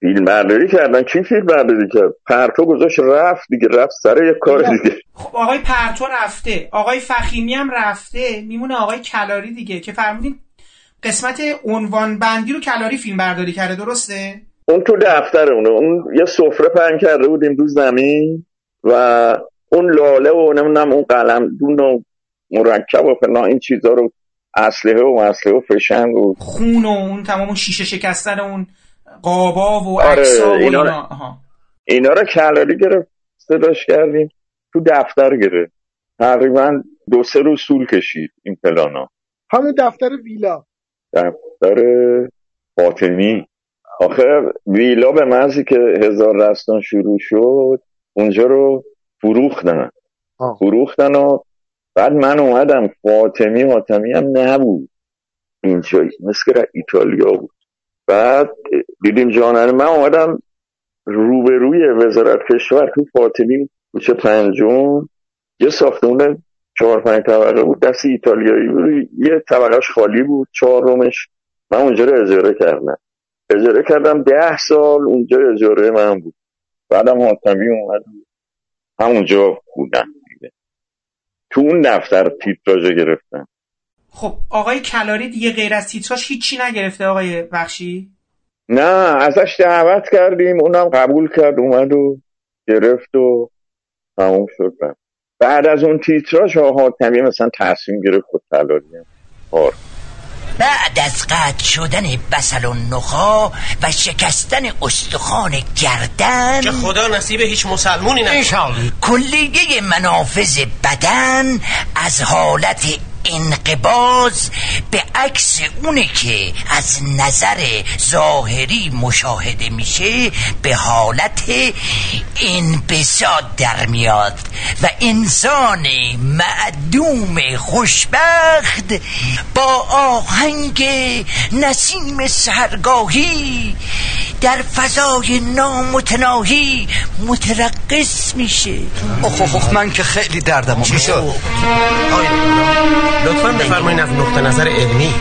فیلم برداری کردن. کی فیلم برداری کرد؟ پرتو گذاشت رفت دیگه رفت سر یه کار دیگه. خب آقای پرتو رفته. آقای فخیمی هم رفته. میمونه آقای کلاری دیگه که فرمودین قسمت عنوان بندی رو کلاری فیلم برداری کرده درسته؟ اون تو دفترمونه اون یه سفره پهن کرده بودیم رو زمین و اون لاله و نمی‌دونم اون قلم دون و مرکب و فلان این چیزا رو اسلحه و مسلحه و فشنگ و خون و اون تمام اون شیشه شکستن اون قابا و آره، عکسا و اینا اینا. آها. اینا رو کلاری گرفت صداش کردیم. تو دفتر گرفت. تقریبا دو سه روز طول کشید این پلانا همون دفتر ویلا. دفتر فاطمی آخه ویلا به محضی که هزار رستان شروع شد اونجا رو فروختن. آه. فروختن و بعد من اومدم فاطمی فاطمی هم نبود. اینجا مثل که ایتالیا بود. بعد دیدیم جانانه من اومدم روبروی وزارت کشور تو فاطمی کوچه پنجم یه ساختمون چهار پنج طبقه بود. دست ایتالیایی بود. یه طبقهش خالی بود. چهارمش من اونجا رو اجاره کردم. اجاره کردم ده سال اونجا اجاره من بود. بعدم حاتمی اومد. همونجا بودم تو اون دفتر تیتراژ گرفتم. خب آقای کلاری دیگه غیر از تیتراش هیچی نگرفته آقای بخشی؟ نه ازش دعوت کردیم. اونم قبول کرد اومد و گرفت و تموم شد. بعد از اون تیتراژ ها حاتمی مثلا تصمیم گرفت خود تلاری کار بعد از قطع شدن بسل و نخا و شکستن استخوان گردن که خدا نصیب هیچ مسلمونی نکنه کلیه منافذ بدن از حالت انقباز به عکس اونه که از نظر ظاهری مشاهده میشه به حالت انبساط در میاد و انسان معدوم خوشبخت با آهنگ نسیم سهرگاهی در فضای نامتناهی مترقص میشه. اخ من که خیلی دردم؟ آقای لطفا بفرمایید از نقطه نظر علمی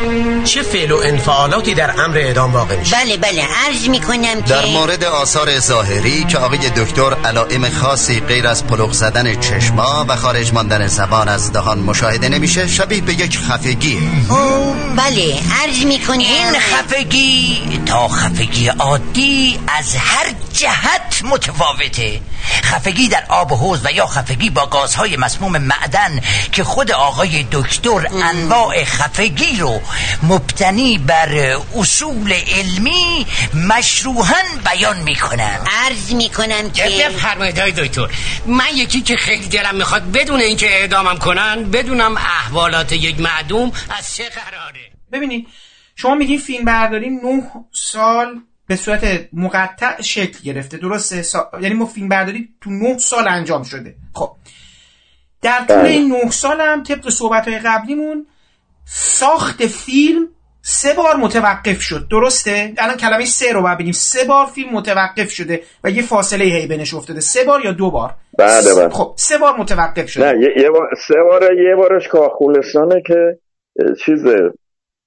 چه فعل و انفعالاتی در امر اعدام واقع میشه؟ بله بله عرض می‌کنم که در مورد آثار ظاهری که آقای دکتر علائم خاصی غیر از پلوغ زدن چشما و خارج ماندن زبان از دهان مشاهده نمیشه شبیه به یک خفگیه او بله عرض می‌کنم این خفگی تا خفگی عادی از هر جهت متفاوته. خفگی در آب و حوض و یا خفگی با گازهای مسموم معدن که خود آقای دکتر انواع خفگی رو مبتنی بر اصول علمی مشروحا بیان می‌کنن. عرض می‌کنم که بفرمایید های دکتر. من یکی که خیلی دلم می‌خواد بدون اینکه اعدامم کنن بدونم احوالات یک معدوم از چه قراره. ببینید شما میگین فیلم برداری نه سال به صورت مقطع شکل گرفته. درسته؟ سا... یعنی ما فیلم برداری تو نه سال انجام شده. خب. در طول بله. این نه سال هم طبق صحبت های قبلیمون ساخت فیلم سه بار متوقف شد. درسته؟ الان کلمه سه رو باید بگیم. سه بار فیلم متوقف شده و یه فاصله هی بینش افتاده. سه بار یا دو بار؟ بله بله. خب سه بار متوقف شده. نه یه, یه بار سه باره یه بارش کاخولستانه که چیزه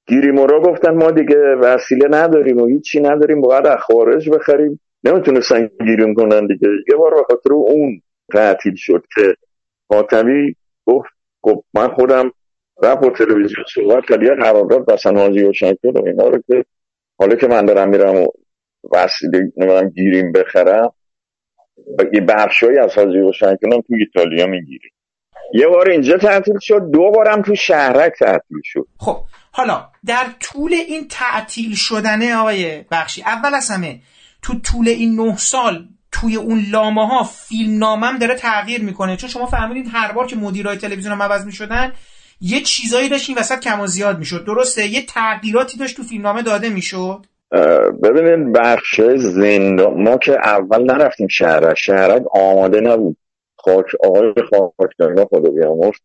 گیریمورا گفتن ما دیگه وسیله نداریم و هیچی نداریم. باید از خارج بخریم. نمی‌تونستن گیریم کنن دیگه. یه بار به خاطر اون تعطیل شد که حاتمی گفت خب من خودم رفت و تلویزیون صحبت کرد یه قرارداد بسن حاجی و شکر و اینا رو که حالا که من دارم میرم و وسیله نمی‌دونم گیریم بخرم یه بخشایی از حاجی و تو ایتالیا می‌گیریم. یه بار اینجا تعطیل شد دو بارم تو شهرک تعطیل شد. خب حالا در طول این تعطیل شدنه آقای بخشی اول از همه تو طول این نه سال توی اون لامه ها فیلم نامم داره تغییر می‌کنه. چون شما فهمیدین هر بار که مدیرای تلویزیون هم عوض می‌شدن یه چیزایی داشت این وسط کم و زیاد می‌شد. درسته؟ یه تغییراتی داشت تو فیلمنامه داده می‌شد؟ ببینید بخش زندان ما که اول نرفتیم شهرک. شهرک آماده نبود. خاک آقای خاکدارینا خدا بیامرز.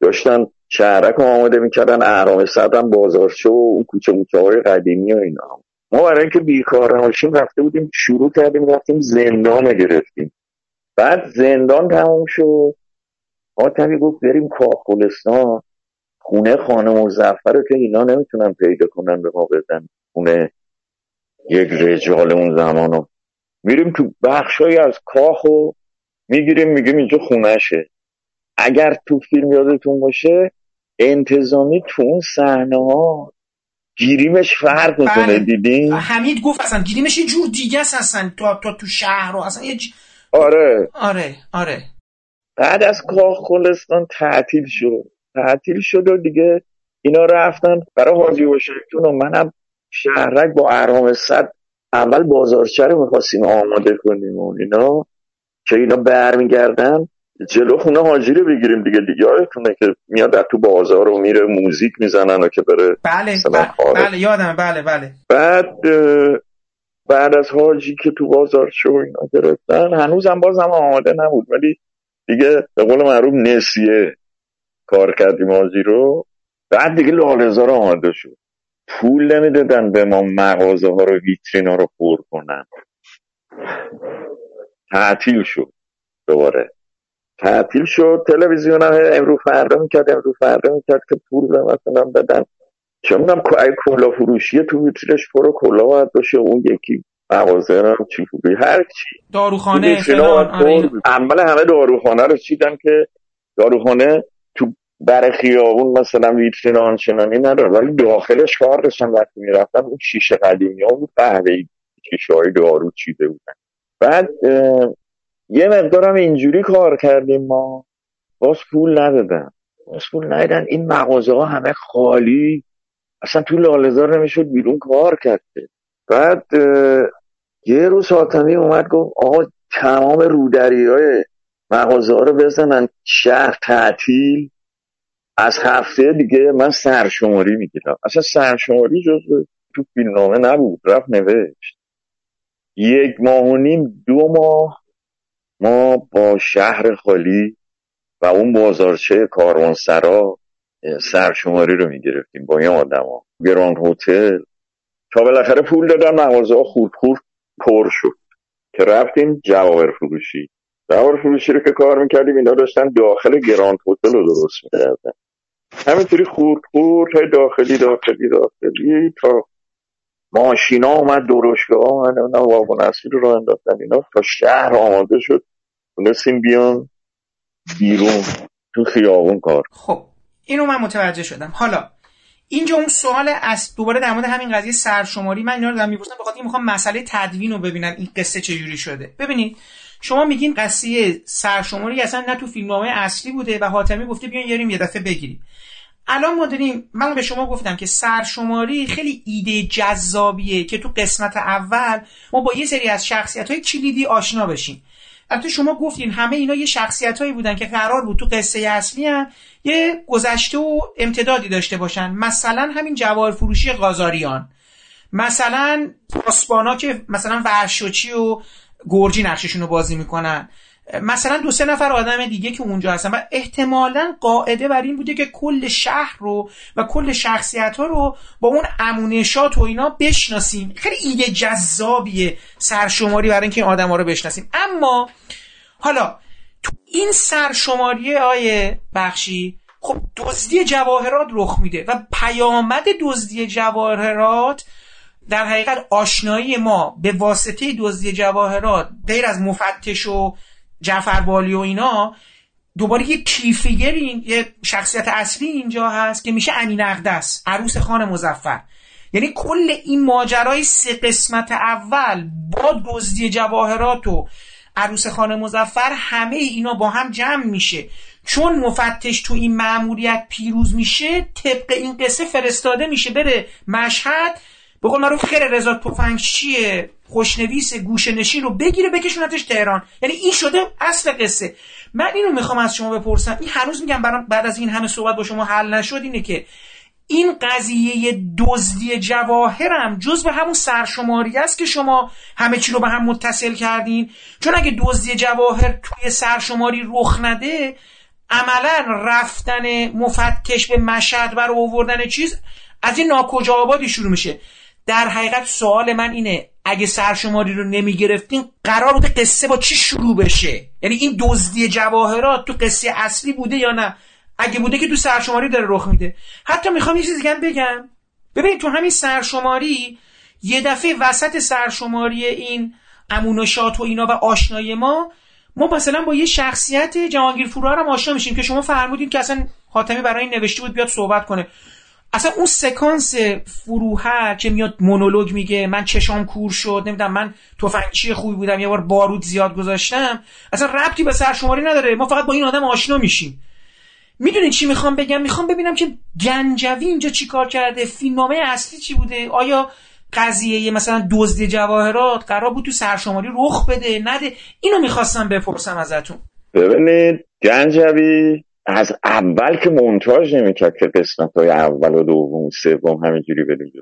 داشتن شهرک آماده می‌کردن اهرام صدرم بازارچه و اون کوچه های قدیمی و اینا. ما برای اینکه بیکار نباشیم رفته بودیم شروع کردیم رفتیم زندان گرفتیم. بعد زندان تموم شد. حاتمی گفت بریم کاخولستان. خونه خانم مزفر رو که اینا نمی‌تونن پیدا کنن به ما بدن. خونه یک رجال اون زمان رو. میریم تو بخشایی از کاخ و می‌گیریم میگیم اینجا خونشه اگر تو فیلم یادتون باشه انتظامی تو اون صحنه ها گیریمش فرق می‌کنه بله. دیدین؟ حمید گفت اصلا گیریمش یه جور دیگه است اصلا تو, تو, تو شهر رو اصلا یه ج... آره. آره آره. بعد از کاخ گلستان تعطیل شد. تعطیل شد و دیگه اینا رفتن. برای حاجی واشنگتن و منم شهرک با ارهام صد اول بازارچه رو می‌خواستیم آماده کنیم و اینا که اینا برمیگردن. جلو خونه حاجی رو بگیریم دیگه. دیگه یادتونه که میاد در تو بازار و میره موزیک می‌زنن و که بره بله بله. بله یادم بله بله. بعد بعد از حاجی که تو بازار شو اینا گرفتن هنوزم بازم آماده نبود. ولی دیگه به قول معروف نسیه کار کردیم حاجی رو. بعد دیگه لالزار آماده شد. پول نمی‌دادن به ما مغازه ها رو ویترین ها رو پر کنن. تعطیل شد دوباره. تعطیل شد. تلویزیون هم امرو فردا می‌کرد امرو فردا می‌کرد که پول به مثلا بدن. چه می‌دونم اگه کلا فروشی تو ویترینش پر کلا باید باشه. اون یکی مغازه هم چی فروشی هر چی. داروخانه آره. اول همه داروخانه رو چیدن که داروخانه تو بر خیابون مثلا ویترین آنچنانی نداره. ولی داخلش کار داشتن. وقتی می‌رفتن اون شیشه قدیمی ها بود قهوه شیشه های دارو چیده بودن. بعد یه مقدارم اینجوری کار کردیم ما. باز پول ندادن. باز پول ندادن این مغازه ها همه خالی. اصلا تو لالزار نمی‌شد بیرون کار کرد. بعد یه روز حاتمی اومد گفت آقا تمام رودری های مغازه ها رو بزنن. شهر تعطیل. از هفته دیگه من سرشماری می‌گیرم. اصلا سرشماری جز تو فیلمنامه نبود. رفت نوشت. یک ماه و نیم دو ماه ما با شهر خالی و اون بازارچه کاروانسرا سرشماری رو می‌گرفتیم با این آدم ها گراند هتل. تا بالاخره پول دادن مغازه ها خورد خورد پر شد. که رفتیم جواهر فروشی. جواهر فروشی رو که کار می‌کردیم اینا داشتن داخل گراند هتل رو درست می‌کردن. همینطوری خورد خورد های داخلی داخلی داخلی تا ماشینا اومد درشگاه اومد نمی‌دونم واگن رو راه انداختن اینا. تا شهر آماده شد. تونستیم بیان بیرون تو خیابون کار خب اینو من متوجه شدم. حالا اینجا اون سوال از دوباره در مورد همین قضیه سرشماری من اینا رو دارم می‌پرسم بخاطر می‌خوام مسئله تدوین رو ببینم این قصه چجوری شده. ببینید شما میگین قضیه سرشماری اصلا نه تو فیلمنامه اصلی بوده و حاتمی گفته بیان یاریم یه دفعه بگیریم. الان ما داریم من به شما گفتم که سرشماری خیلی ایده جذابیه که تو قسمت اول ما با یه سری از شخصیت های کلیدی آشنا بشیم. البته شما گفتین همه اینا یه شخصیت هایی بودن که قرار بود تو قصه اصلی هم یه گذشته و امتدادی داشته باشن. مثلا همین جواهر فروشی قازاریان مثلا پاسبانا که مثلا ورشوچی و گرجی نقششون رو بازی می‌کنن. مثلا دو سه نفر آدم دیگه که اونجا هستن و احتمالا قاعده بر این بوده که کل شهر رو و کل شخصیت ها رو با اون امونشات و اینا بشناسیم. خیلی ایده جذابیه سرشماری برای اینکه این آدم ها رو بشناسیم. اما حالا تو این سرشماری آیه بخشی خب دزدی جواهرات رخ میده و پیامد دزدی جواهرات در حقیقت آشنایی ما به واسطه دزدی جواهرات غیر از مفتش و جعفر بالی و اینا دوباره یه کیفیگر این یه شخصیت اصلی اینجا هست که میشه امین اقدس عروس خان مزفر یعنی کل این ماجرای سه قسمت اول با دزدی جواهرات و عروس خان مزفر همه اینا با هم جمع میشه. چون مفتش تو این مأموریت پیروز میشه طبق این قصه فرستاده میشه بره مشهد. به قول معروف خیر رضا تفنگچی خوشنویس گوشه نشین رو بگیره بکشونتش تهران. یعنی این شده اصل قصه. من اینو می‌خوام از شما بپرسم. این هنوز میگم برام بعد از این همه صحبت با شما حل نشد اینه که این قضیه دزدی جواهرم جز به همون سرشماری است که شما همه چی رو به هم متصل کردین. چون اگه دزدی جواهر توی سرشماری رخ نده عملا رفتن مفتش به مشهد برای آوردن چیز از این ناکجا آبادی شروع میشه. در حقیقت سوال من اینه اگه سرشماری رو نمی گرفتین قرار بوده قصه با چی شروع بشه؟ یعنی این دزدی جواهرات تو قصه اصلی بوده یا نه؟ اگه بوده که تو سرشماری داره رخ میده. حتی می‌خوام یه چیز دیگه بگم. ببینید تو همین سرشماری یه دفعه وسط سرشماری این امونشات و اینا و آشنای ما ما مثلا با یه شخصیت جهانگیر فرار هم آشنا میشیم که شما فرمودید که اصلا حاتمی برای این نوشته بود بیاد صحبت کنه. اصلا اون سکانس فروهر که میاد مونولوگ میگه من چشام کور شد نمی‌دونم من تفنگچی خوبی بودم یه بار بارود زیاد گذاشتم. اصلا ربطی به سرشماری نداره. ما فقط با این آدم آشنا میشیم. می‌دونین چی می‌خوام بگم؟ می‌خوام ببینم که گنجوی اینجا چی کار کرده؟ فیلمنامه اصلی چی بوده؟ آیا قضیه مثلا دزدی جواهرات قرار بود تو سرشماری رخ بده؟ نده؟ اینو می‌خواستم بپرسم ازتون. ببینید گنجوی از اول که مونتاژ نمی‌کرد که قسمت های اول و دوم و سوم همینجوری بدیم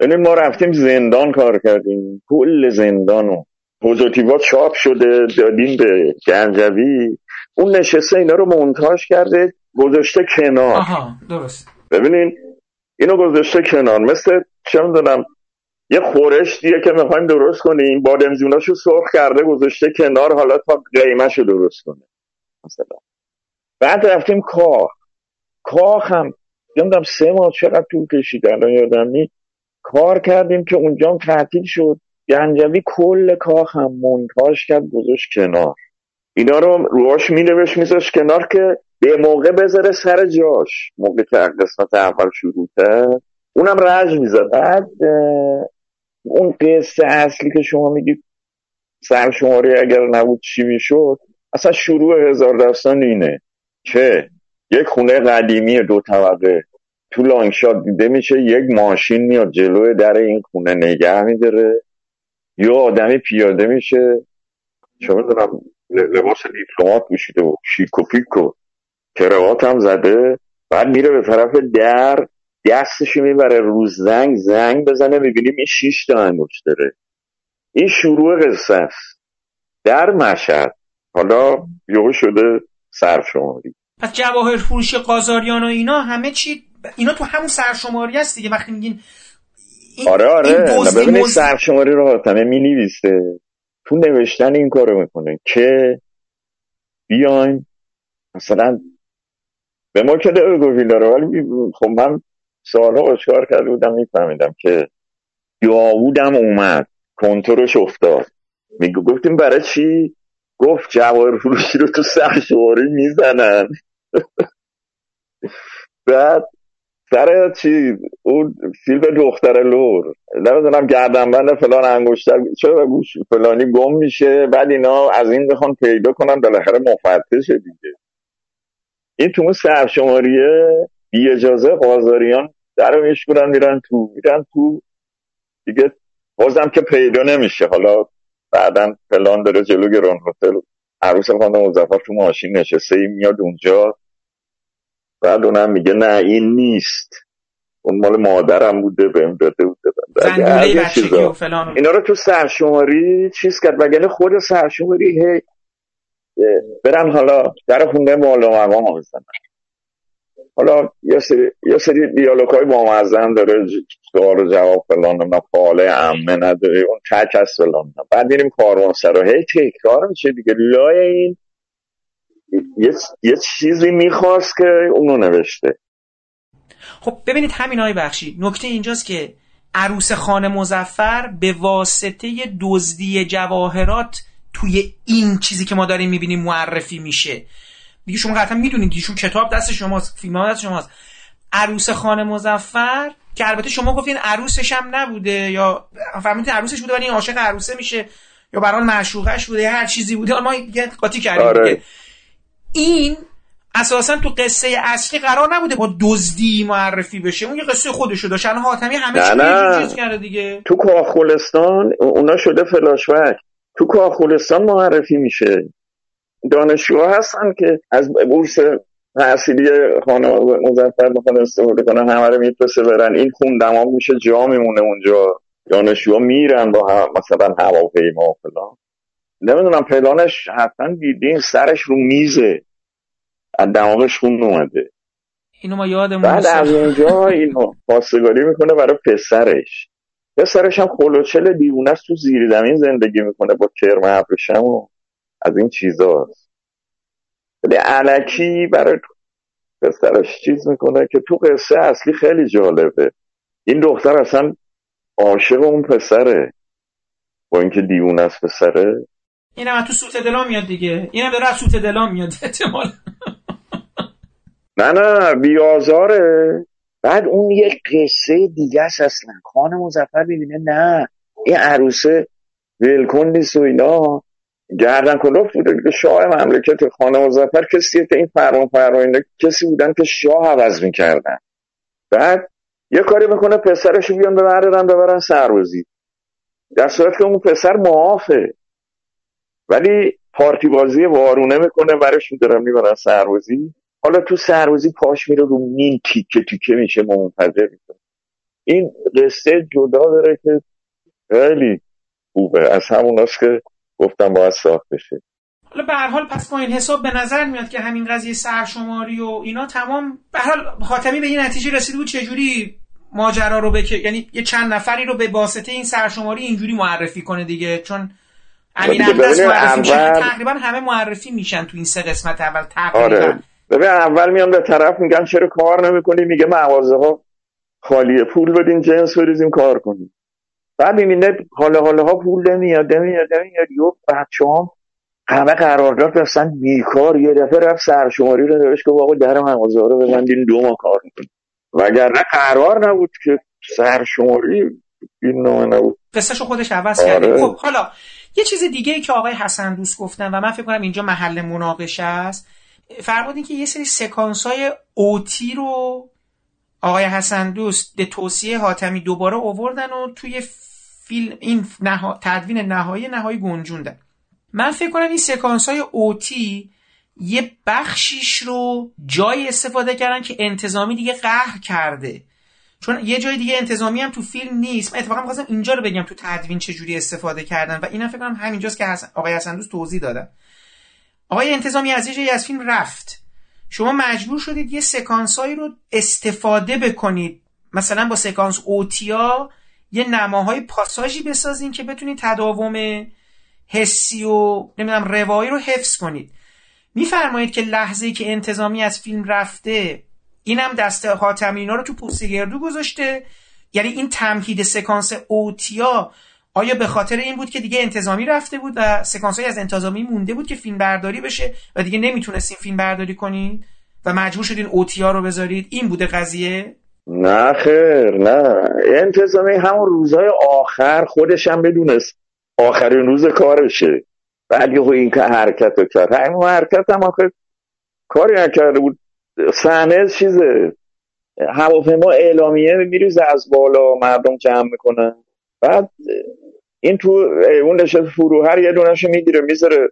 ببینید ما رفتیم زندان کار کردیم. کل زندان و پوزیتیوات چاپ شده دادیم به گنجوی اون نشسته اینا رو مونتاژ کرده گذاشته کنار. آها درست. ببینین اینو گذاشته کنار. مثل چه می‌دونم یه خورش دیگه که می‌خوایم درست کنیم. بادمجوناشو سرخ کرده گذاشته کنار. حالا تا قیمهشو درست کنه. مثلا. بعد رفتیم کاخ. کاخ هم نمی‌دونم سه ماه چقدر طول کشید الان یادم نی کار کردیم که اونجا هم تعطیل شد. گنجوی کل کاخ هم مونتاژ کرد گذاشت کنار. اینا رو روش مینوشت میذاش کنار که به موقع بذاره سر جاش. موقع که قسمت اول شروع کرد اونم رج می‌زد. بعد اون قصه اصلی که شما میگید سرشماری اگر نبود چی می‌شد اصلا شروع هزار داستان اینه. که یک خونه قدیمی دو طبقه. تو لانگشات دیده میشه یک ماشین میاد جلوی در این خونه نگه میداره. یا آدمی پیاده میشه. چه می‌دونم لباس دیپلمات پوشیده و شیک و پیک و کروات هم زده. بعد میره به طرف در دستشو می‌بره رو زنگ زنگ بزنه می‌بینیم این شیش تا انگوش داره. این شروع قصه است. در مشهد حالا یهو شده سرشماری. پس جواهر فروش قازاریان و اینا همه چی اینا تو همون سرشماری هست دیگه. وقتی میگین این آره آره. ببینید موز... سرشماری رو حاتمه می نویسته تو نوشتن این کارو می‌کنه که بیاین مثلا به ما که داره ولی خب من سالها آشکار کرده بودم میفهمیدم که داوودم اومد کنترش افتاد. میگو گفتیم برای چی؟ گفت جواهر فروشی رو تو سرشواری می‌زنن بعد سر چی؟ اون فیلم دختر لور. نمی‌دونم گردنبند فلان انگشتر چرا گوش فلانی گم میشه؟ بعد اینا از این بخوان پیدا کنن. بالاخره مفتشه دیگه. این تو اون سرشماریه بی اجازه قازاریان در میشکنن میرن تو میرن تو دیگه بازم که پیدا نمیشه. حالا بعدا پلان داره جلو گران هتل. عروس خانم مزفر تو ماشین نشسته ای میاد اونجا. بعد اونم میگه نه این نیست. اون مال مادرم بوده بهم داده بوده. اینا رو تو سرشماری چیز کرد وگرنه خود سرشماری هی برم حالا در خونده مالا مقام بزنن حالا یه سری یه سری دیالوگ های بامزه داره سوال جواب فلان نه پاله عمه نداره اون تک از فلان بعد میریم کاروان سرا هی تکرار میشه دیگه. لای این یه, یه چیزی می‌خواست که اونو نوشته. خب ببینید همین های بخشی نکته اینجاست که عروس خانه مزفر به واسطه دزدی جواهرات توی این چیزی که ما داریم می‌بینیم معرفی میشه. دیگه شما قطعا می‌دونید ایشون کتاب دست شماست فیلم دست شماست. عروس خانه مزفر که البته شما گفتین عروسش هم نبوده یا فرمودین عروسش بوده ولی این عاشق عروسه میشه یا برای معشوقش بوده هر چیزی بوده ما یه قاطی کردیم آره. این اساسا تو قصه اصلی قرار نبوده با دزدی معرفی بشه. اون یه قصه خودشو داشت. الان حاتمی همه چیز کرده دیگه. تو کاخولستان اونا شده فلاشبک تو کاخولستان معرفی میشه. دانشجوها هستن که از بورس تحصیلی خانه مزفر بخوان استفاده کنن همه رو میپسه برن. این خون دماغ میشه جا میمونه اونجا. دانشجوها میرن با مثلا هواپیما و فلان. نمی‌دونم پلانش حتما دیدین سرش رو میزه. از دماغش خون اومده. اینو ما یادمون بعد از اونجا اینو پاسگاری می‌کنه برای پسرش. پسرش هم خلوچل دیوونه تو زیر زمین زندگی می‌کنه با کرم ابرشم و از این چیزاست. ولی علکی برای پسرش چیز می‌کنه که تو قصه اصلی خیلی جالبه. این دختر اصلا عاشق اون پسره. با اینکه دیوونه است پسره. اینم تو سوت دلام میاد دیگه. اینم داره از سوت دلام میاد احتمال نه نه بیازاره بعد اون یه قصه دیگه است اصلا. خان مزفر ببینه نه. این عروسه ولکن نیست و اینا. گردن کلوف بوده. که شاه مملکت خانه مزفر کسیه که این فرمان فرماینده کسی بودن که شاه عوض می‌کردن. بعد یه کاری می‌کنه پسرش بیان ببرن ببرن سربازی. در صورت که اون پسر معافه. ولی پارتی بازی وارونه می‌کنه برش میدارن می‌برن سربازی. حالا تو سربازی پاش میره رو مین تیکه تیکه میشه منفجر می‌کنه. این قصه جدا داره که خیلی خوبه. از هموناست که گفتم باید ساخت بشه. حالا به هر حال پس با این حساب به نظر میاد که همین قضیه سرشماری و اینا تمام به هر حال حاتمی به این نتیجه رسیده بود چجوری ماجرا رو بکه یعنی یه چند نفری رو به واسطه این سرشماری اینجوری معرفی کنه دیگه؟ چون امین معرفی اول- تقریبا همه معرفی میشن تو این سه قسمت اول تقریبا. آره. ببین اول میان به طرف میگن چرا کار نمی‌کنی؟ میگه مغازه ها خالیه پول بدین جنس بریزیم کار کنیم. بعد می‌بینه حالا حالا ها پول نمیاد نمیاد نمیاد. یو بچه هم همه قرارداد بستن بیکار. یه دفعه رفت سرشماری رو نوشت که آقا در مغازه رو ببندین دو ماه کار می‌کنیم. وگرنه قرار نبود که سرشماری این نامه نبود. قصهشو خودش عوض آره. کرده خب حالا یه چیز دیگه ای که آقای حسن دوست گفتن و من فکر کنم اینجا محل مناقشه است. فرمودین که یه سری سکانس های اوتی رو آقای حسن دوست به توصیه حاتمی دوباره اووردن و توی فیلم این نها... تدوین نهایی نهایی گنجوندن. من فکر کنم این سکانس های اوتی یه بخشیش رو جای استفاده کردن که انتظامی دیگه قهر کرده. چون یه جای دیگه انتظامی هم تو فیلم نیست. من اتفاقا می‌خواستم اینجا رو بگم تو تدوین چجوری استفاده کردن و اینم فکر کنم همینجاست که حسن... آقای حسن دوست توضیح دادن. آقای انتظامی از یه جایی از فیلم رفت. شما مجبور شدید یه سکانسایی رو استفاده بکنید. مثلا با سکانس اوتیا یه نماهای پاساژی بسازین که بتونید تداوم حسی و نمی‌دونم روایی رو حفظ کنید. میفرمایید که لحظه ای که انتظامی از فیلم رفته اینم دست حاتمی اینا رو تو پوست گردو گذاشته. یعنی این تمهید سکانس اوتیا آیا به خاطر این بود که دیگه انتظامی رفته بود و سکانس از انتظامی مونده بود که فیلم برداری بشه و دیگه نمی‌تونستین فیلم برداری کنید و مجبور شدین اوتیا رو بذارید؟ این بوده قضیه؟ نه خیر نه. انتظامی همون روزهای آخر خودش هم بدونست آخرین روز کارشه. بعد یهو این که حرکت رو کرد. همین حرکت هم آخر کاری نکرده بود. صحنه چیزه. هواپیما اعلامیه میریزه از بالا مردم جمع می‌کنن. بعد این تو اون نشست فروهر یه دونش می‌گیره می‌ذاره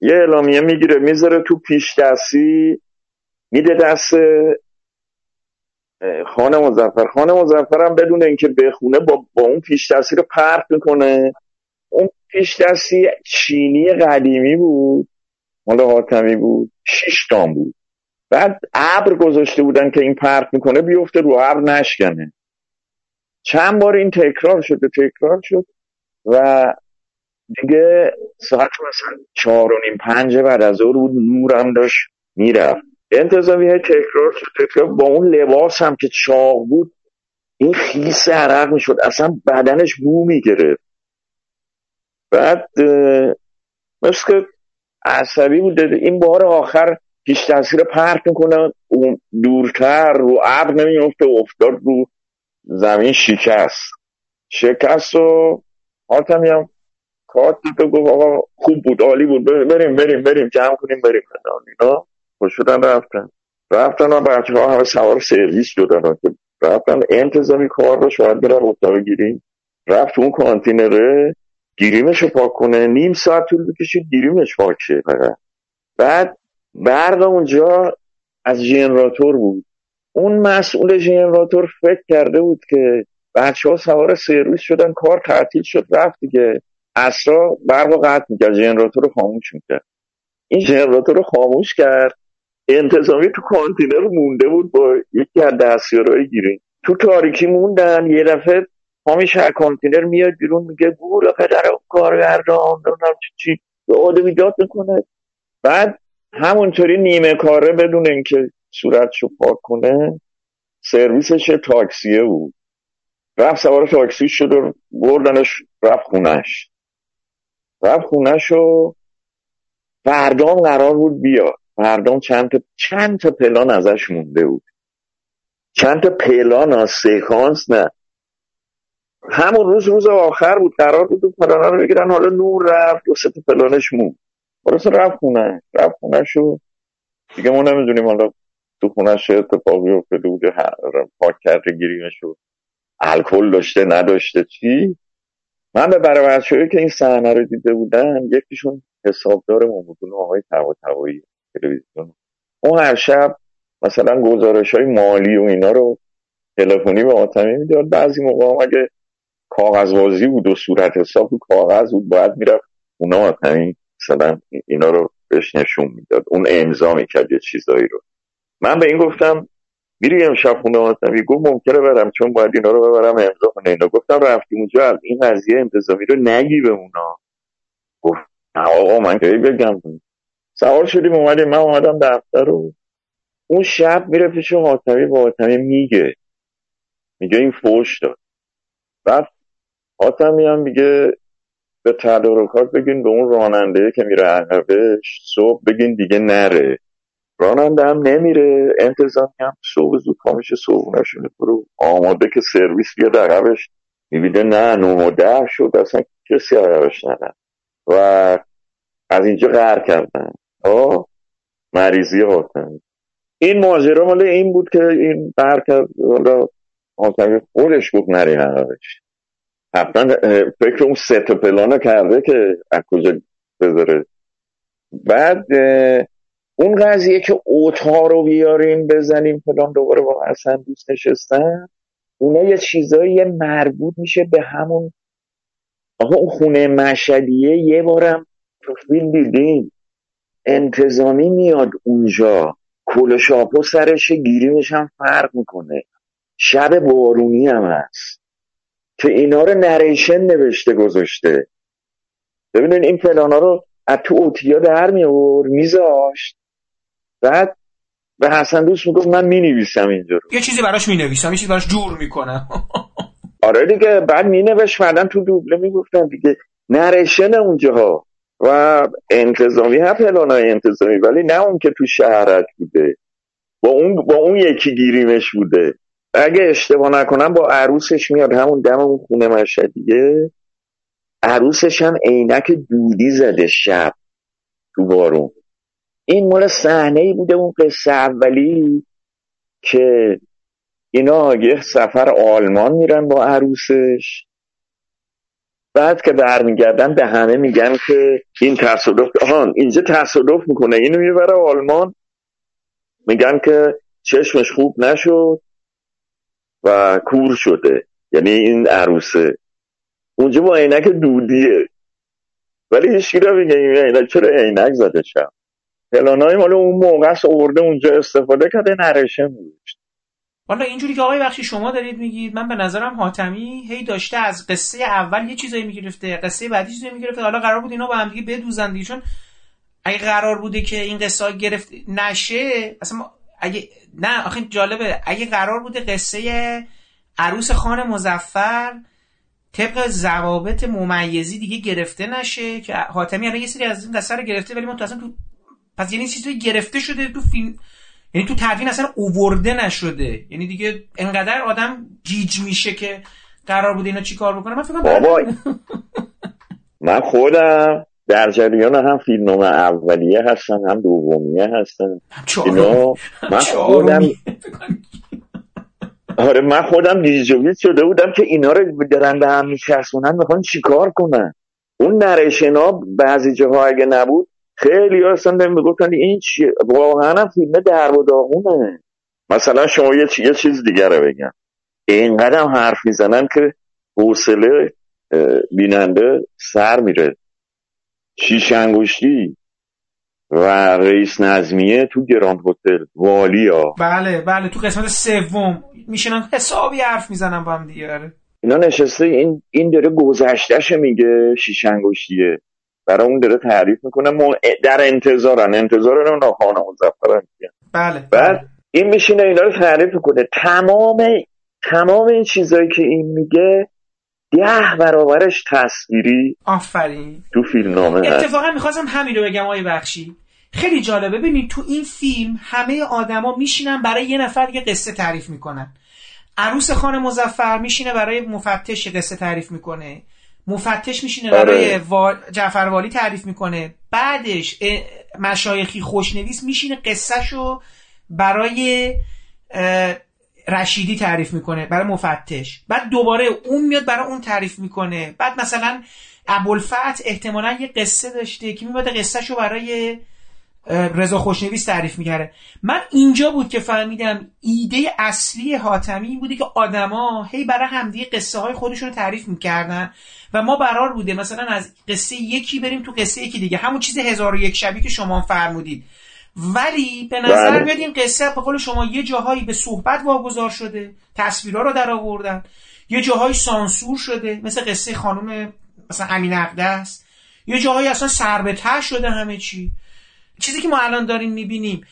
یه اعلامیه می‌گیره می‌ذاره تو پیش دستی میده دست خانه مزفر خانه مزفر هم بدون اینکه بخونه با, با اون پیش دستی رو پرت می‌کنه. اون پیش دستی چینی قدیمی بود مال حاتمی بود شیش تام بود. بعد ابر گذاشته بودن که این پرت می‌کنه بیفته رو ابر نشکنه. چند بار این تکرار شد و تکرار شد و دیگه ساعت مثلا چهار و نیم پنج بعد از ظهر بود نورم داشت می‌رفت. انتظامی های تکرار شد تکرار با اون لباس هم که چاق بود این خیس عرق می‌شد اصلا بدنش بو می‌گرفت. بعد مثل که عصبی بود این بار آخر پیش تاثیر پرت می‌کنه اون دورتر رو ابر نمیفته افتاد رو زمین شکست. شکست و حاتمی هم کارت تو گفت آقا خوب بود عالی بود بریم بریم بریم جمع کنیم بریم. اینا خوشودن رفتن. رفتن و بچه ها همه سوار سرویس شدن. که رفتن انتظامی کار رو شاید برن اتاق گیریم. رفت اون کانتینره گیریمش رو پاک کنه. نیم ساعت طول بکشید گیریمش پاک شه فقط. بعد برق اونجا از ژنراتور بود. اون مسئول ژنراتور فکر کرده بود که بچه ها سوار سرویس شدن کار تعطیل شد رفت دیگه. عصرا برق قطع می‌کرد ژنراتور رو خاموش می‌کرد. این ژنراتور رو خاموش کرد. انتظامی تو کانتینر مونده بود با یکی از دستیارهای گیریم تو تاریکی موندن یه دفعه همیشه از کانتینر میاد بیرون میگه گور پدر کارگردان نمی‌دونم چی به آدمیدات می‌کنه. بعد همونطوری نیمه کاره بدون اینکه صورتشو پاک کنه سرویسش تاکسیه بود. رفت سوار تاکسی شد و بردنش رفت خونش رفت خونهشو فردام قرار بود بیاد. فردام چند تا چند تا پلان ازش مونده بود. چند تا پلان سیکانس نه. همون روز روز آخر بود قرار بود پلانا رو بگیرن. حالا نور رفت دو سه تا پلانش مون. خلاص رفت خونه. رفت خونه شو دیگه ما نمی‌دونیم حالا تو خونه چه اتفاقی افتاده بوده؟ ه- پاک کرده گیریمش رو الکل داشته نداشته چی؟ من به بچه‌هایی که این صحنه رو دیده بودن یکیشون حسابدار ما بود اون آقای تبا تبایی تلویزیون. اون هر شب مثلا گزارش های مالی و اینا رو تلفنی به آتمی می‌داد. بعضی موقع هم اگه کاغذبازی بود و صورت حساب تو کاغذ بود باید می‌رفت اونا آتمی مثلا اینا رو بهش نشون می‌داد. اون امضا می‌کرد یه چیزایی رو. من به این گفتم میری امشب خونه آتمی گفت ممکنه برم چون باید اینا رو ببرم امضا کنه اینا. گفتم رفتی اونجا این قضیه انتظامی رو نگی به اونا. گفت آقا من کی بگم؟ سوار شدیم اومدیم من اومدم دفتر رو اون شب میره پیش حاتمی با حاتمی میگه. میگه این فوش داد. بعد حاتمی هم میگه به تدارکات بگین به اون راننده که میره عقبش صبح بگین دیگه نره. راننده هم نمیره. انتظامی هم صبح زود پا میشه برو. آماده که سرویس بیاد عقبش می‌بینه نه نو و ده شد. اصلا کسی عقبش نره و از اینجا قهر کردن. آه مریضی حاتمی این ماجرا مال این بود که این قهر کرد. حالا حاتمی خودش گفت نری عقبش حتما فکر اون سه تا پلانو کرده که از کجا بذاره. بعد اون قضیه که اوتا رو بیاریم بزنیم فلان دوباره با حسن دوست نشستن اونا یه چیزایی مربوط میشه به همون آقا اون خونه مشهدیه یه بارم تو فیلم دیدیم انتظامی میاد اونجا. کل شاپو سرش گیریمش هم فرق می‌کنه. شب بارونی هم هست. که اینا رو نریشن نوشته گذاشته. ببینین این فلانا رو از تو اوتیا در میذاشت. بعد به حسن دوست می‌گفت من می‌نویسم اینجا رو. یه چیزی براش می‌نویسم یه چیزی براش جور می‌کنم. آره دیگه بعد مینوشت بعدا تو دوبله می‌گفتن دیگه نریشن اونجاها. و انتظامی هم پلانای انتظامی ولی نه اون که تو شهرت بوده. با اون با اون یکی گیریمش بوده. اگه اشتباه نکنم با عروسش میاد همون دم اون خونه مشهدیه عروسش هم عینک دودی زده شب تو بارون. این مال صحنه ای بوده اون قصه اولی که اینا یه سفر آلمان میرن با عروسش. بعد که برمیگردن به همه میگن که این تصادف آهان اینجا تصادف می‌کنه اینو می‌بره آلمان. میگن که چشمش خوب نشد و کور شده. یعنی این عروسه. اونجا با عینک دودیه. ولی هیچ کی نمیگه این عینک چرا عینک زده شب؟ پلانای مال اون موقع است آورده اونجا استفاده کرده نرشه میگوشت والا اینجوری که آقای بخشی شما دارید میگید من به نظرم حاتمی هی داشته از قصه اول یه چیزایی می‌گرفته قصه بعدی چیزایی می‌گرفته. حالا قرار بود اینا با هم دیگه بدوزن دیگه چون اگه قرار بوده که این قصه گرفت نشه اصلا اگه نه آخه جالبه. اگه قرار بوده قصه عروس خان مزفر طبق ضوابط ممیزی دیگه گرفته نشه که حاتمی الان یه سری از این قصه رو گرفته ولی ما تو اصلا تو پس یعنی چیزی گرفته شده تو فیلم یعنی تو تدوین اصلا اوورده نشده. یعنی دیگه انقدر آدم گیج میشه که قرار بوده اینا چیکار بکنه؟ من فکر بابا من خودم در جریان هم فیلم اولیه هستم هم دومیه هستم. اینا من خودم آره من خودم دیجویت شده بودم که اینا رو دارن به هم میچسبونن می‌خوان چیکار کنن؟ اون نریشنا بعضی جاها اگه نبود خیلی ها اصلا می‌گفتن این چیه واقعا فیلم در و داغونه. مثلا شما یه, چی- یه چیز دیگر رو بگم. اینقدر هم حرف می‌زنن که حوصله بیننده سر میره. شیش انگشتی و رئیس نظمیه تو گراند هتل والیا. بله بله تو قسمت سوم. میشنن حسابی حرف می‌زنن با هم دیگه آره. اینا نشسته این این داره گذشتهش میگه شیش انگشتیه. برای اون داره تعریف می‌کنه. در انتظارن. انتظار اون خانه مزفرن بله. بعد این میشینه اینا رو تعریف می‌کنه. تمام تمام این چیزایی که این میگه ده برابرش تصویری آفرین. تو فیلم نامه هست. اتفاقا می‌خواستم همین رو بگم آقای بخشی. خیلی جالبه. ببینید تو این فیلم همه آدما میشینن برای یه نفر یه قصه تعریف می‌کنن. عروس خان مزفر میشینه برای مفتش قصه تعریف می‌کنه. مفتش میشینه آره. برای وا... جعفر والی تعریف می‌کنه. بعدش مشایخی خوشنویس میشینه قصهشو برای رشیدی تعریف می‌کنه برای مفتش. بعد دوباره اون میاد برای اون تعریف می‌کنه. بعد مثلا ابوالفتح احتمالا یه قصه داشته که میاد قصهشو برای رضا خوشنویس تعریف می‌کرده من اینجا بود که فهمیدم ایده اصلی حاتمی این بوده که آدما هی برای همدیگه قصه های خودشون رو تعریف می‌کردن و ما برار بوده مثلا از قصه یکی بریم تو قصه یکی دیگه. همون چیز هزار و یک شبی که شما فرمودید. ولی به نظر بله. میاد این قصه به قول شما یه جاهایی به صحبت واگذار شده تصویرها رو در آوردن. یه جاهایی سانسور شده مثل قصه خانم مثلا امین اقدس. یه جاهایی اصلا سر شده همه چی. چیزی که ما الان داریم می‌بینیم.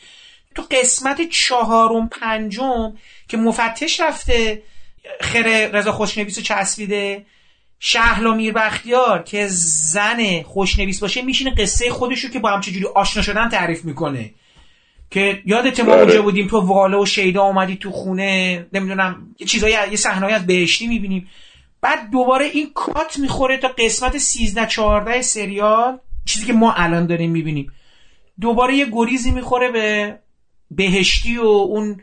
تو قسمت چهارم پنجم که مفتش رفته خیر رضا خوشنویس رو چسبیده شهلا میر بختیار که زن خوشنویس باشه میشینه قصه خودشو که با هم چجوری آشنا شدن تعریف می‌کنه. که یادت ما بله. اونجا بودیم تو واله و شیدا اومدی تو خونه نمی‌دونم یه چیزایی یه صحنه‌ای از بهشتی می‌بینیم. بعد دوباره این کات می‌خوره تا قسمت 13 14 سریال چیزی که ما الان داریم می‌بینیم. دوباره یه گریزی می‌خوره به بهشتی و اون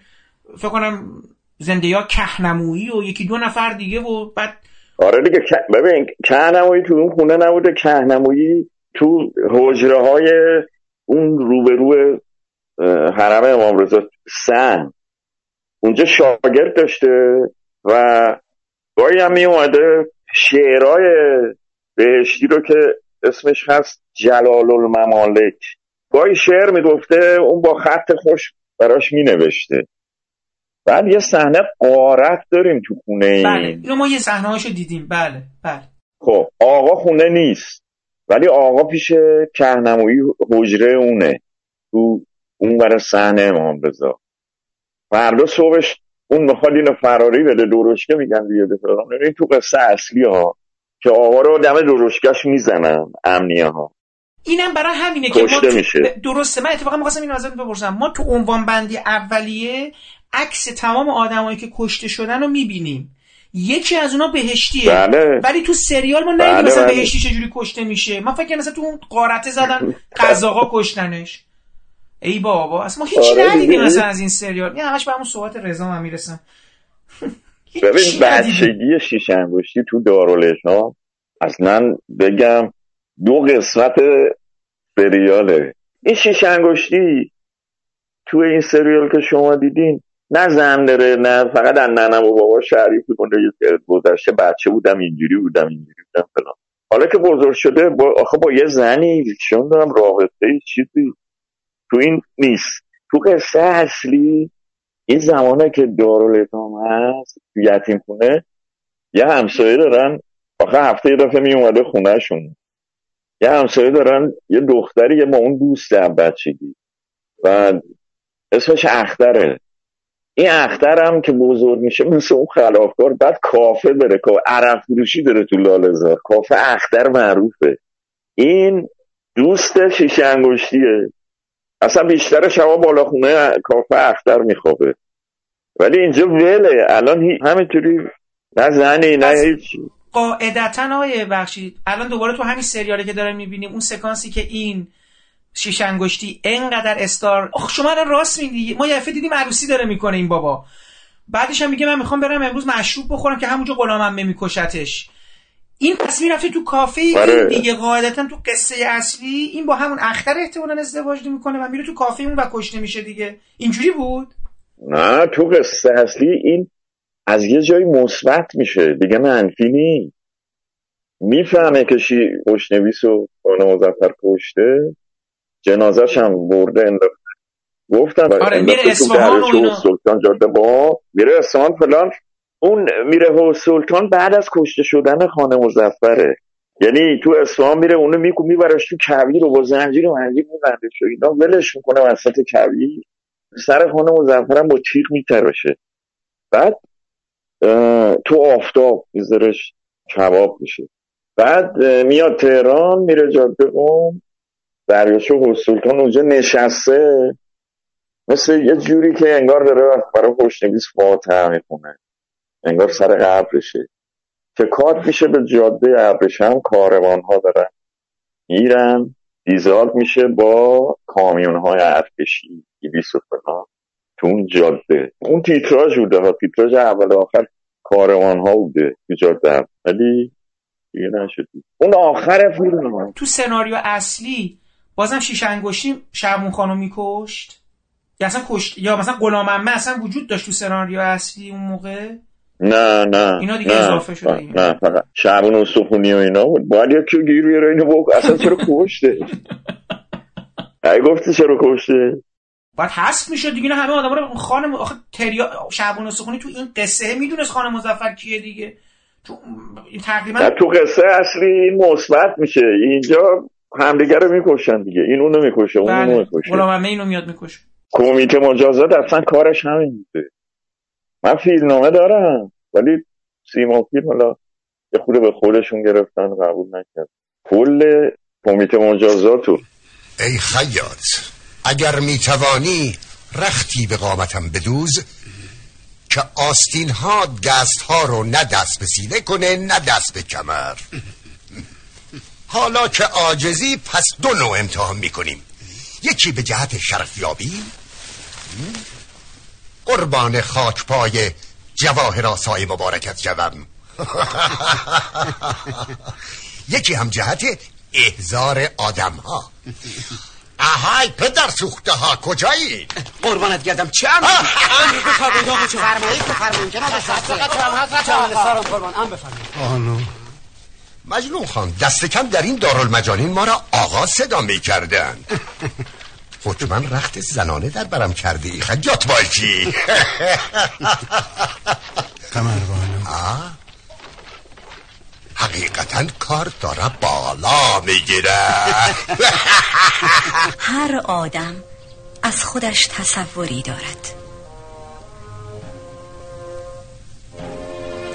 فکر کنم زنده یا کهنمویی و یکی دو نفر دیگه و بعد آره دیگه ببین کهنمویی تو اون خونه نبوده. کهنمویی تو حجره های اون روبرو حرم امام رضا سن. اونجا شاگرد داشته و گاهی هم می اومده شعرهای بهشتی رو که اسمش هست جلال الممالک گاهی شعر می‌گفته اون با خط خوش براش می نوشته بعد یه صحنه قارت داریم تو خونه این بله اینو ما یه صحنه دیدیم. بله بله. خب آقا خونه نیست ولی آقا پیش کهنمویی حجره اونه. تو اون برای صحنه امام رضا. فردا صبحش اون می‌خواد اینو فراری بده درشکه میگن بیاده فلان این تو قصه اصلی ها که آقا رو دم درشکش می‌زنن امنیه ها اینم برای همینه که ما میشه. درسته من اتفاقا می‌خواستم اینو ازت بپرسم ما تو عنوان بندی اولیه عکس تمام آدمایی که کشته شدن رو می‌بینیم یکی از اونا بهشتیه بله. ولی تو سریال ما ندیدیم بله، مثلا بله. بهشتی چجوری کشته میشه من فکر کنم مثلا تو اون قارته زدن قزاقا کشتنش ای بابا اصلا ما هیچ آره ندیدیم. مثلا از این سریال یه همش به همون صحبت رضا من می‌رسم ببین. بچگی شیش انگشتی تو دارالشام اصلا بگم دو قسمت سریاله. این شیش انگشتی تو این سریال که شما دیدین نه زن داره نه فقط ننم و بابا تعریف می‌کنه یه گذشته بچه بودم اینجوری بودم اینجوری بودم فلان. حالا که بزرگ شده با آخه با یه زنی چون دارم رابطه چیزی تو این نیست. تو قصه اصلی این زمانه که دارالایتام هست تو یتیم خونه یه همسایه دارن. آخه هفته یه دفعه می اومده خونهشون. یه همسایه دارن یه دختری یه با اون دوست هم بچگی. و اسمش اختره. این اختر هم که بزرگ میشه مثل اون خلافکار بعد کافه داره که عرق فروشی داره تو لالزار کافه اختر معروفه. این دوست شیش انگشتیه. اصلا بیشتر شبا بالا خونه کافه اختر میخوابه. ولی اینجا وله. الان همینطوری نه زنی نه هیچ قاعدتا آقای بخشید الان دوباره تو همین سریالی که داریم می‌بینیم اون سکانسی که این شیش انگشتی انقدر استار آخ شما الان راست میگی ما یه دیدیم عروسی داره می‌کنه این بابا. بعدش هم میگه من می‌خوام برم امروز مشروب بخورم که همونجا غلامم میکشتش این پس می‌رفته تو کافه آره. دیگه قاعدتا تو قصه اصلی این با همون اختر احتمالا ازدواج می‌کنه و میره تو کافه اون و کشته میشه دیگه. اینجوری بود؟ نه تو قصه اصلی این از یه جایی مثبت میشه. دیگه منفی نی می‌فهمه که شی خوشنویس و خانه مزفر کشته. جنازش هم برده انداخته. گفتم آره، میره اصفهان و اینا. سلطان جاده. با میره اصفهان فلان. اون میره سلطان بعد از کشته شدن خانه مزفره یعنی تو اصفهان میره اونو میکو میبرش تو کویر و با زنجیر و منجیر میبنده شو. اینا ولش می‌کنه وسط کویر. سر خانه مزفرم با تیغ میتراشه بعد تو آفتاب میذارش کباب میشه. بعد میاد تهران میره جاده قوم دریاچه سلطان اونجا نشسته. مثل یه جوری که انگار داره برای خوشنویس فاتحه می‌خونه. انگار سر قبرشه. که کار میشه به جاده ابریشم کاروان ها دارن میرن دیزال میشه با کامیون های ارتشی. بیس و فلان. تو اون جاده اون تیتراژ بوده ها تیتراژ اول آخر کاروان ها بوده تو جاده ولی دیگه نشدی اون آخر فیلم تو سناریو اصلی بازم شیش انگشتی شعبون خانو میکشت؟ یا اصلا کشت یا مثلا غلام اصلا وجود داشت تو سناریو اصلی اون موقع؟ نه نه. اینا دیگه نه اضافه شده نه, نه فقط شعبون و سخونی و اینا بود. باید یکی گیر بیاره اینو بک اصلا چرا کشته؟ ای گفتی چرا کشته؟ بعد حذف می‌شد دیگه اینا همه آدما رو خان آخه تریا شعبان سخونی تو این قصه می‌دونست خان مظفر کیه دیگه. تو تقریبا نه تو قصه اصلی این مثبت میشه. اینجا همدیگه رو می‌کشن دیگه. این اونو می‌کشه اون اونو بله می‌کشه غلام اینو میاد می‌کشه. کمیته مجازات اصلا کارش همین بوده. من فیلمنامه دارم ولی سیما فیلم حالا یه خورده به خودشون گرفتن قبول نکرد کل کمیته مجازاتو. ای خیاط. اگر می‌توانی رختی به قامتم بدوز که آستین ها دست ها رو نه دست به سینه کنه نه دست به کمر. حالا که آجزی پس دو نوع امتحان می‌کنیم. یکی به جهت شرفیابی. قربان خاک پای جواهر آسای مبارکت جوم یکی هم جهت احزار آدم ها اهای پدر سوخته ها کجایی؟ قربانت گردم چه امر امر بفرمایید آقا جان فرمایید بفرمایید جناب سرسه قربان. ام بفرمایید. آنو مجنون خان دست کم در این دارالمجانین ما را آقا صدا می کردن حتما رخت زنانه در برم کرده ای خجات بالچی قمربانو آه؟ حقیقتا کار داره بالا می‌گیره. هر آدم از خودش تصوری دارد.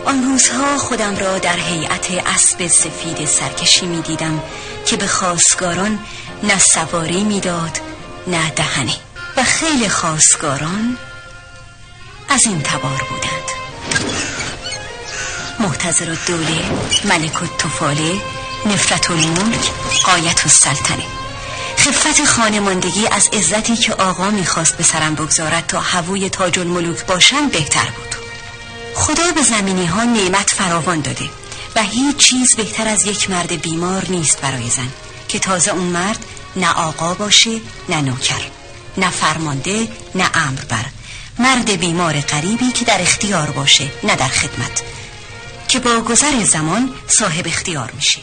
آن روزها خودم را در هیئت اسب سفید سرکشی می دیدم که به خواستگاران نه سواری می‌داد نه دهنه. و خیلی خواستگاران از این تبار بودند. محتضر الدوله ملک الطفاله نفرت الملک قایت السلطنه خفت خانماندگی از عزتی که آقا می‌خواست به سرم بگذارد تا هووی تاج الملوک باشم بهتر بود. خدا به زمینی ها نعمت فراوان داده و هیچ چیز بهتر از یک مرد بیمار نیست برای زن که تازه اون مرد نه آقا باشه نه نوکر نه فرمانده نه امر بر مرد بیمار غریبی که در اختیار باشه نه در خدمت. که با گذر زمان صاحب اختیار میشه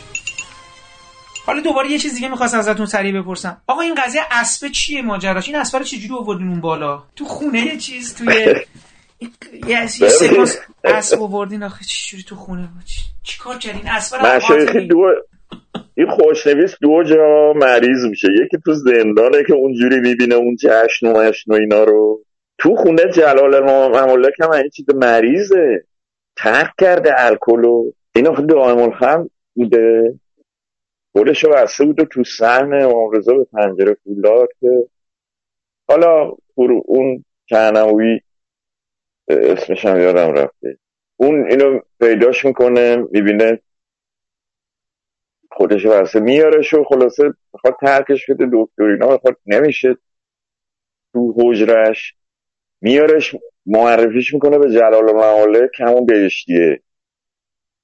حالا دوباره یه چیز دیگه می‌خواست ازتون سریع بپرسم. آقا این قضیه اسب چیه ماجراش؟ این اسب رو چجوری آوردین اون بالا؟ تو خونه یه چیز توی یه سکانس اسب آوردین. آخه چجوری تو خونه بود؟ چی کار کردین اسب رو این خوشنویس دو جا مریض میشه. یکی تو زندانه که اونجوری می‌بینه اون جشن و مشن و اینا رو. تو خونه جلال المملک هم این چیز مریضه. ترک کرده الکل و اینا دائم الخم بوده. رو بسته بود تو سحن امام رضا به پنجره فولاد که حالا اون کنوی اسمش هم یادم رفته. اون اینو پیداش می‌کنه می‌بینه خودش بسته میارش و خلاصه می‌خواد ترکش بده دکتر اینا می‌خواد نمیشه. تو حجرش میارش معرفیش می‌کنه به جلال الممالک که همون بهشتیه.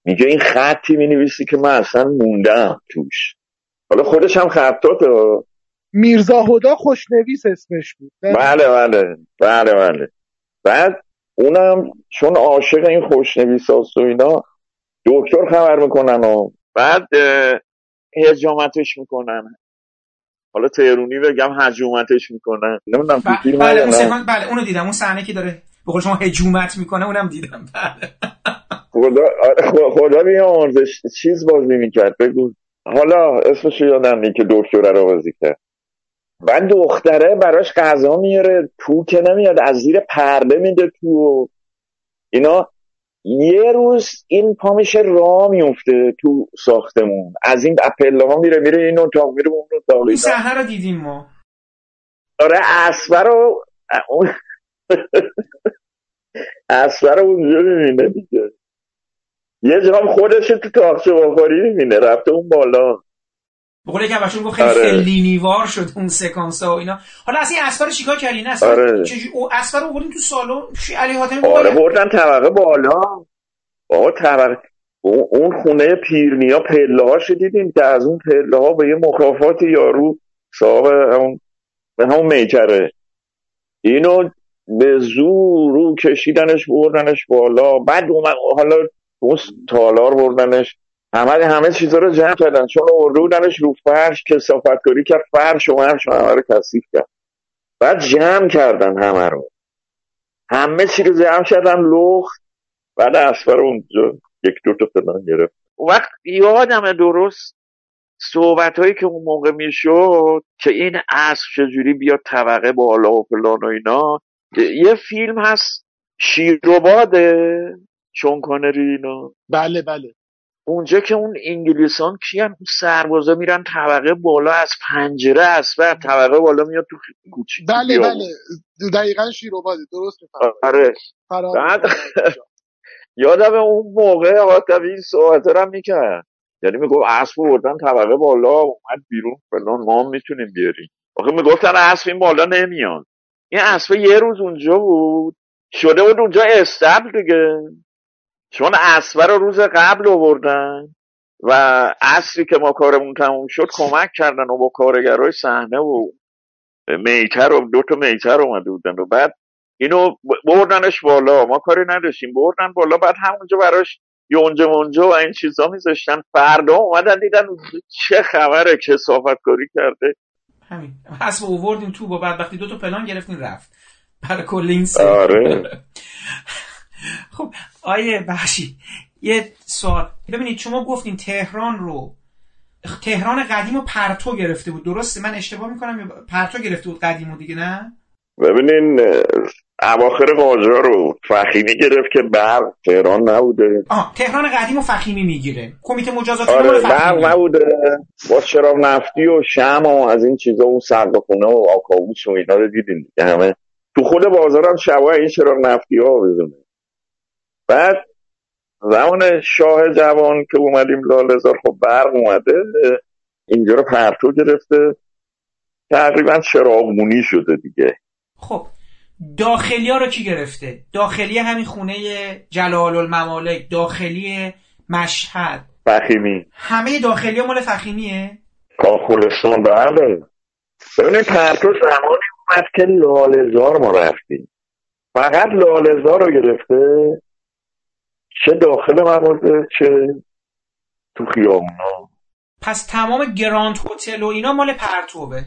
میگه این خطی می‌نویسی که من اصلا موندم توش. حالا خودش هم خطاته میرزا هدا خوشنویس اسمش بود. بله بله بله بله. بعد اونم چون عاشق این خوشنویس هاست و اینا دکتر خبر می‌کنن و بعد هجامتش می‌کنن. حالا تهرونی بگم هجومتش می‌کنن. نمی‌دونم فیلم بله اون سکانس بله اونو دیدم. اون صحنه که داره؟ به قول شما هجومت می‌کنه اونم دیدم. بله خدا خدا بیامرزش چیز بازی می‌کرد. بگو. حالا اسمش یادم نی که دکتره رو بازی کرد. بعد دختره براش غذا میاره تو که نمیاد از زیر پرده میده تو. اینا یه روز این پا میشه راه میفته تو ساختمون. از این پله ها میره میره این اتاق میره اون اتاق. این رو دیدیم ما. آره اسبه رو اون اسبه رو اونجا می‌بینه دیگه. یه جام خودش تو تاقچه بخوری می‌بینه رفته اون بالا. بقول که بچه‌ها گفت خیلی آره. فلینیوار شد اون سکانس ها و اینا. حالا از این اسفر چیکار کردین اسفر آره. چجوری؟ او اسفر رو تو سالن؟ علی حاتمی آره بردن طبقه بالا. آقا طبقه اون اون خونه پیرنیا پله هاش دیدیم. که از اون پله ها به یه مکافات یارو صاحب همون به همون میکره. اینو به زور رو کشیدنش بردنش بالا. بعد اومد حالا اون تالار بردنش. همه همه چیزا رو جمع کردن. چون آورده بودنش رو فرش کسافت کاری کرد فرش و و همه رو کثیف کرد. بعد جمع کردن همه رو. همه چی رو جمع کردن لخت. بعد اسفر اونجا یک دو تا فلان گرفت. اون وقت یادم درست صحبت هایی که اون موقع می‌شد که این اسب چجوری بیاد طبقه بالا و فلان و اینا. یه فیلم هست شیرباده چون کنری اینا. بله بله. اونجا که اون انگلیسان کیان اون سربازا میرن طبقه بالا از پنجره اسب طبقه بالا میاد تو کوچیک بله بله. دقیقا شیروباده درست آره. بعد. یادم اون موقع حاتمی این صحبت رو هم می‌کرد. یعنی می‌گفت اسب بردن طبقه بالا اومد بیرون. فلان ما می‌تونیم بیاریم. آخه می‌گفتن اسب این بالا نمیان این اسب یه روز اونجا بود. شده بود اونجا استبل دیگه. چون اسب رو روز قبل آوردن و عصری که ما کارمون تموم شد کمک کردن و با کارگرای صحنه و میتر و دو تا میتر اومده بودن و بعد اینو بردنش بالا. ما کاری نداشتیم. بردن بالا بعد همونجا براش یونجه مونجه و این چیزا میذاشتن. فردا اومدن دیدن چه خبره کسافت کاری کرده. همین. اسب اووردین تو با بدبختی دو تا پلان گرفتین رفت. برای کل این سری آره. خب آیه بخشی یه سوال. ببینید شما گفتین تهران رو تهران قدیم و پرتو گرفته بود. درسته؟ من اشتباه می‌کنم پرتو گرفته بود قدیم و دیگه نه؟ ببینین اواخر قاجار رو فخیمی گرفت که برق تهران نبوده. آه تهران قدیم و فخیمی می‌گیره. کمیته مجازات آره برق نبوده. با چراغ نفتی و شم و از این چیزا اون سقاخونه و آکابوس و اینا رو دیدین دیگه. همه تو خود بازار هم شبا این چراغ نفتی ها بزنه. بعد زمان شاه جوان که اومدیم لالزار خب برق اومده اینجا رو پرتو گرفته. تقریبا چراغمونی شده دیگه. خب داخلی ها رو کی گرفته؟ داخلی همین خونه جلال الممالک داخلی مشهد. فخیمی. همه داخلی ها مال فخیمیه؟ کاخولستان بله ببینید پرتو زمانی اومد که لالزار ما رفتیم. فقط لالزار رو گرفته چه داخل مغازه چه تو خیابونا. پس تمام گراند هتل و اینا مال پرتوه.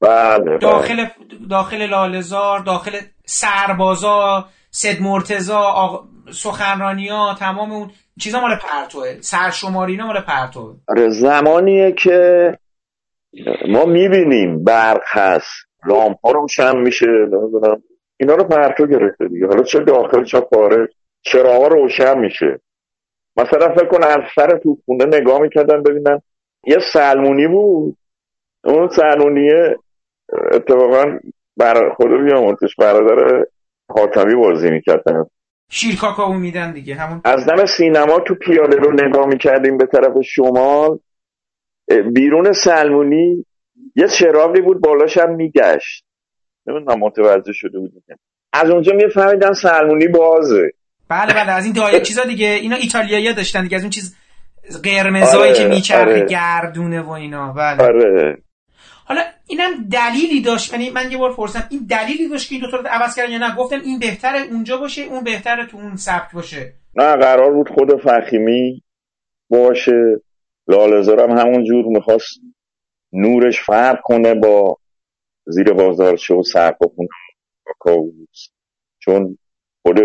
بله بله. داخل داخل لالزار داخل سربازا سد مرتزا آق... سخنرانیا تمام اون چیزا مال پرتوه. سرشماری اینا مال پرتوه. آره زمانیه که ما می‌بینیم برق هست لامپ ها روشن میشه نمی‌دونم. اینا رو پرتو گرفته دیگه. حالا چه داخل چه خارج چراغا روشن میشه. مثلا فکر کن از سر تو خونه نگاه می‌کردن ببینن یه سلمونی بود. اون سلمونیه اتفاقا بر خدا بیامرزش برادر حاتمی بازی می‌کردن. شیر کاکائو میدن دیگه همون از دم سینما تو پیاده رو نگاه می‌کردیم به طرف شمال. بیرون سلمونی یه چراغی بود بالاش هم میگشت. نمی‌دونم متوجه شده بودیم. از اونجا میفهمیدن سلمونی بازه. بله بله از این دایره چیزا دیگه. اینا ایتالیایی داشتن دیگه از اون چیز قرمزایی آره، که میچرخه آره. گردونه و اینا. بله. آره. حالا اینم دلیلی داشت یعنی من یه بار پرسیدم این دلیلی داشت که این دوتا رو عوض کردن یا نه؟ گفتن این بهتره اونجا باشه اون بهتره تو اون سبک باشه. نه قرار بود خود فخیمی باشه. لالزارم همون جور می‌خواست نورش فرق کنه با زیر بازارچه و کاووس. چون خود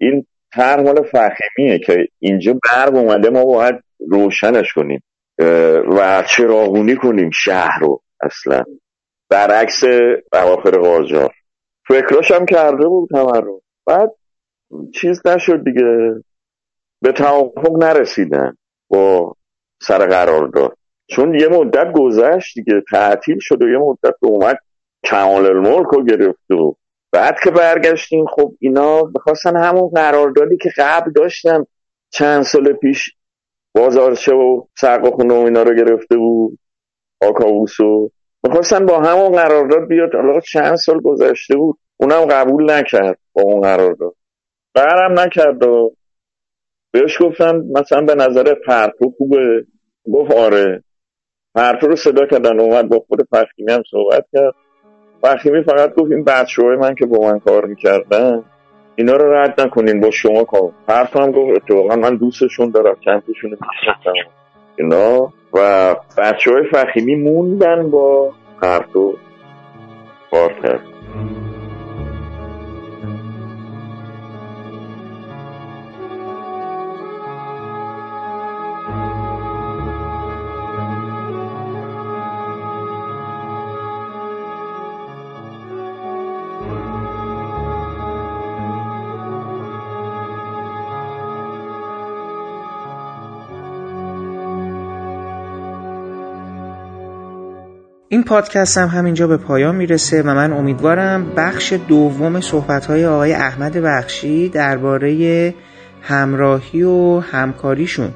این طرح مال فخیمیه که اینجا برق اومده ما باید روشنش کنیم و چراغونی کنیم شهر رو. اصلا. برعکس اواخر قاجار. فکراش هم کرده بود رو. بعد چیز نشد دیگه. به توافق نرسیدن با سر قرار داد چون یه مدت گذشت دیگه تعطیل شد و یه مدت اومد کمال الملک رو گرفت و بعد که برگشتیم خب اینا بخواستن همون قراردادی که قبل داشتن چند سال پیش بازارچه و سرق و اینا رو گرفته بود. آکاووسو می‌خواستن با همون قرارداد بیاد. حالا چند سال گذشته بود. اونم قبول نکرد با اون قرارداد. قرارم نکرد و بهش گفتن مثلا به نظر پرتو خوبه. گفت آره. پرتو رو صدا کردن. اومد با خود فخیمی هم صحبت کرد. فخیمی فقط گفت این بچه من که با من کار می‌کردن اینا رو رد نکنین. با شما کار. پرتو هم گفت اتفاقا من دوستشون دارم. چندشون میشنستم اینا و بچه های فخیمی موندن با پرتو کار کرد. این پادکست هم همینجا به پایان می‌رسه و من امیدوارم بخش دوم صحبت های آقای احمد بخشی درباره همراهی و همکاریشون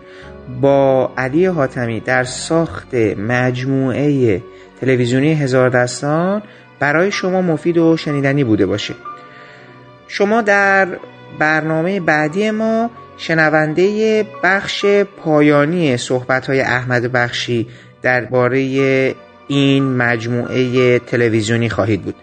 با علی حاتمی در ساخت مجموعه تلویزیونی هزار دستان برای شما مفید و شنیدنی بوده باشه. شما در برنامه بعدی ما شنونده بخش پایانی صحبت های احمد بخشی درباره این مجموعه تلویزیونی خواهید بود.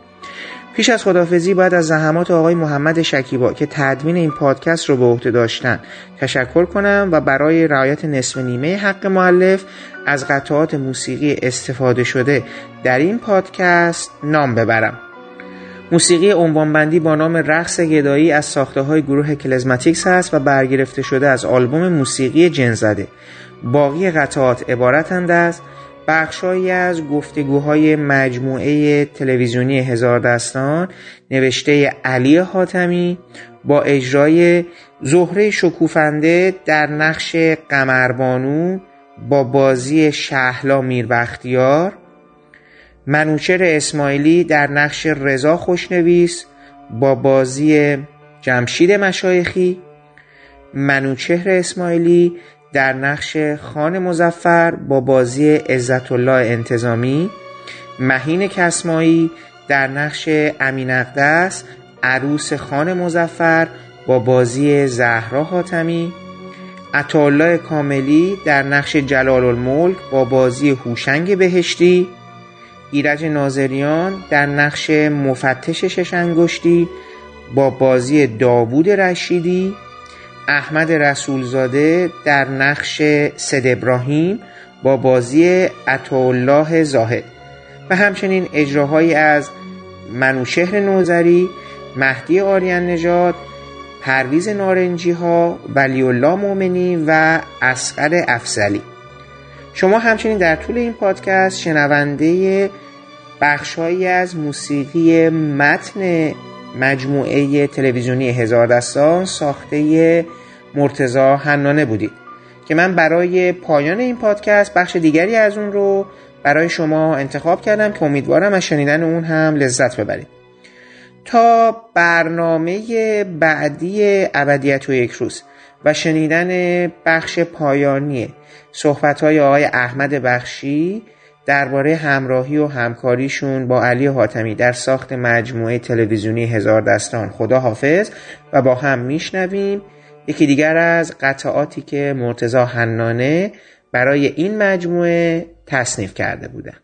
پیش از خدافزی باید از زحمات آقای محمد شکیبا که تدوین این پادکست رو به عهده داشتن تشکر کنم و برای رعایت نصف نیمه حق معلف از قطعات موسیقی استفاده شده در این پادکست نام ببرم. موسیقی عنوانبندی با نام رقص گدایی از ساخته های گروه کلزماتیکس هست و برگرفته شده از آلبوم موسیقی جنزده. باقی قطعات عبارتند از بخشهایی از گفتگوهای مجموعه تلویزیونی هزار دستان نوشته علی حاتمی با اجرای زهره شکوفنده در نقش قمربانو با بازی شهلا میربختیار منوچر اسماعیلی در نقش رضا خوشنویس با بازی جمشید مشایخی منوچهر اسماعیلی در نقش خان مزفر با بازی عزت الله انتظامی مهین کسمایی در نقش امین اقدس عروس خان مزفر با بازی زهرا حاتمی عطاالله کاملی در نقش جلال الملک با بازی هوشنگ بهشتی ایرج نازریان در نقش مفتش ششنگشتی با بازی داوود رشیدی احمد رسولزاده در نقش سد ابراهیم با بازی عطاالله زاهد و همچنین اجراهایی از منوشهر نوزری مهدی آریان نژاد پرویز نارنجی ها ولی مومنی و اسقر افزلی شما همچنین در طول این پادکست شنونده بخشهایی از موسیقی متن مجموعه تلویزیونی هزار دستان ساخته مرتزا حنانه بودید که من برای پایان این پادکست بخش دیگری از اون رو برای شما انتخاب کردم که امیدوارم از شنیدن اون هم لذت ببرید. تا برنامه بعدی ابدیت و یک روز و شنیدن بخش پایانی صحبت های آقای احمد بخشی درباره همراهی و همکاریشون با علی حاتمی در ساخت مجموعه تلویزیونی هزار دستان خدا حافظ و با هم میشنویم. یکی دیگر از قطعاتی که مرتزا حنانه برای این مجموعه تصنیف کرده بودن